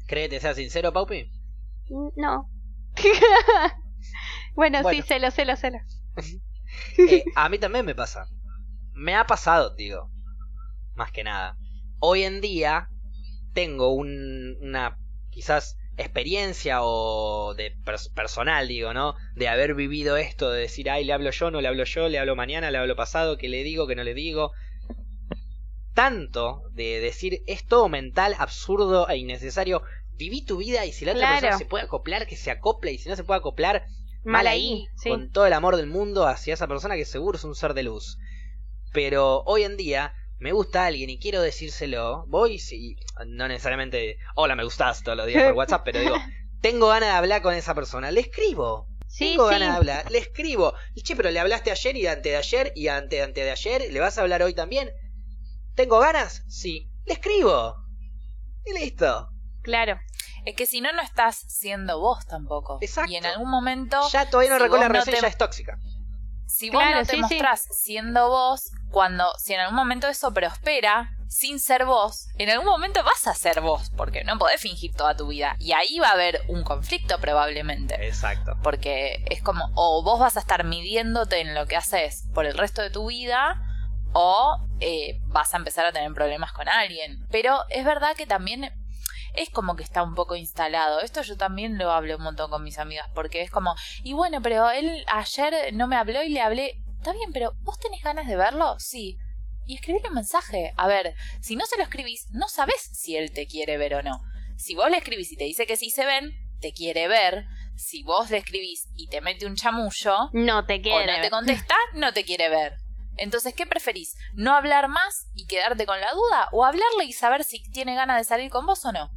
¿Crees que sea sincero, Paupi? Mm, no. bueno, sí, se lo sé, lo sé. a mí también me pasa. Me ha pasado, digo más que nada. Hoy en día tengo un, una quizás experiencia o de personal, digo, ¿no? De haber vivido esto, de decir, ay, le hablo yo, no le hablo yo, le hablo mañana, le hablo pasado, que le digo, que no le digo. Tanto de decir, es todo mental, absurdo e innecesario. Viví tu vida y si la otra persona se puede acoplar, que se acople, y si no se puede acoplar, mal, ahí, con todo el amor del mundo hacia esa persona que seguro es un ser de luz. Pero hoy en día me gusta alguien y quiero decírselo, voy si no necesariamente, hola, me gustas todos los días por WhatsApp, pero digo, tengo ganas de hablar con esa persona, le escribo. tengo ganas de hablar, le escribo. Y che, pero le hablaste ayer y antes de ayer y antes de antes de ayer, ¿le vas a hablar hoy también? ¿Tengo ganas? Sí. Le escribo. Y listo. Claro. Es que si no, no estás siendo vos tampoco. Exacto. Y en algún momento. Ya todavía no recuerdo la reseña, ya es tóxica. Si vos no te mostrás siendo vos, cuando, si en algún momento eso prospera, sin ser vos, en algún momento vas a ser vos, porque no podés fingir toda tu vida. Y ahí va a haber un conflicto probablemente. Exacto. Porque es como, o vos vas a estar midiéndote en lo que haces por el resto de tu vida, o eh, vas a empezar a tener problemas con alguien. Pero es verdad que también es como que está un poco instalado. Esto yo también lo hablo un montón con mis amigas, porque es como, y bueno, pero él ayer no me habló y le hablé Está bien, pero ¿vos tenés ganas de verlo? Sí. Y escribirle un mensaje. A ver, si no se lo escribís, no sabés si él te quiere ver o no. Si vos le escribís y te dice que sí se ven, te quiere ver. Si vos le escribís y te mete un chamullo, no te quiere. O no te contesta, no te quiere ver. Entonces, ¿qué preferís? ¿No hablar más y quedarte con la duda? ¿O hablarle y saber si tiene ganas de salir con vos o no?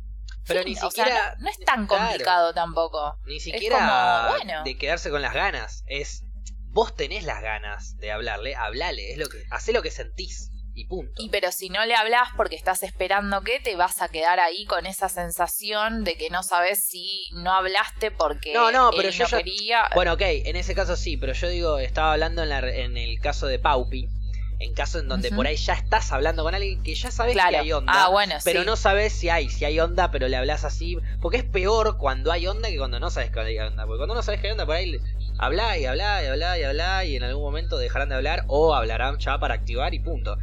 Pero ni siquiera. no, es tan complicado tampoco. Ni siquiera de quedarse con las ganas. Es vos tenés las ganas de hablarle, hablale, es lo que, hacé lo que sentís. Y punto. Y pero si no le hablas porque estás esperando que te vas a quedar ahí con esa sensación de que no sabes si no hablaste porque no, no, pero yo quería. Bueno, ok, en ese caso sí, pero yo digo, estaba hablando en, la, en el caso de Paupi, en caso en donde por ahí ya estás hablando con alguien que ya sabes que hay onda, ah, bueno, pero no sabes si hay, si hay onda, pero le hablas así, porque es peor cuando hay onda que cuando no sabes que hay onda, porque cuando no sabes que hay onda por ahí habla y habla y habla y habla y en algún momento dejarán de hablar o hablarán ya para activar y punto.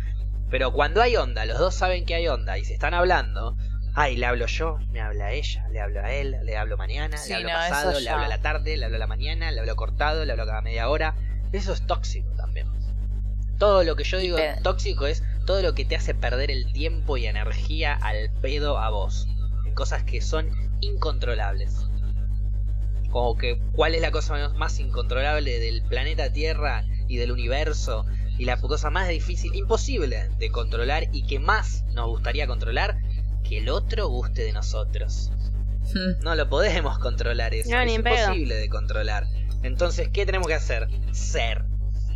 Pero cuando hay onda, los dos saben que hay onda y se están hablando, ay, le hablo yo, me habla ella, le hablo a él, le hablo mañana, le hablo pasado, le hablo a la tarde, le hablo a la mañana, le hablo cortado, le hablo cada media hora. Eso es tóxico también. Todo lo que yo digo tóxico es todo lo que te hace perder el tiempo y energía al pedo a vos. en cosas que son incontrolables. Como que cuál es la cosa más incontrolable del planeta Tierra y del universo y la cosa más difícil, imposible de controlar y que más nos gustaría controlar, que el otro guste de nosotros. Hmm. No lo podemos controlar eso, No, es pedo. imposible de controlar. Entonces, ¿qué tenemos que hacer? Ser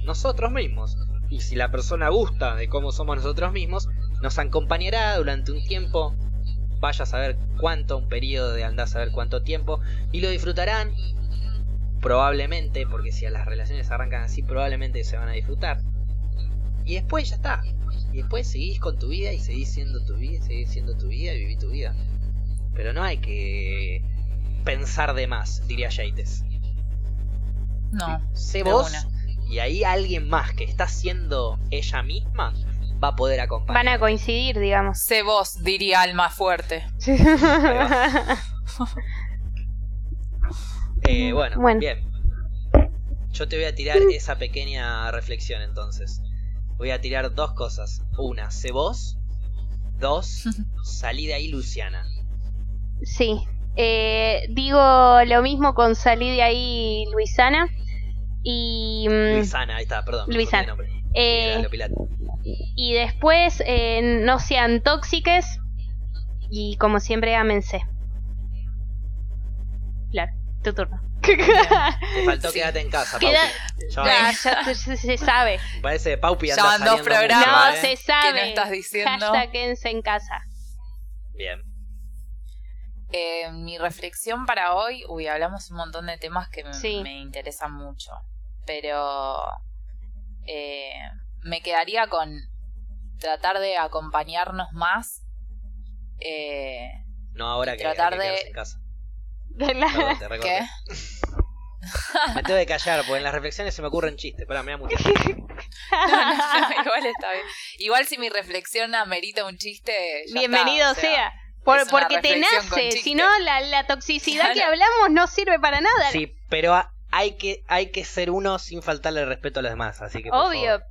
nosotros mismos. Y si la persona gusta de cómo somos nosotros mismos, nos acompañará durante un tiempo, vaya a saber cuánto, un periodo de andar a saber cuánto tiempo, y lo disfrutarán, probablemente, porque si las relaciones arrancan así, probablemente se van a disfrutar. Y después ya está. Y después seguís con tu vida y seguís siendo tu vida, seguís siendo tu vida y viví tu vida. Pero no hay que pensar de más, diría Yates. No. Sé vos una. Y ahí alguien más que está siendo ella misma va a poder acompañar. Van a coincidir, digamos. Sé vos, diría Alma Fuerte. Eh, bueno, Bueno. bien. Yo te voy a tirar esa pequeña reflexión entonces. Voy a tirar dos cosas. Una, sé vos. Dos, salí de ahí Luciana. Sí. Eh, digo lo mismo con salí de ahí Luisana. Y, mm, Luisana, ahí está, perdón. Luisana. eh, y después eh, no sean tóxiques. Y como siempre, ámense. Claro, tu turno. Te faltó Sí. quédate en casa, Queda- Paupi. Ya Ya, se, se sabe. Parece Paupi Ya van dos programas. No, ¿eh? se sabe. ¿Qué estás diciendo? Hashtag quédense en casa. Bien. Eh, mi reflexión para hoy, uy, hablamos un montón de temas que Sí. me interesan mucho, pero eh, me quedaría con tratar de acompañarnos más. eh, No ahora que, tratar que de- quedarse en casa. De la- Perdón, te recorté. ¿Qué? Me tengo que callar, porque en las reflexiones se me ocurren chistes. Espera, me da mucho. No, no, no, igual está bien. Igual si mi reflexión amerita un chiste, ya Bienvenido está, o sea. Por- porque te nace. Si no, la, la toxicidad que hablamos no sirve para nada. Sí, pero a- hay que, hay que ser uno sin faltarle el respeto a los demás. Así que. por Obvio. favor.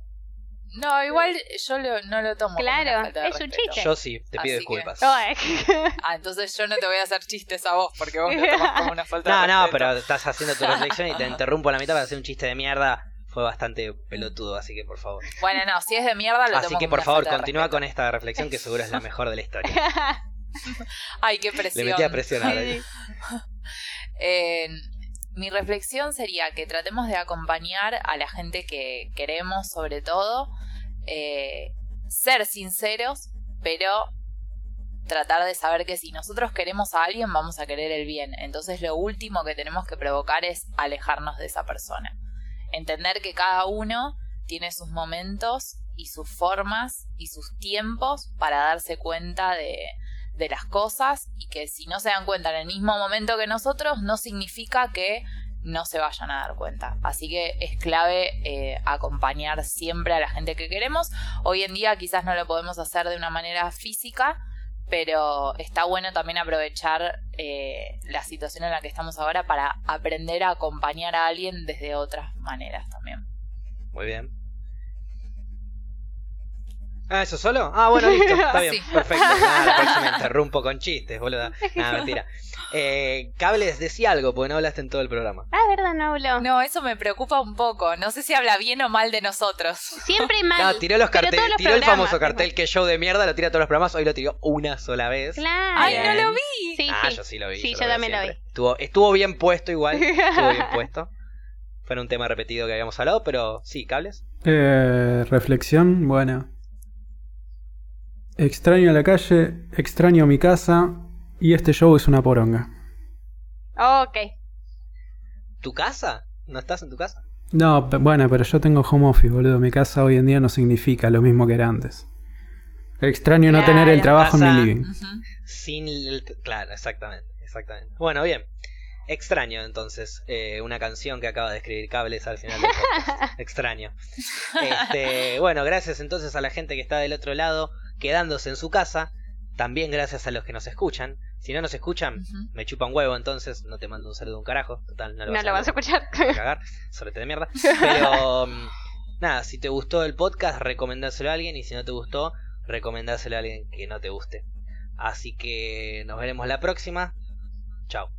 No, igual yo lo- no lo tomo. como una Claro, falta de es un respeto. chiste. Yo sí, te pido Así que- disculpas. Ay. Ah, entonces yo no te voy a hacer chistes a vos porque vos lo tomás como una falta No, de no, respeto. pero estás haciendo tu reflexión y te interrumpo a la mitad para hacer un chiste de mierda. Fue bastante pelotudo, así que por favor. Bueno, no, si es de mierda lo Así tomo que por favor, continúa con esta reflexión que seguro es la mejor de la historia. Ay, qué Le presión. metí a presión ahora. Sí. Eh, mi reflexión sería que tratemos de acompañar a la gente que queremos, sobre todo, eh, ser sinceros, pero tratar de saber que si nosotros queremos a alguien, vamos a querer el bien. Entonces lo último que tenemos que provocar es alejarnos de esa persona. Entender que cada uno tiene sus momentos y sus formas y sus tiempos para darse cuenta de, de las cosas y que si no se dan cuenta en el mismo momento que nosotros, no significa que no se vayan a dar cuenta. Así que es clave eh, acompañar siempre a la gente que queremos. Hoy en día quizás no lo podemos hacer de una manera física, pero está bueno también aprovechar eh, la situación en la que estamos ahora para aprender a acompañar a alguien desde otras maneras también. Muy bien. Ah, ¿eso solo? Ah, bueno, listo. Está bien, Sí. perfecto. Nada, la próxima interrumpo con chistes, boluda. Nada, mentira. Eh, Cables, decía algo, porque no hablaste en todo el programa. Ah, es verdad, no habló. No, eso me preocupa un poco. No sé si habla bien o mal de nosotros. Siempre mal. No, tiró los carteles, tiró el famoso cartel que show de mierda, lo tira a todos los programas, hoy lo tiró una sola vez. Claro. ¡Ay, no lo vi! Sí, ah, sí. yo sí lo vi. Sí, yo también lo siempre. Estuvo, estuvo bien puesto igual, estuvo bien puesto. Fue un tema repetido que habíamos hablado, pero sí, Cables. Eh, reflexión, bueno. Extraño la calle, extraño mi casa y este show es una poronga. Ok. ¿Tu casa? ¿No estás en tu casa? No, bueno, pero yo tengo home office, boludo. Mi casa hoy en día no significa lo mismo que era antes. Extraño no tener el trabajo en mi living. Sin el... Claro, exactamente, exactamente. Bueno, bien. Extraño, entonces, eh, una canción que acaba de escribir Cables al final del podcast. Extraño. Este, bueno, gracias entonces a la gente que está del otro lado, quedándose en su casa. También gracias a los que nos escuchan. Si no nos escuchan, me chupan huevo, entonces no te mando un saludo un carajo. Total, no lo No vas, lo vas a escuchar. a cagar. Solete de mierda. Pero, mm, nada, si te gustó el podcast, recomendáselo a alguien. Y si no te gustó, recomendáselo a alguien que no te guste. Así que nos veremos la próxima. Chao.